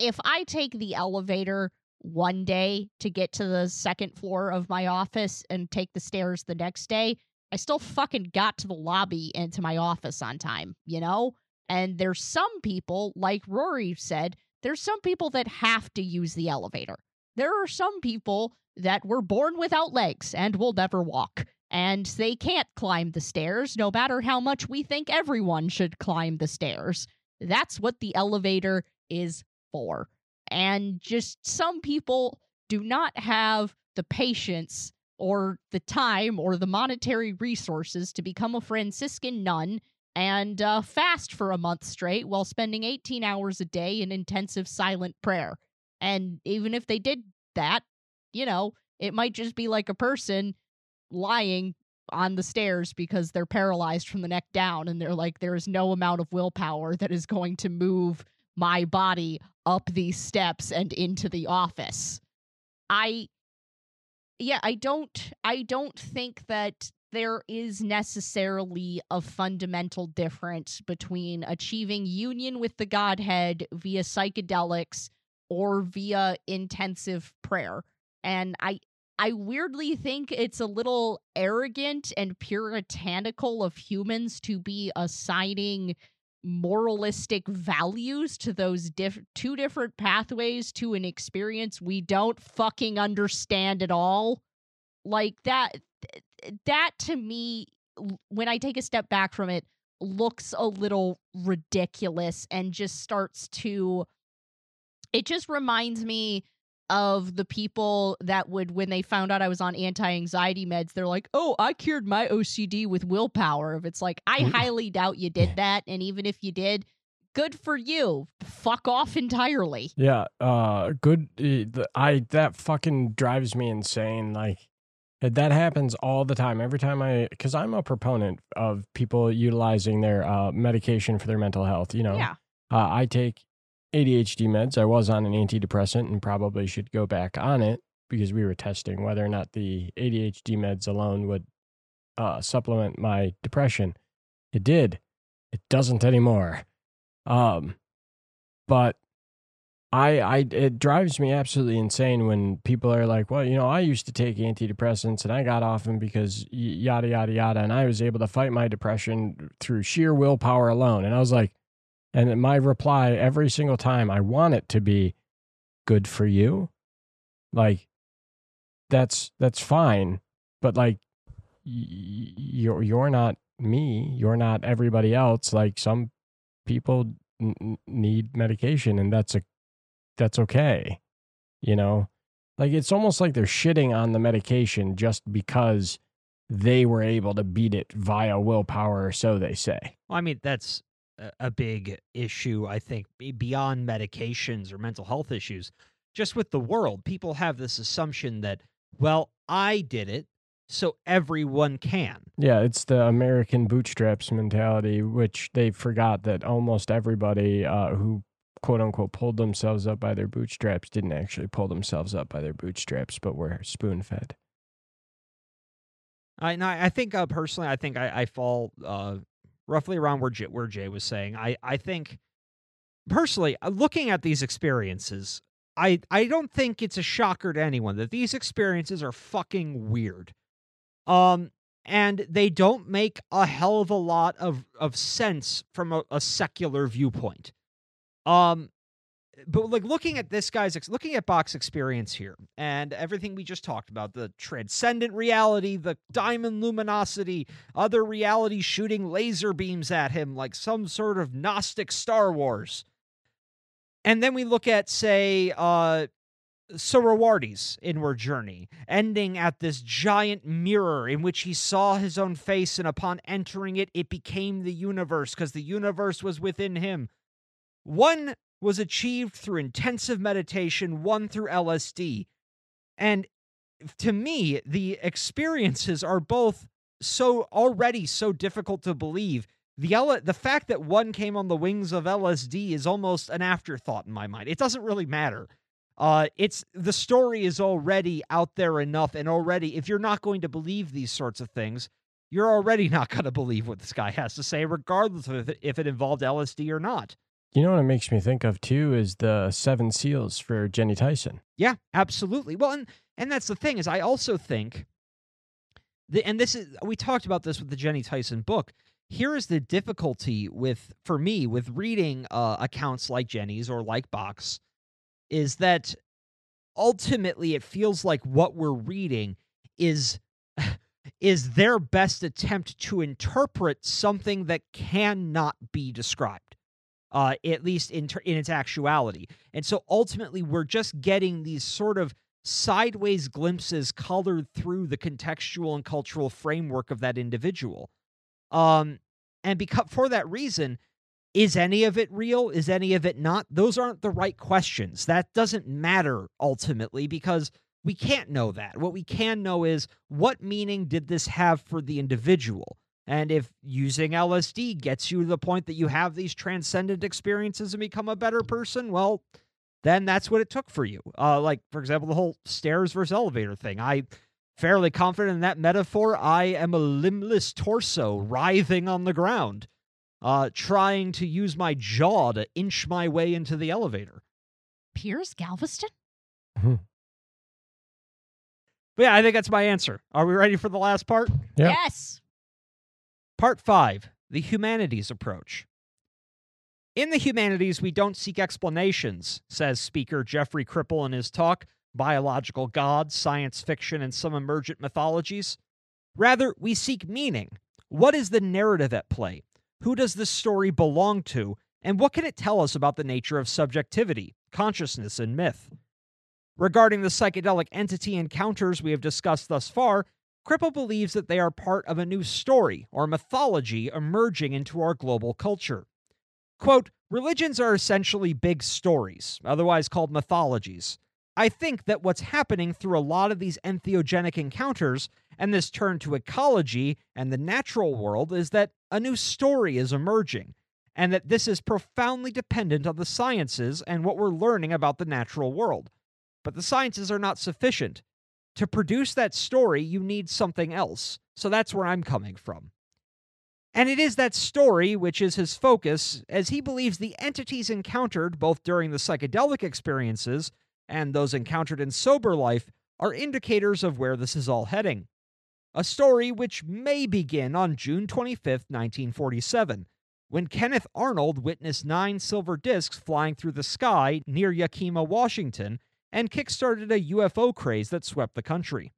if I take the elevator one day to get to the second floor of my office and take the stairs the next day, I still fucking got to the lobby and to my office on time, you know? And there's some people, like Rory said, there's some people that have to use the elevator. There are some people that were born without legs and will never walk. And they can't climb the stairs, no matter how much we think everyone should climb the stairs. That's what the elevator is for. And just some people do not have the patience or the time or the monetary resources to become a Franciscan nun and uh, fast for a month straight while spending 18 hours a day in intensive silent prayer. And even if they did that, you know, it might just be like a person lying on the stairs because they're paralyzed from the neck down and they're like there is no amount of willpower that is going to move my body up these steps and into the office. I yeah, I don't I don't think that there is necessarily a fundamental difference between achieving union with the Godhead via psychedelics or via intensive prayer. And I I weirdly think it's a little arrogant and puritanical of humans to be assigning moralistic values to those diff- two different pathways to an experience we don't fucking understand at all. Like that that to me when I take a step back from it looks a little ridiculous and just starts to it just reminds me of the people that would when they found out I was on anti-anxiety meds they're like, "Oh, I cured my OCD with willpower." If it's like, "I highly doubt you did that and even if you did, good for you. Fuck off entirely." Yeah, uh good uh, I that fucking drives me insane like that happens all the time. Every time I, because I'm a proponent of people utilizing their uh, medication for their mental health. You know, Yeah. uh, I take ADHD meds. I was on an antidepressant and probably should go back on it because we were testing whether or not the ADHD meds alone would uh, supplement my depression. It did. It doesn't anymore. Um, but I, I, it drives me absolutely insane when people are like, well, you know, I used to take antidepressants and I got off them because yada, yada, yada. And I was able to fight my depression through sheer willpower alone. And I was like, and my reply every single time, I want it to be good for you. Like, that's, that's fine. But like, you're, you're not me. You're not everybody else. Like, some people n- need medication and that's a that's okay you know like it's almost like they're shitting on the medication just because they were able to beat it via willpower so they say Well, I mean, that's a- big issue, I think, beyond medications or mental health issues. Just with the world, people have this assumption that, well, I did it, so everyone can. yeah it's the american bootstraps mentality which they forgot that almost everybody uh, who quote unquote pulled themselves up by their bootstraps didn't actually pull themselves up by their bootstraps but were spoon fed I, I think uh, personally, I think I, I fall uh, roughly around where Jay, where Jay was saying. I, I think personally, uh, looking at these experiences, I, I don't think it's a shocker to anyone that these experiences are fucking weird. Um, and they don't make a hell of a lot of, of sense from a, a secular viewpoint. Um, but like looking at this guy's looking at Bache's experience here and everything we just talked about the transcendent reality, the diamond luminosity, other realities shooting laser beams at him like some sort of Gnostic Star Wars. And then we look at, say, uh, Suhrawardi's inward journey, ending at this giant mirror in which he saw his own face, and upon entering it, it became the universe because the universe was within him. One was achieved through intensive meditation, one through LSD. And to me, the experiences are both so already so difficult to believe. The L- the fact that one came on the wings of LSD is almost an afterthought in my mind. It doesn't really matter. Uh, it's the story is already out there enough, and already, if you're not going to believe these sorts of things, you're already not going to believe what this guy has to say, regardless of if it, if it involved LSD or not. You know what it makes me think of too is the seven seals for jenny tyson Yeah, absolutely. Well, and and that's the thing is I also think the and this is we talked about this with the Jenny Tyson book. Here is the difficulty with for me with reading uh, accounts like Jenny's or like Box is that ultimately it feels like what we're reading is is their best attempt to interpret something that cannot be described uh, at least in ter- in its actuality. And so ultimately, we're just getting these sort of sideways glimpses colored through the contextual and cultural framework of that individual. Um, and because for that reason, is any of it real? Is any of it not? Those aren't the right questions. That doesn't matter ultimately because we can't know that. What we can know is what meaning did this have for the individual? And if using LSD gets you to the point that you have these transcendent experiences and become a better person, well, then that's what it took for you. Uh, like, for example, the whole stairs versus elevator thing. I Fairly confident in that metaphor, I am a limbless torso writhing on the ground, uh, trying to use my jaw to inch my way into the elevator. Piers Gaveston? But yeah, I think that's my answer. Are we ready for the last part? Yep. Yes. Part 5 The Humanities Approach. In the humanities, we don't seek explanations, says speaker Jeffrey Kripal in his talk, Biological Gods, Science Fiction, and Some Emergent Mythologies. Rather, we seek meaning. What is the narrative at play? Who does this story belong to? And what can it tell us about the nature of subjectivity, consciousness, and myth? Regarding the psychedelic entity encounters we have discussed thus far, Kripal believes that they are part of a new story or mythology emerging into our global culture. Quote, religions are essentially big stories, otherwise called mythologies. I think that what's happening through a lot of these entheogenic encounters and this turn to ecology and the natural world is that a new story is emerging, and that this is profoundly dependent on the sciences and what we're learning about the natural world. But the sciences are not sufficient. To produce that story, you need something else. So that's where I'm coming from. And it is that story which is his focus, as he believes the entities encountered both during the psychedelic experiences and those encountered in sober life are indicators of where this is all heading. A story which may begin on June 25, 1947, when Kenneth Arnold witnessed nine silver discs flying through the sky near Yakima, Washington, and kickstarted a UFO craze that swept the country.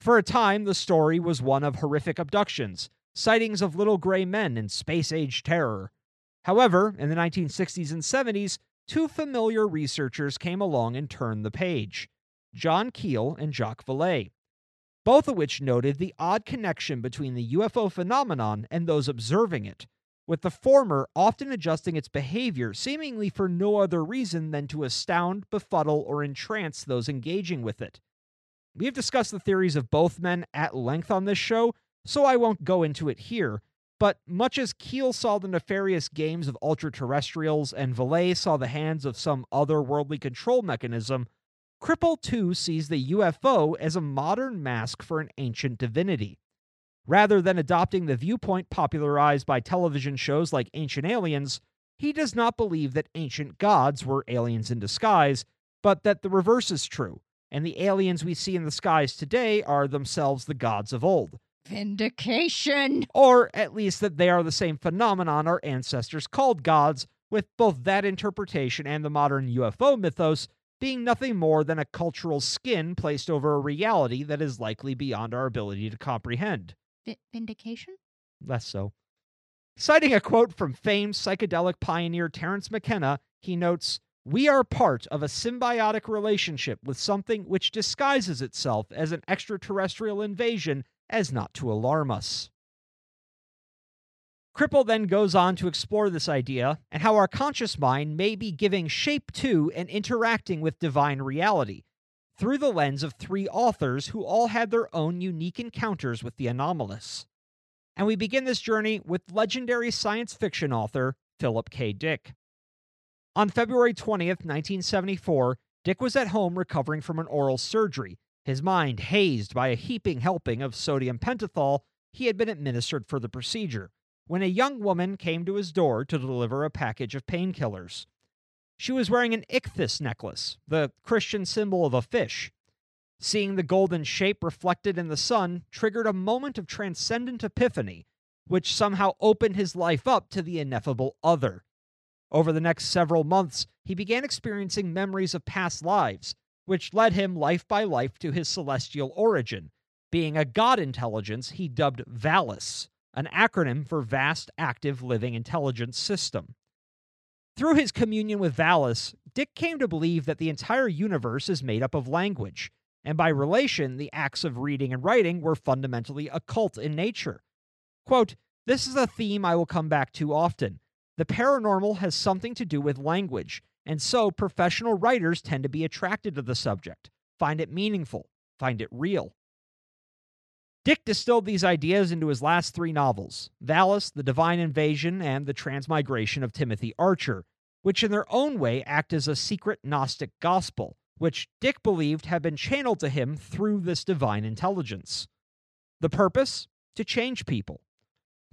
For a time, the story was one of horrific abductions, sightings of little gray men, and space age terror. However, in the 1960s and 70s, two familiar researchers came along and turned the page John Keel and Jacques Vallée, both of which noted the odd connection between the UFO phenomenon and those observing it, with the former often adjusting its behavior seemingly for no other reason than to astound, befuddle, or entrance those engaging with it. We have discussed the theories of both men at length on this show, so I won't go into it here. But much as Keel saw the nefarious games of ultra-terrestrials and Vallée saw the hands of some otherworldly control mechanism, Kripal too sees the UFO as a modern mask for an ancient divinity. Rather than adopting the viewpoint popularized by television shows like Ancient Aliens, he does not believe that ancient gods were aliens in disguise, but that the reverse is true, and the aliens we see in the skies today are themselves the gods of old. Vindication. Or at least that they are the same phenomenon our ancestors called gods, with both that interpretation and the modern UFO mythos being nothing more than a cultural skin placed over a reality that is likely beyond our ability to comprehend. Vi- vindication? Less so. Citing a quote from famed psychedelic pioneer Terence McKenna, he notes, We are part of a symbiotic relationship with something which disguises itself as an extraterrestrial invasion as not to alarm us. Kripal then goes on to explore this idea and how our conscious mind may be giving shape to and interacting with divine reality through the lens of three authors who all had their own unique encounters with the anomalous. And we begin this journey with legendary science fiction author Philip K. Dick. On February 20th, 1974, Dick was at home recovering from an oral surgery, his mind hazed by a heaping helping of sodium pentothal he had been administered for the procedure, when a young woman came to his door to deliver a package of painkillers. She was wearing an ichthys necklace, the Christian symbol of a fish. Seeing the golden shape reflected in the sun triggered a moment of transcendent epiphany, which somehow opened his life up to the ineffable other. Over the next several months, he began experiencing memories of past lives, which led him life by life to his celestial origin, being a god intelligence he dubbed Valis, an acronym for Vast Active Living Intelligence System. Through his communion with Valis, Dick came to believe that the entire universe is made up of language, and by relation, the acts of reading and writing were fundamentally occult in nature. Quote, This is a theme I will come back to often. The paranormal has something to do with language, and so professional writers tend to be attracted to the subject, find it meaningful, find it real. Dick distilled these ideas into his last three novels Valis, The Divine Invasion, and The Transmigration of Timothy Archer, which in their own way act as a secret Gnostic gospel, which Dick believed had been channeled to him through this divine intelligence. The purpose? To change people.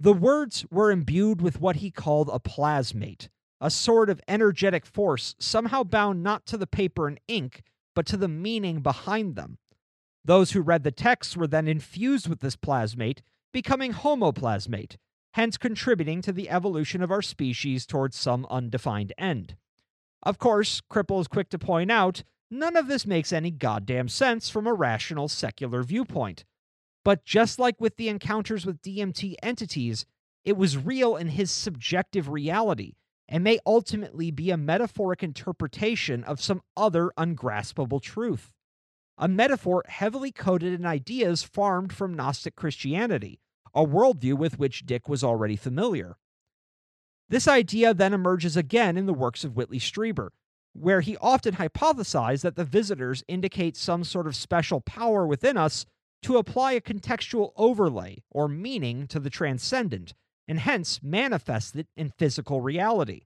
The words were imbued with what he called a plasmate, a sort of energetic force somehow bound not to the paper and ink, but to the meaning behind them. Those who read the texts were then infused with this plasmate, becoming homoplasmate, hence contributing to the evolution of our species towards some undefined end. Of course, Kripal is quick to point out none of this makes any goddamn sense from a rational secular viewpoint. But just like with the encounters with DMT entities, it was real in his subjective reality and may ultimately be a metaphoric interpretation of some other ungraspable truth. A metaphor heavily coded in ideas farmed from Gnostic Christianity, a worldview with which Dick was already familiar. This idea then emerges again in the works of Whitley Strieber, where he often hypothesized that the visitors indicate some sort of special power within us to apply a contextual overlay or meaning to the transcendent, and hence manifest it in physical reality.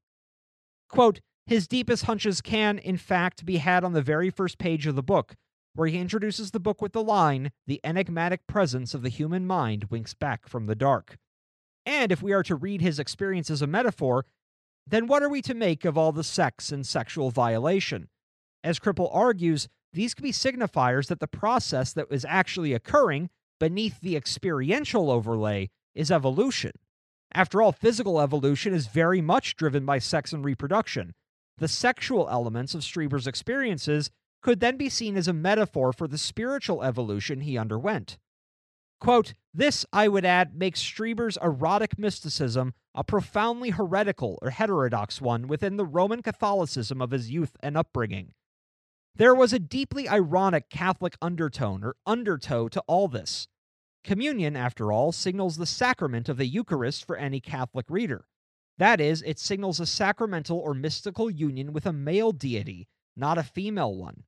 Quote, his deepest hunches can, in fact, be had on the very first page of the book, where he introduces the book with the line, The enigmatic presence of the human mind winks back from the dark. And if we are to read his experience as a metaphor, then what are we to make of all the sex and sexual violation? As Kripal argues, these could be signifiers that the process that is actually occurring beneath the experiential overlay is evolution. After all, physical evolution is very much driven by sex and reproduction. The sexual elements of Strieber's experiences could then be seen as a metaphor for the spiritual evolution he underwent. Quote, this, I would add, makes Strieber's erotic mysticism a profoundly heretical or heterodox one within the Roman Catholicism of his youth and upbringing. There was a deeply ironic Catholic undertone or undertow to all this. Communion, after all, signals the sacrament of the Eucharist for any Catholic reader. That is, it signals a sacramental or mystical union with a male deity, not a female one.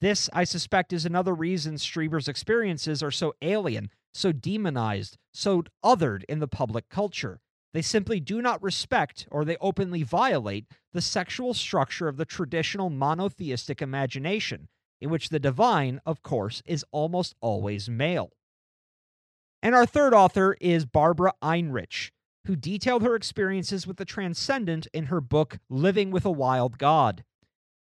This, I suspect, is another reason Strieber's experiences are so alien, so demonized, so othered in the public culture. They simply do not respect or they openly violate the sexual structure of the traditional monotheistic imagination, in which the divine, of course, is almost always male. And our third author is Barbara Ehrenreich, who detailed her experiences with the transcendent in her book Living with a Wild God.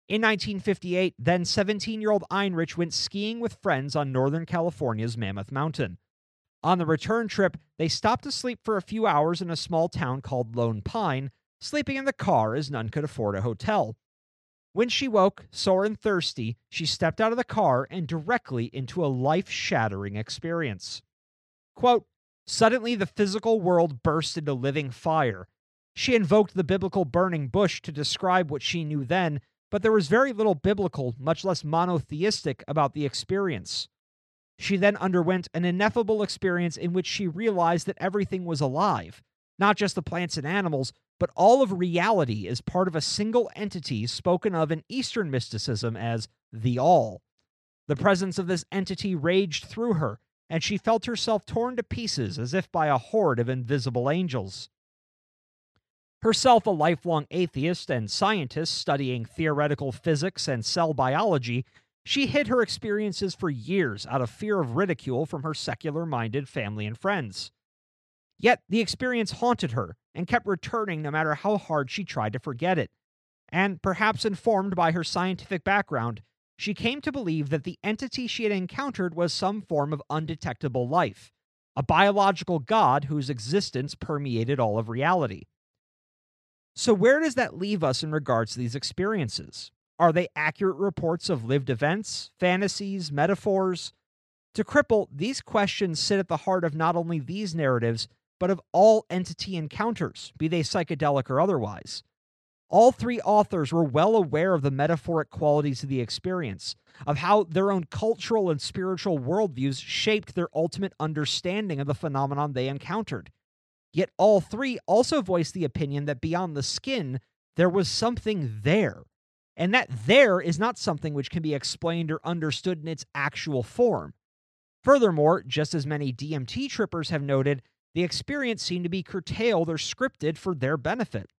In 1958, then 17 year old Ehrenreich went skiing with friends on Northern California's Mammoth Mountain. On the return trip, they stopped to sleep for a few hours in a small town called Lone Pine, sleeping in the car as none could afford a hotel. When she woke, sore and thirsty, she stepped out of the car and directly into a life shattering experience. Quote, Suddenly, the physical world burst into living fire. She invoked the biblical burning bush to describe what she knew then, but there was very little biblical, much less monotheistic, about the experience. She then underwent an ineffable experience in which she realized that everything was alive, not just the plants and animals, but all of reality is part of a single entity spoken of in Eastern mysticism as the All. The presence of this entity raged through her, and she felt herself torn to pieces as if by a horde of invisible angels. Herself a lifelong atheist and scientist studying theoretical physics and cell biology, she hid her experiences for years out of fear of ridicule from her secular minded family and friends. Yet the experience haunted her and kept returning no matter how hard she tried to forget it. And perhaps informed by her scientific background, she came to believe that the entity she had encountered was some form of undetectable life, a biological god whose existence permeated all of reality. So, where does that leave us in regards to these experiences? Are they accurate reports of lived events, fantasies, metaphors? To Kripal, these questions sit at the heart of not only these narratives, but of all entity encounters, be they psychedelic or otherwise. All three authors were well aware of the metaphoric qualities of the experience, of how their own cultural and spiritual worldviews shaped their ultimate understanding of the phenomenon they encountered. Yet all three also voiced the opinion that beyond the skin, there was something there. And that there is not something which can be explained or understood in its actual form. Furthermore, just as many DMT trippers have noted, the experience seemed to be curtailed or scripted for their benefit.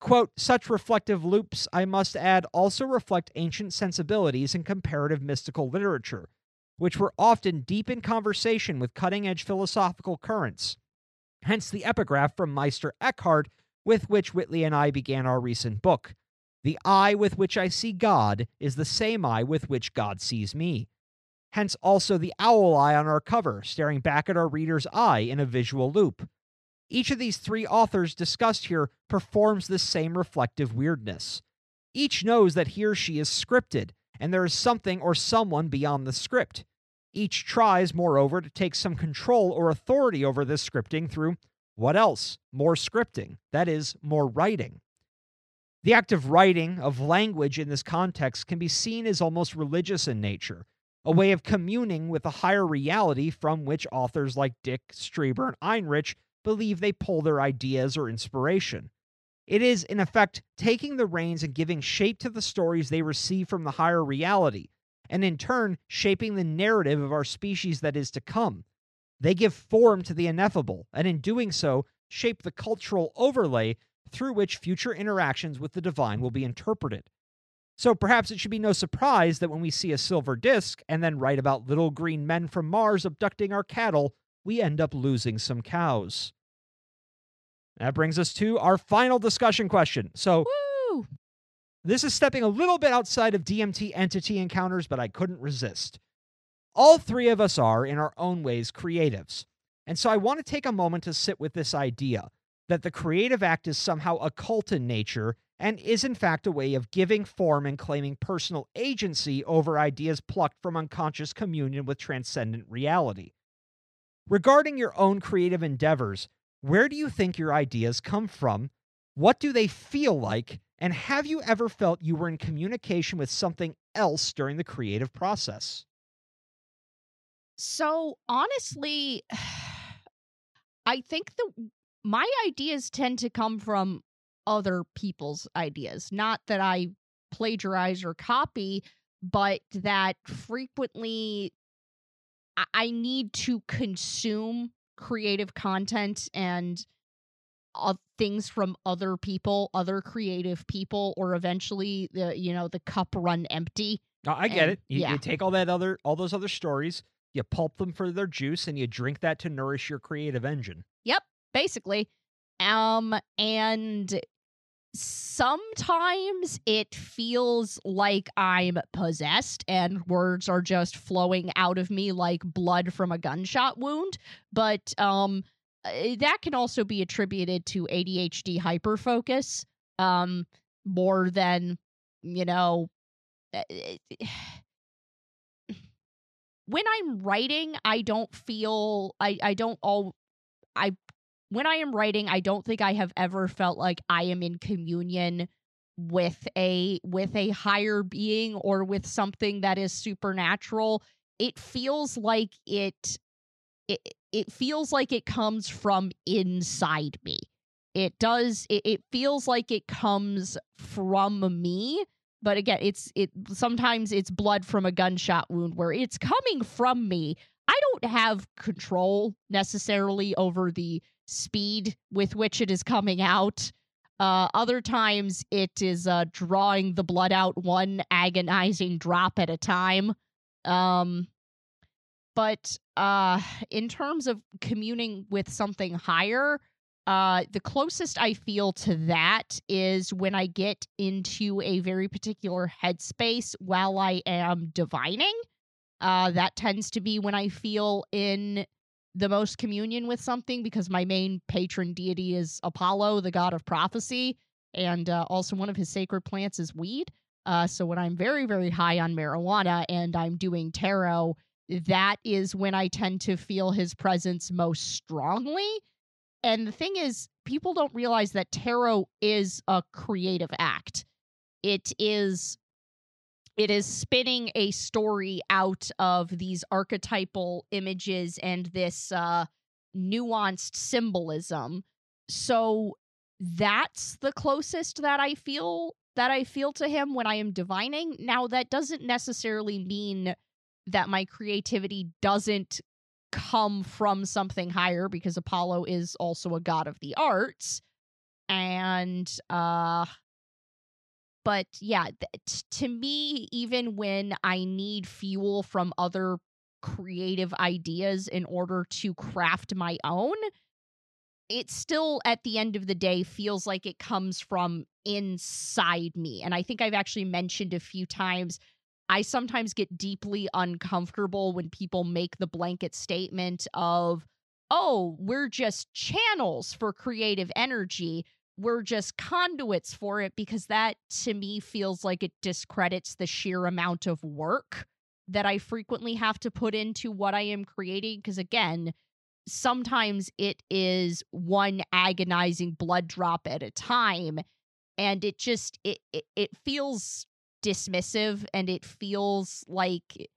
Quote, such reflective loops, I must add, also reflect ancient sensibilities in comparative mystical literature, which were often deep in conversation with cutting edge philosophical currents. Hence the epigraph from Meister Eckhart with which Whitley and I began our recent book. The eye with which I see God is the same eye with which God sees me. Hence also the owl eye on our cover, staring back at our reader's eye in a visual loop. Each of these three authors discussed here performs this same reflective weirdness. Each knows that he or she is scripted, and there is something or someone beyond the script. Each tries, moreover, to take some control or authority over this scripting through what else? More scripting, that is, more writing. The act of writing, of language in this context, can be seen as almost religious in nature, a way of communing with a higher reality from which authors like Dick, Strieber, and Ehrenreich believe they pull their ideas or inspiration. It is, in effect, taking the reins and giving shape to the stories they receive from the higher reality, and in turn, shaping the narrative of our species that is to come. They give form to the ineffable, and in doing so, shape the cultural overlay through which future interactions with the divine will be interpreted. So perhaps it should be no surprise that when we see a silver disk and then write about little green men from Mars abducting our cattle, we end up losing some cows. That brings us to our final discussion question. So, Woo! This is stepping a little bit outside of DMT entity encounters, but I couldn't resist. All three of us are, in our own ways, creatives. And so I want to take a moment to sit with this idea that the creative act is somehow occult in nature and is, in fact, a way of giving form and claiming personal agency over ideas plucked from unconscious communion with transcendent reality. Regarding your own creative endeavors, where do you think your ideas come from? What do they feel like? And have you ever felt you were in communication with something else during the creative process? So honestly, I think the my ideas tend to come from other people's ideas. Not that I plagiarize or copy, but that frequently I, I need to consume creative content and uh, things from other people, other creative people, or eventually the you know the cup run empty. No, I get And- it. You, yeah. you take all that other all those other stories, you pulp them for their juice, and you drink that to nourish your creative engine. Yep, basically. Um, and sometimes it feels like I'm possessed and words are just flowing out of me like blood from a gunshot wound. But um, that can also be attributed to ADHD hyperfocus um, more than, you know. uh, when I'm writing, I don't feel I I don't all I when I am writing, I don't think I have ever felt like I am in communion with a with a higher being or with something that is supernatural. It feels like it it it feels like it comes from inside me. It does it, it feels like it comes from me, but again, it's it sometimes it's blood from a gunshot wound where it's coming from me. I don't have control necessarily over the speed with which it is coming out. Uh, other times it is uh, drawing the blood out one agonizing drop at a time. Um, but uh, in terms of communing with something higher, uh, the closest I feel to that is when I get into a very particular headspace while I am divining. Uh, that tends to be when I feel in the most communion with something because my main patron deity is Apollo, the god of prophecy, and uh, also one of his sacred plants is weed. Uh, so when I'm very, very high on marijuana and I'm doing tarot, that is when I tend to feel his presence most strongly. And the thing is, people don't realize that tarot is a creative act. It is it is spinning a story out of these archetypal images and this uh, nuanced symbolism. So that's the closest that I feel that I feel to him when I am divining. Now that doesn't necessarily mean that my creativity doesn't come from something higher because Apollo is also a god of the arts. and uh but yeah th- to me even when i need fuel from other creative ideas in order to craft my own it still at the end of the day feels like it comes from inside me and i think i've actually mentioned a few times i sometimes get deeply uncomfortable when people make the blanket statement of oh we're just channels for creative energy we're just conduits for it because that to me feels like it discredits the sheer amount of work that I frequently have to put into what I am creating. Because again, sometimes it is one agonizing blood drop at a time. And it just it it, it feels dismissive and it feels like it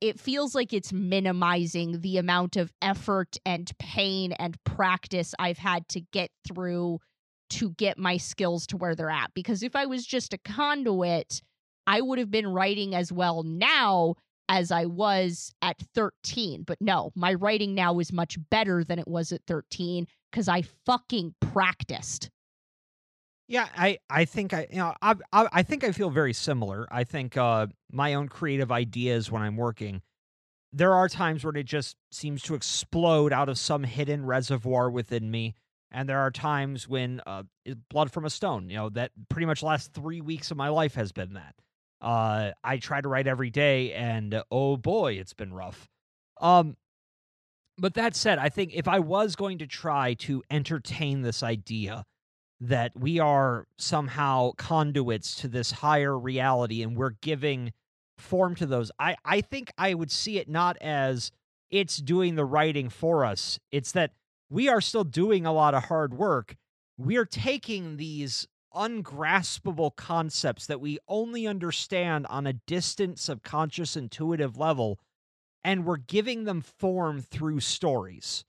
it feels like it's minimizing the amount of effort and pain and practice I've had to get through to get my skills to where they're at. Because if I was just a conduit, I would have been writing as well now as I was at 13. But no, my writing now is much better than it was at 13 because I fucking practiced. Yeah, I, I think I you know I, I I think I feel very similar. I think uh my own creative ideas when I'm working, there are times when it just seems to explode out of some hidden reservoir within me, and there are times when uh blood from a stone. You know that pretty much last three weeks of my life has been that. Uh, I try to write every day, and uh, oh boy, it's been rough. Um, but that said, I think if I was going to try to entertain this idea that we are somehow conduits to this higher reality and we're giving form to those, I, I think I would see it not as it's doing the writing for us. It's that we are still doing a lot of hard work. We are taking these ungraspable concepts that we only understand on a distant, subconscious, intuitive level, and we're giving them form through stories.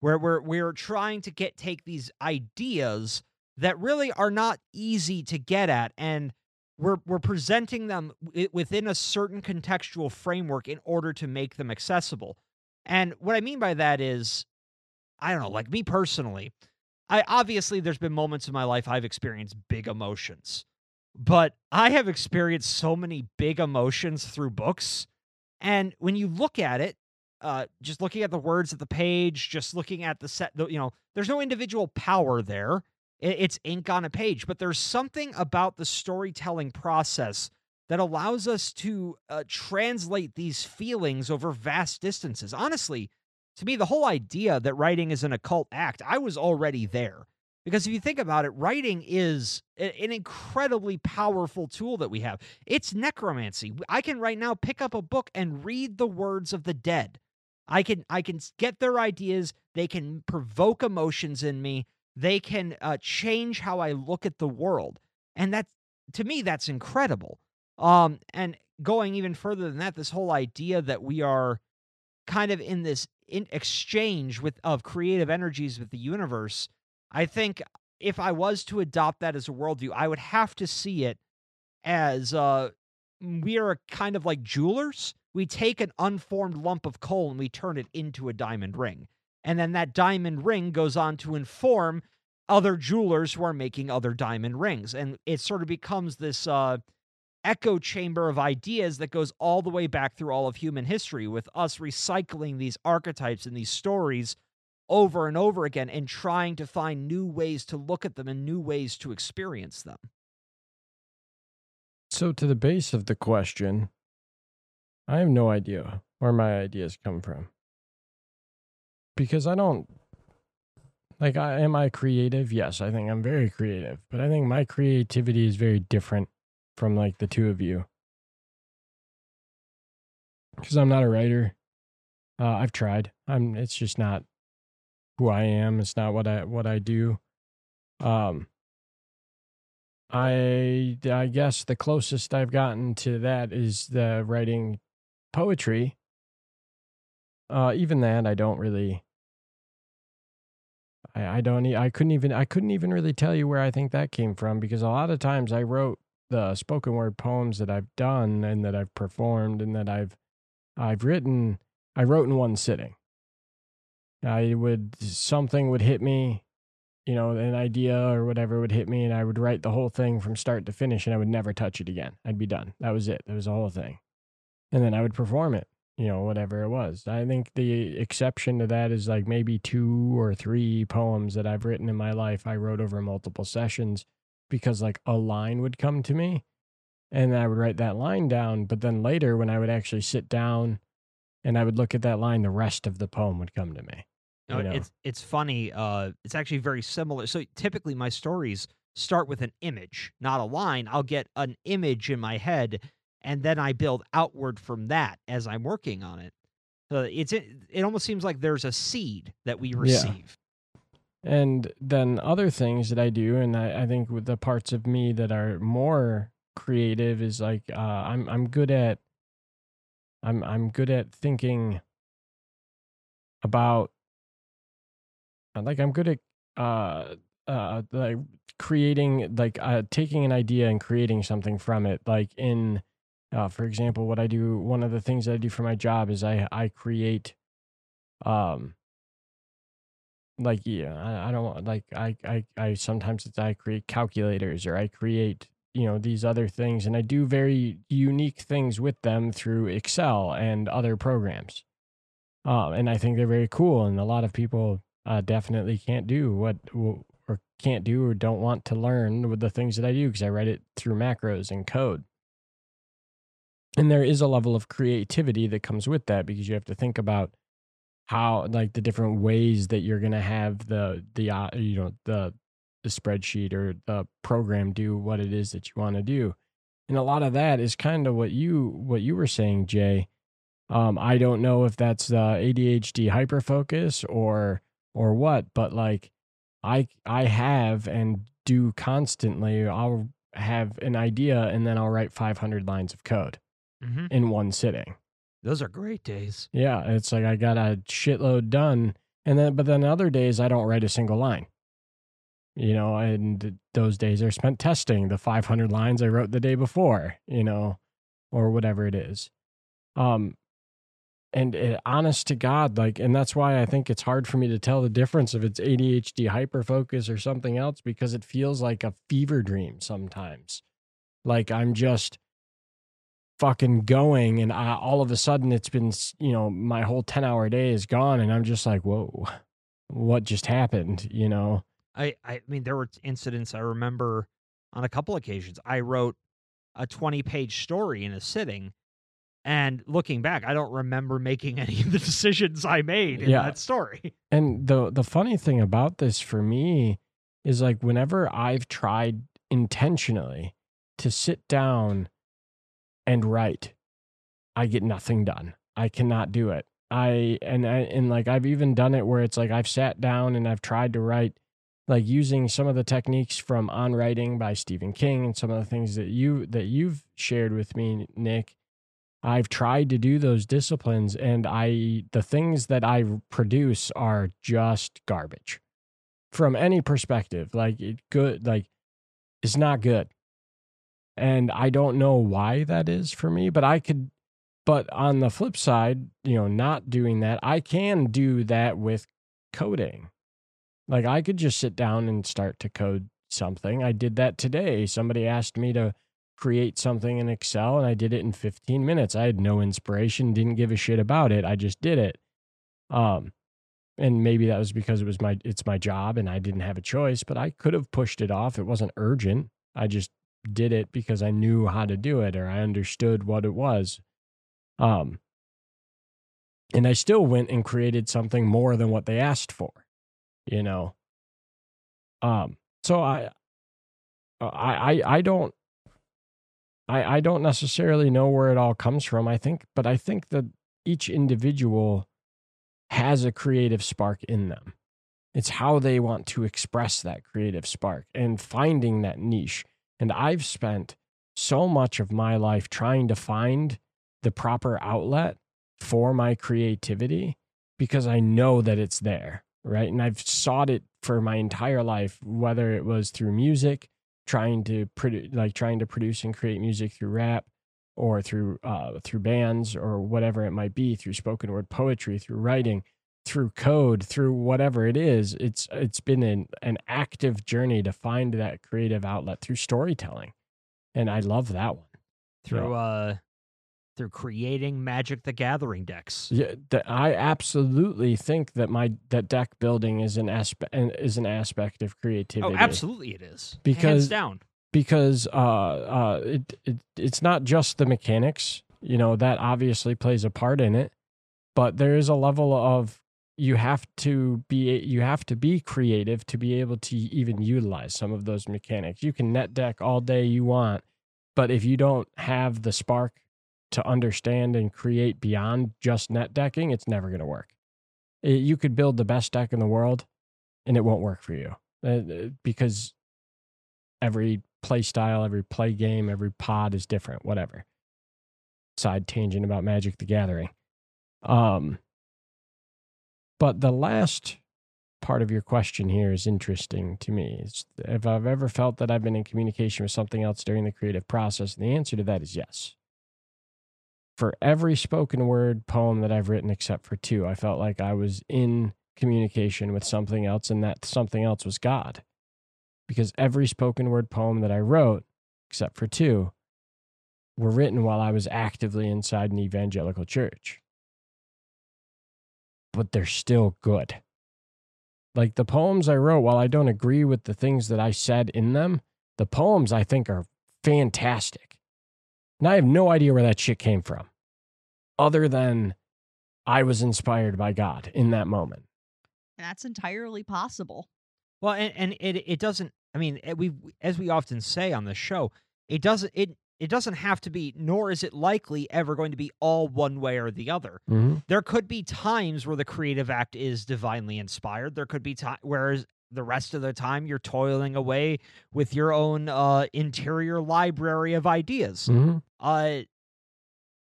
Where we're we're trying to get take these ideas that really are not easy to get at and we're we're presenting them within a certain contextual framework in order to make them accessible. And what I mean by that is I don't know, like me personally, I obviously there's been moments in my life I've experienced big emotions. But I have experienced so many big emotions through books. And when you look at it, uh, just looking at the words of the page, just looking at the set, you know, there's no individual power there. It's ink on a page, but there's something about the storytelling process that allows us to uh, translate these feelings over vast distances. Honestly, to me, the whole idea that writing is an occult act, I was already there. Because if you think about it, writing is an incredibly powerful tool that we have. It's necromancy. I can right now pick up a book and read the words of the dead. I can I can get their ideas. They can provoke emotions in me. They can uh, change how I look at the world, and that to me that's incredible. Um, and going even further than that, this whole idea that we are kind of in this in exchange with of creative energies with the universe, I think if I was to adopt that as a worldview, I would have to see it as uh, we are kind of like jewelers. We take an unformed lump of coal and we turn it into a diamond ring. And then that diamond ring goes on to inform other jewelers who are making other diamond rings. And it sort of becomes this uh, echo chamber of ideas that goes all the way back through all of human history, with us recycling these archetypes and these stories over and over again and trying to find new ways to look at them and new ways to experience them. So, to the base of the question, I have no idea where my ideas come from. Because I don't like I am I creative? Yes, I think I'm very creative, but I think my creativity is very different from like the two of you because I'm not a writer. Uh, I've tried. I'm. It's just not who I am. It's not what I what I do. Um. I I guess the closest I've gotten to that is the writing poetry. Uh, even that I don't really. I I don't. I couldn't even. I couldn't even really tell you where I think that came from because a lot of times I wrote the spoken word poems that I've done and that I've performed and that I've I've written I wrote in one sitting. I would something would hit me you know, an idea or whatever would hit me and I would write the whole thing from start to finish and I would never touch it again. I'd be done. That was it. That was the whole thing. And then I would perform it, you know, whatever it was. I think the exception to that is like maybe two or three poems that I've written in my life I wrote over multiple sessions because like a line would come to me and I would write that line down. But then later, when I would actually sit down and I would look at that line, the rest of the poem would come to me. No, you know? It's it's funny. Uh, it's actually very similar. So typically, my stories start with an image, not a line. I'll get an image in my head, and then I build outward from that as I'm working on it. So it's it, it almost seems like there's a seed that we receive. And then other things that I do, and I, I think with the parts of me that are more creative is like uh, I'm I'm good at I'm I'm good at thinking about uh, like I'm good at uh uh like creating like uh taking an idea and creating something from it like in uh for example what I do one of the things that I do for my job is I I create um like yeah I, I don't like I, I I sometimes it's I create calculators or I create you know these other things and I do very unique things with them through Excel and other programs um and I think they're very cool and a lot of people uh, definitely can't do what or can't do or don't want to learn with the things that I do because I write it through macros and code. And there is a level of creativity that comes with that because you have to think about how like the different ways that you're going to have the the uh, you know the the spreadsheet or the program do what it is that you want to do. And a lot of that is kind of what you what you were saying, Jay. Um, I don't know if that's the ADHD hyperfocus or or what, but like I I have and do constantly. I'll have an idea and then I'll write 500 lines of code Mm-hmm. in one sitting. Those are great days. Yeah, it's like I got a shitload done, and then but then other days I don't write a single line. You know, and those days are spent testing the 500 lines I wrote the day before. You know, or whatever it is. Um, and it, honest to God, like, and that's why I think it's hard for me to tell the difference if it's ADHD hyperfocus or something else because it feels like a fever dream sometimes. Like I'm just fucking going, and I, all of a sudden it's been, you know, my whole 10 hour day is gone, and I'm just like, whoa, what just happened, you know? I I mean, there were incidents I remember on a couple occasions. I wrote a 20 page story in a sitting. And looking back, I don't remember making any of the decisions I made in Yeah. that story. And the the funny thing about this for me is like whenever I've tried intentionally to sit down and write, I get nothing done. I cannot do it. I and I and like I've even done it where it's like I've sat down and I've tried to write like using some of the techniques from on writing by Stephen King and some of the things that you that you've shared with me Nick I've tried to do those disciplines and I the things that I produce are just garbage from any perspective. Like it good like it's not good. And I don't know why that is for me, but I could but on the flip side, you know, not doing that, I can do that with coding. Like I could just sit down and start to code something. I did that today. Somebody asked me to create something in Excel and I did it in 15 minutes. I had no inspiration, didn't give a shit about it. I just did it. Um and maybe that was because it was my it's my job and I didn't have a choice, but I could have pushed it off. It wasn't urgent. I just did it because I knew how to do it or I understood what it was. Um and I still went and created something more than what they asked for, you know. Um so I I I, I don't I, I don't necessarily know where it all comes from. I think, but I think that each individual has a creative spark in them. It's how they want to express that creative spark and finding that niche. And I've spent so much of my life trying to find the proper outlet for my creativity because I know that it's there, right? And I've sought it for my entire life, whether it was through music, trying to produce like trying to produce and create music through rap or through uh through bands or whatever it might be through spoken word poetry through writing through code, through whatever it is. It's it's been an an active journey to find that creative outlet through storytelling, and I love that one. through uh through creating Magic the Gathering decks. Yeah, that I absolutely think that my that deck building is an aspect is an aspect of creativity. Oh, absolutely, it is Because- hands down. because uh, uh, it, it it's not just the mechanics. You know that obviously plays a part in it, but there is a level of you have to be you have to be creative to be able to even utilize some of those mechanics. You can net deck all day you want, but if you don't have the spark to understand and create beyond just net decking, it's never going to work. You could build the best deck in the world, and it won't work for you uh, uh, because every play style, every play game, every pod is different, whatever. Side tangent about Magic the Gathering. Um, but the last part of your question here is interesting to me. It's if I've ever felt that I've been in communication with something else during the creative process, and the answer to that is yes. For every spoken word poem that I've written, except for two, I felt like I was in communication with something else, and that something else was God because every spoken word poem that I wrote, except for two, were written while I was actively inside an evangelical church. But they're still good. Like the poems I wrote, while I don't agree with the things that I said in them, the poems I think are fantastic. And I have no idea where that shit came from, other than I was inspired by God in that moment. And that's entirely possible. Well, and, and it it doesn't. I mean, eh, we as we often say on the show, it doesn't it it doesn't have to be, nor is it likely ever going to be all one way or the other. Mm-hmm. There could be times where the creative act is divinely inspired. There could be time whereas the rest of the time you're toiling away with your own uh, interior library of ideas. Mm-hmm. Uh,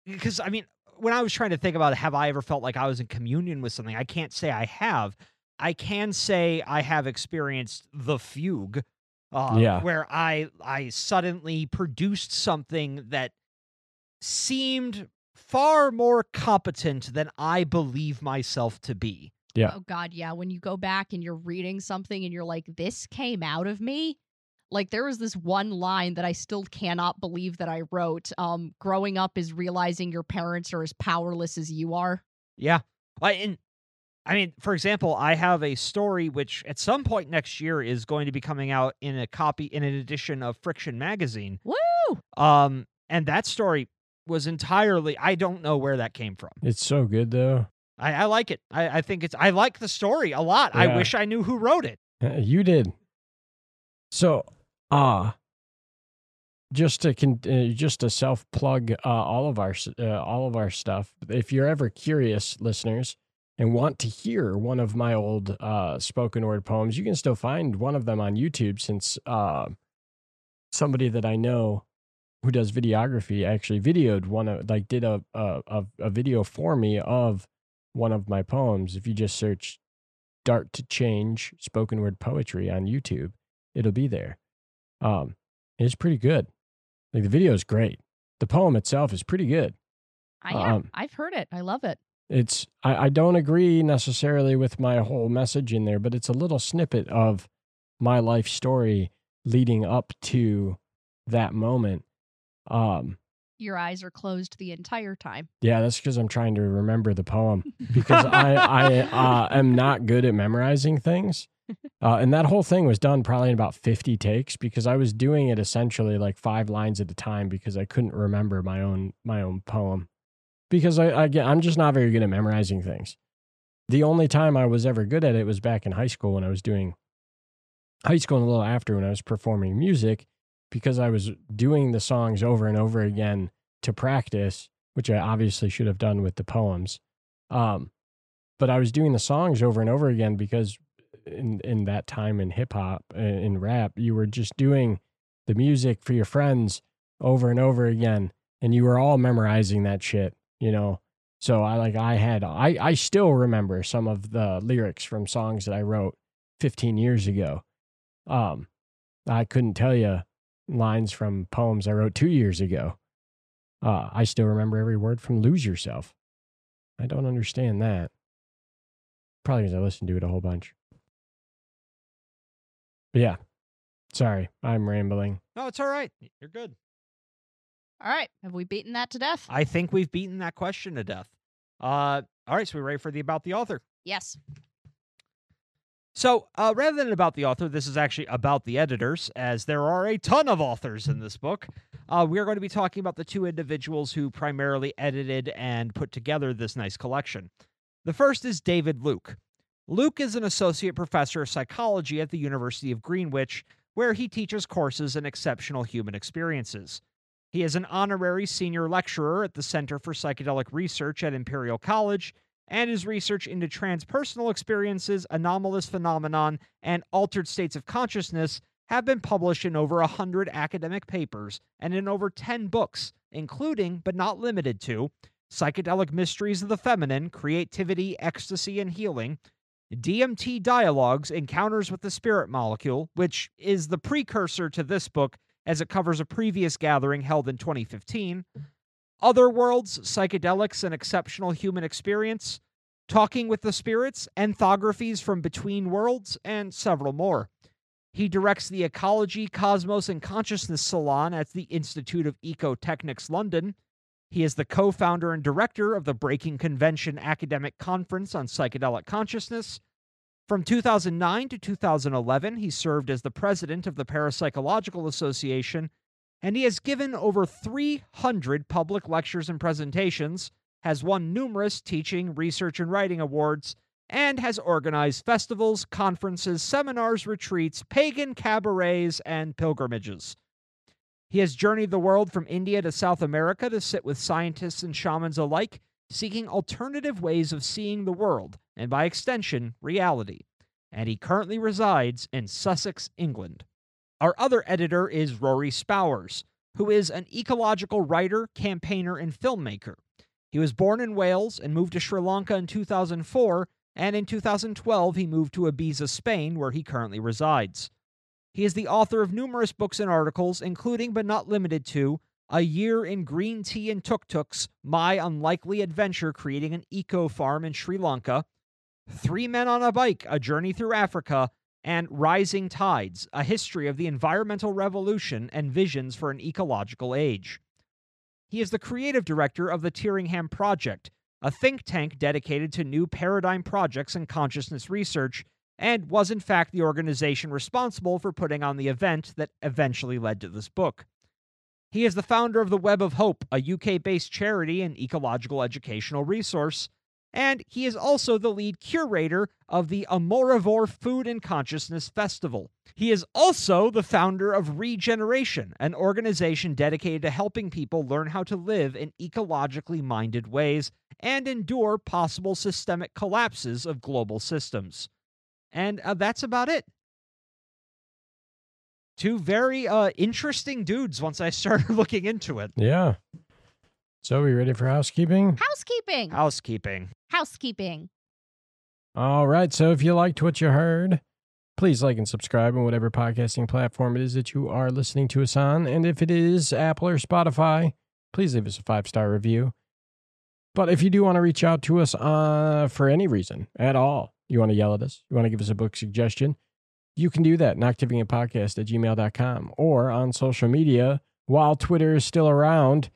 because I mean, when I was trying to think about have I ever felt like I was in communion with something, I can't say I have. I can say I have experienced the fugue, uh, Yeah. where I I suddenly produced something that seemed far more competent than I believe myself to be. Yeah. Oh god, yeah. When you go back and you're reading something and you're like, this came out of me. Like there was this one line that I still cannot believe that I wrote. Um, growing up is realizing your parents are as powerless as you are. Yeah. I and I mean, for example, I have a story which at some point next year is going to be coming out in a copy in an edition of Friction magazine. Woo! Um and that story was entirely I don't know where that came from. It's so good though. I, I like it. I, I think it's I like the story a lot. I wish I knew who wrote it. Uh, You did. So, uh just to con- uh, just to self plug uh, all of our s- uh, all of our stuff. If you're ever curious, listeners, and want to hear one of my old uh, spoken word poems, you can still find one of them on YouTube. Since uh, somebody that I know who does videography actually videoed one of like did a a, a, video for me of one of my poems. If you just search Dart to Change spoken word poetry on YouTube, it'll be there. Um, it's pretty good. Like the video is great. The poem itself is pretty good. I Um, I've heard it. I love it. It's I, I don't agree necessarily with my whole message in there, but it's a little snippet of my life story leading up to that moment. Um, Your eyes are closed the entire time. yeah, that's because I'm trying to remember the poem because I I uh, am not good at memorizing things. Uh, and that whole thing was done probably in about 50 takes because I was doing it essentially like five lines at a time because I couldn't remember my own my own poem because I again I'm just not very good at memorizing things. The only time I was ever good at it was back in high school when I was doing high school and a little after when I was performing music because I was doing the songs over and over again to practice, which I obviously should have done with the poems. Um, but I was doing the songs over and over again because in in that time in hip hop uh, in rap, you were just doing the music for your friends over and over again, and you were all memorizing that shit, you know. So I like I had I I still remember some of the lyrics from songs that I wrote 15 years ago. Um, I couldn't tell you lines from poems I wrote two years ago. Uh, I still remember every word from "Lose Yourself." I don't understand that. Probably because I listened to it a whole bunch. But yeah. Sorry, I'm rambling. No, it's all right. You're good. All right. Have we beaten that to death? I think we've beaten that question to death. Uh, all right, so we're ready for the about the author. yes. So, uh, rather than about the author, this is actually about the editors, as there are a ton of authors in this book. Uh, we are going to be talking about the two individuals who primarily edited and put together this nice collection. The first is David Luke. Luke is an associate professor of psychology at the University of Greenwich, where he teaches courses in exceptional human experiences. He is an honorary senior lecturer at the Center for Psychedelic Research at Imperial College and his research into transpersonal experiences, anomalous phenomenon, and altered states of consciousness have been published in over 100 academic papers and in over 10 books, including, but not limited to, Psychedelic Mysteries of the Feminine, Creativity, Ecstasy, and Healing, DMT Dialogues, Encounters with the Spirit Molecule, which is the precursor to this book as it covers a previous gathering held in 2015, other Worlds, Psychedelics, and Exceptional Human Experience, Talking with the Spirits, Ethnographies from Between Worlds, and several more. He directs the Ecology, Cosmos, and Consciousness Salon at the Institute of Ecotechnics London. He is the co founder and director of the Breaking Convention Academic Conference on Psychedelic Consciousness. From 2009 to 2011, he served as the president of the Parapsychological Association and he has given over 300 public lectures and presentations, has won numerous teaching, research, and writing awards, and has organized festivals, conferences, seminars, retreats, pagan cabarets, and pilgrimages. He has journeyed the world from India to South America to sit with scientists and shamans alike, seeking alternative ways of seeing the world, and by extension, reality. And he currently resides in Sussex, England. Our other editor is Rory Spowers, who is an ecological writer, campaigner, and filmmaker. He was born in Wales and moved to Sri Lanka in 2004, and in 2012 he moved to Ibiza, Spain, where he currently resides. He is the author of numerous books and articles, including but not limited to A Year in Green Tea and Tuk Tuks, My Unlikely Adventure Creating an Eco Farm in Sri Lanka, Three Men on a Bike, A Journey Through Africa, and Rising Tides A History of the Environmental Revolution and Visions for an Ecological Age. He is the creative director of the Tyringham Project, a think tank dedicated to new paradigm projects and consciousness research, and was in fact the organization responsible for putting on the event that eventually led to this book. He is the founder of the Web of Hope, a UK based charity and ecological educational resource, and he is also the lead curator of the Amorivore Food and Consciousness Festival. He is also the founder of Regeneration, an organization dedicated to helping people learn how to live in ecologically minded ways and endure possible systemic collapses of global systems. And uh, that's about it. Two very uh, interesting dudes once I started looking into it. Yeah. So, are we ready for housekeeping? Housekeeping. Housekeeping. Housekeeping. All right. So, if you liked what you heard, please like and subscribe on whatever podcasting platform it is that you are listening to us on. And if it is Apple or Spotify, please leave us a five star review. But if you do want to reach out to us uh, for any reason at all, you want to yell at us, you want to give us a book suggestion, you can do that. Noctivianpodcast at gmail.com or on social media while Twitter is still around.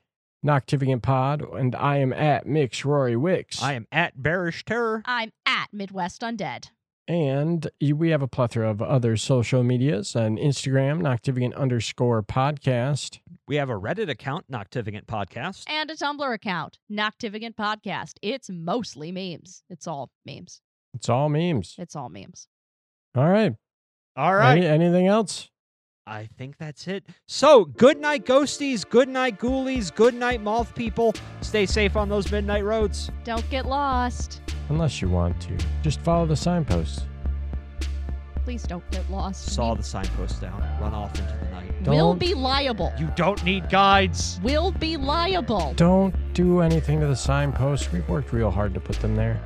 Noctivian Pod, and I am at Mix Rory Wicks. I am at Bearish Terror. I'm at Midwest Undead. And we have a plethora of other social medias on Instagram, Noctivian underscore podcast. We have a Reddit account, Noctivagant Podcast. And a Tumblr account, Noctivagant Podcast. It's mostly memes. It's all memes. It's all memes. It's all memes. All right. All right. Any, anything else? I think that's it. So, good night, ghosties. Good night, ghoulies. Good night, moth people. Stay safe on those midnight roads. Don't get lost. Unless you want to. Just follow the signposts. Please don't get lost. Saw We the signpost down. Run off into the night. Don't- we'll be liable. You don't need guides. We'll be liable. Don't do anything to the signposts. We've worked real hard to put them there.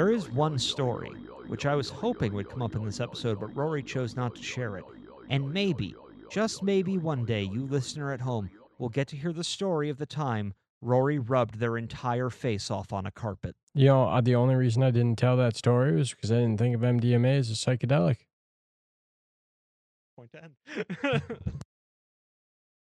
There is one story, which I was hoping would come up in this episode, but Rory chose not to share it. And maybe, just maybe one day, you listener at home will get to hear the story of the time Rory rubbed their entire face off on a carpet. You know, uh, the only reason I didn't tell that story was because I didn't think of MDMA as a psychedelic. Point to end.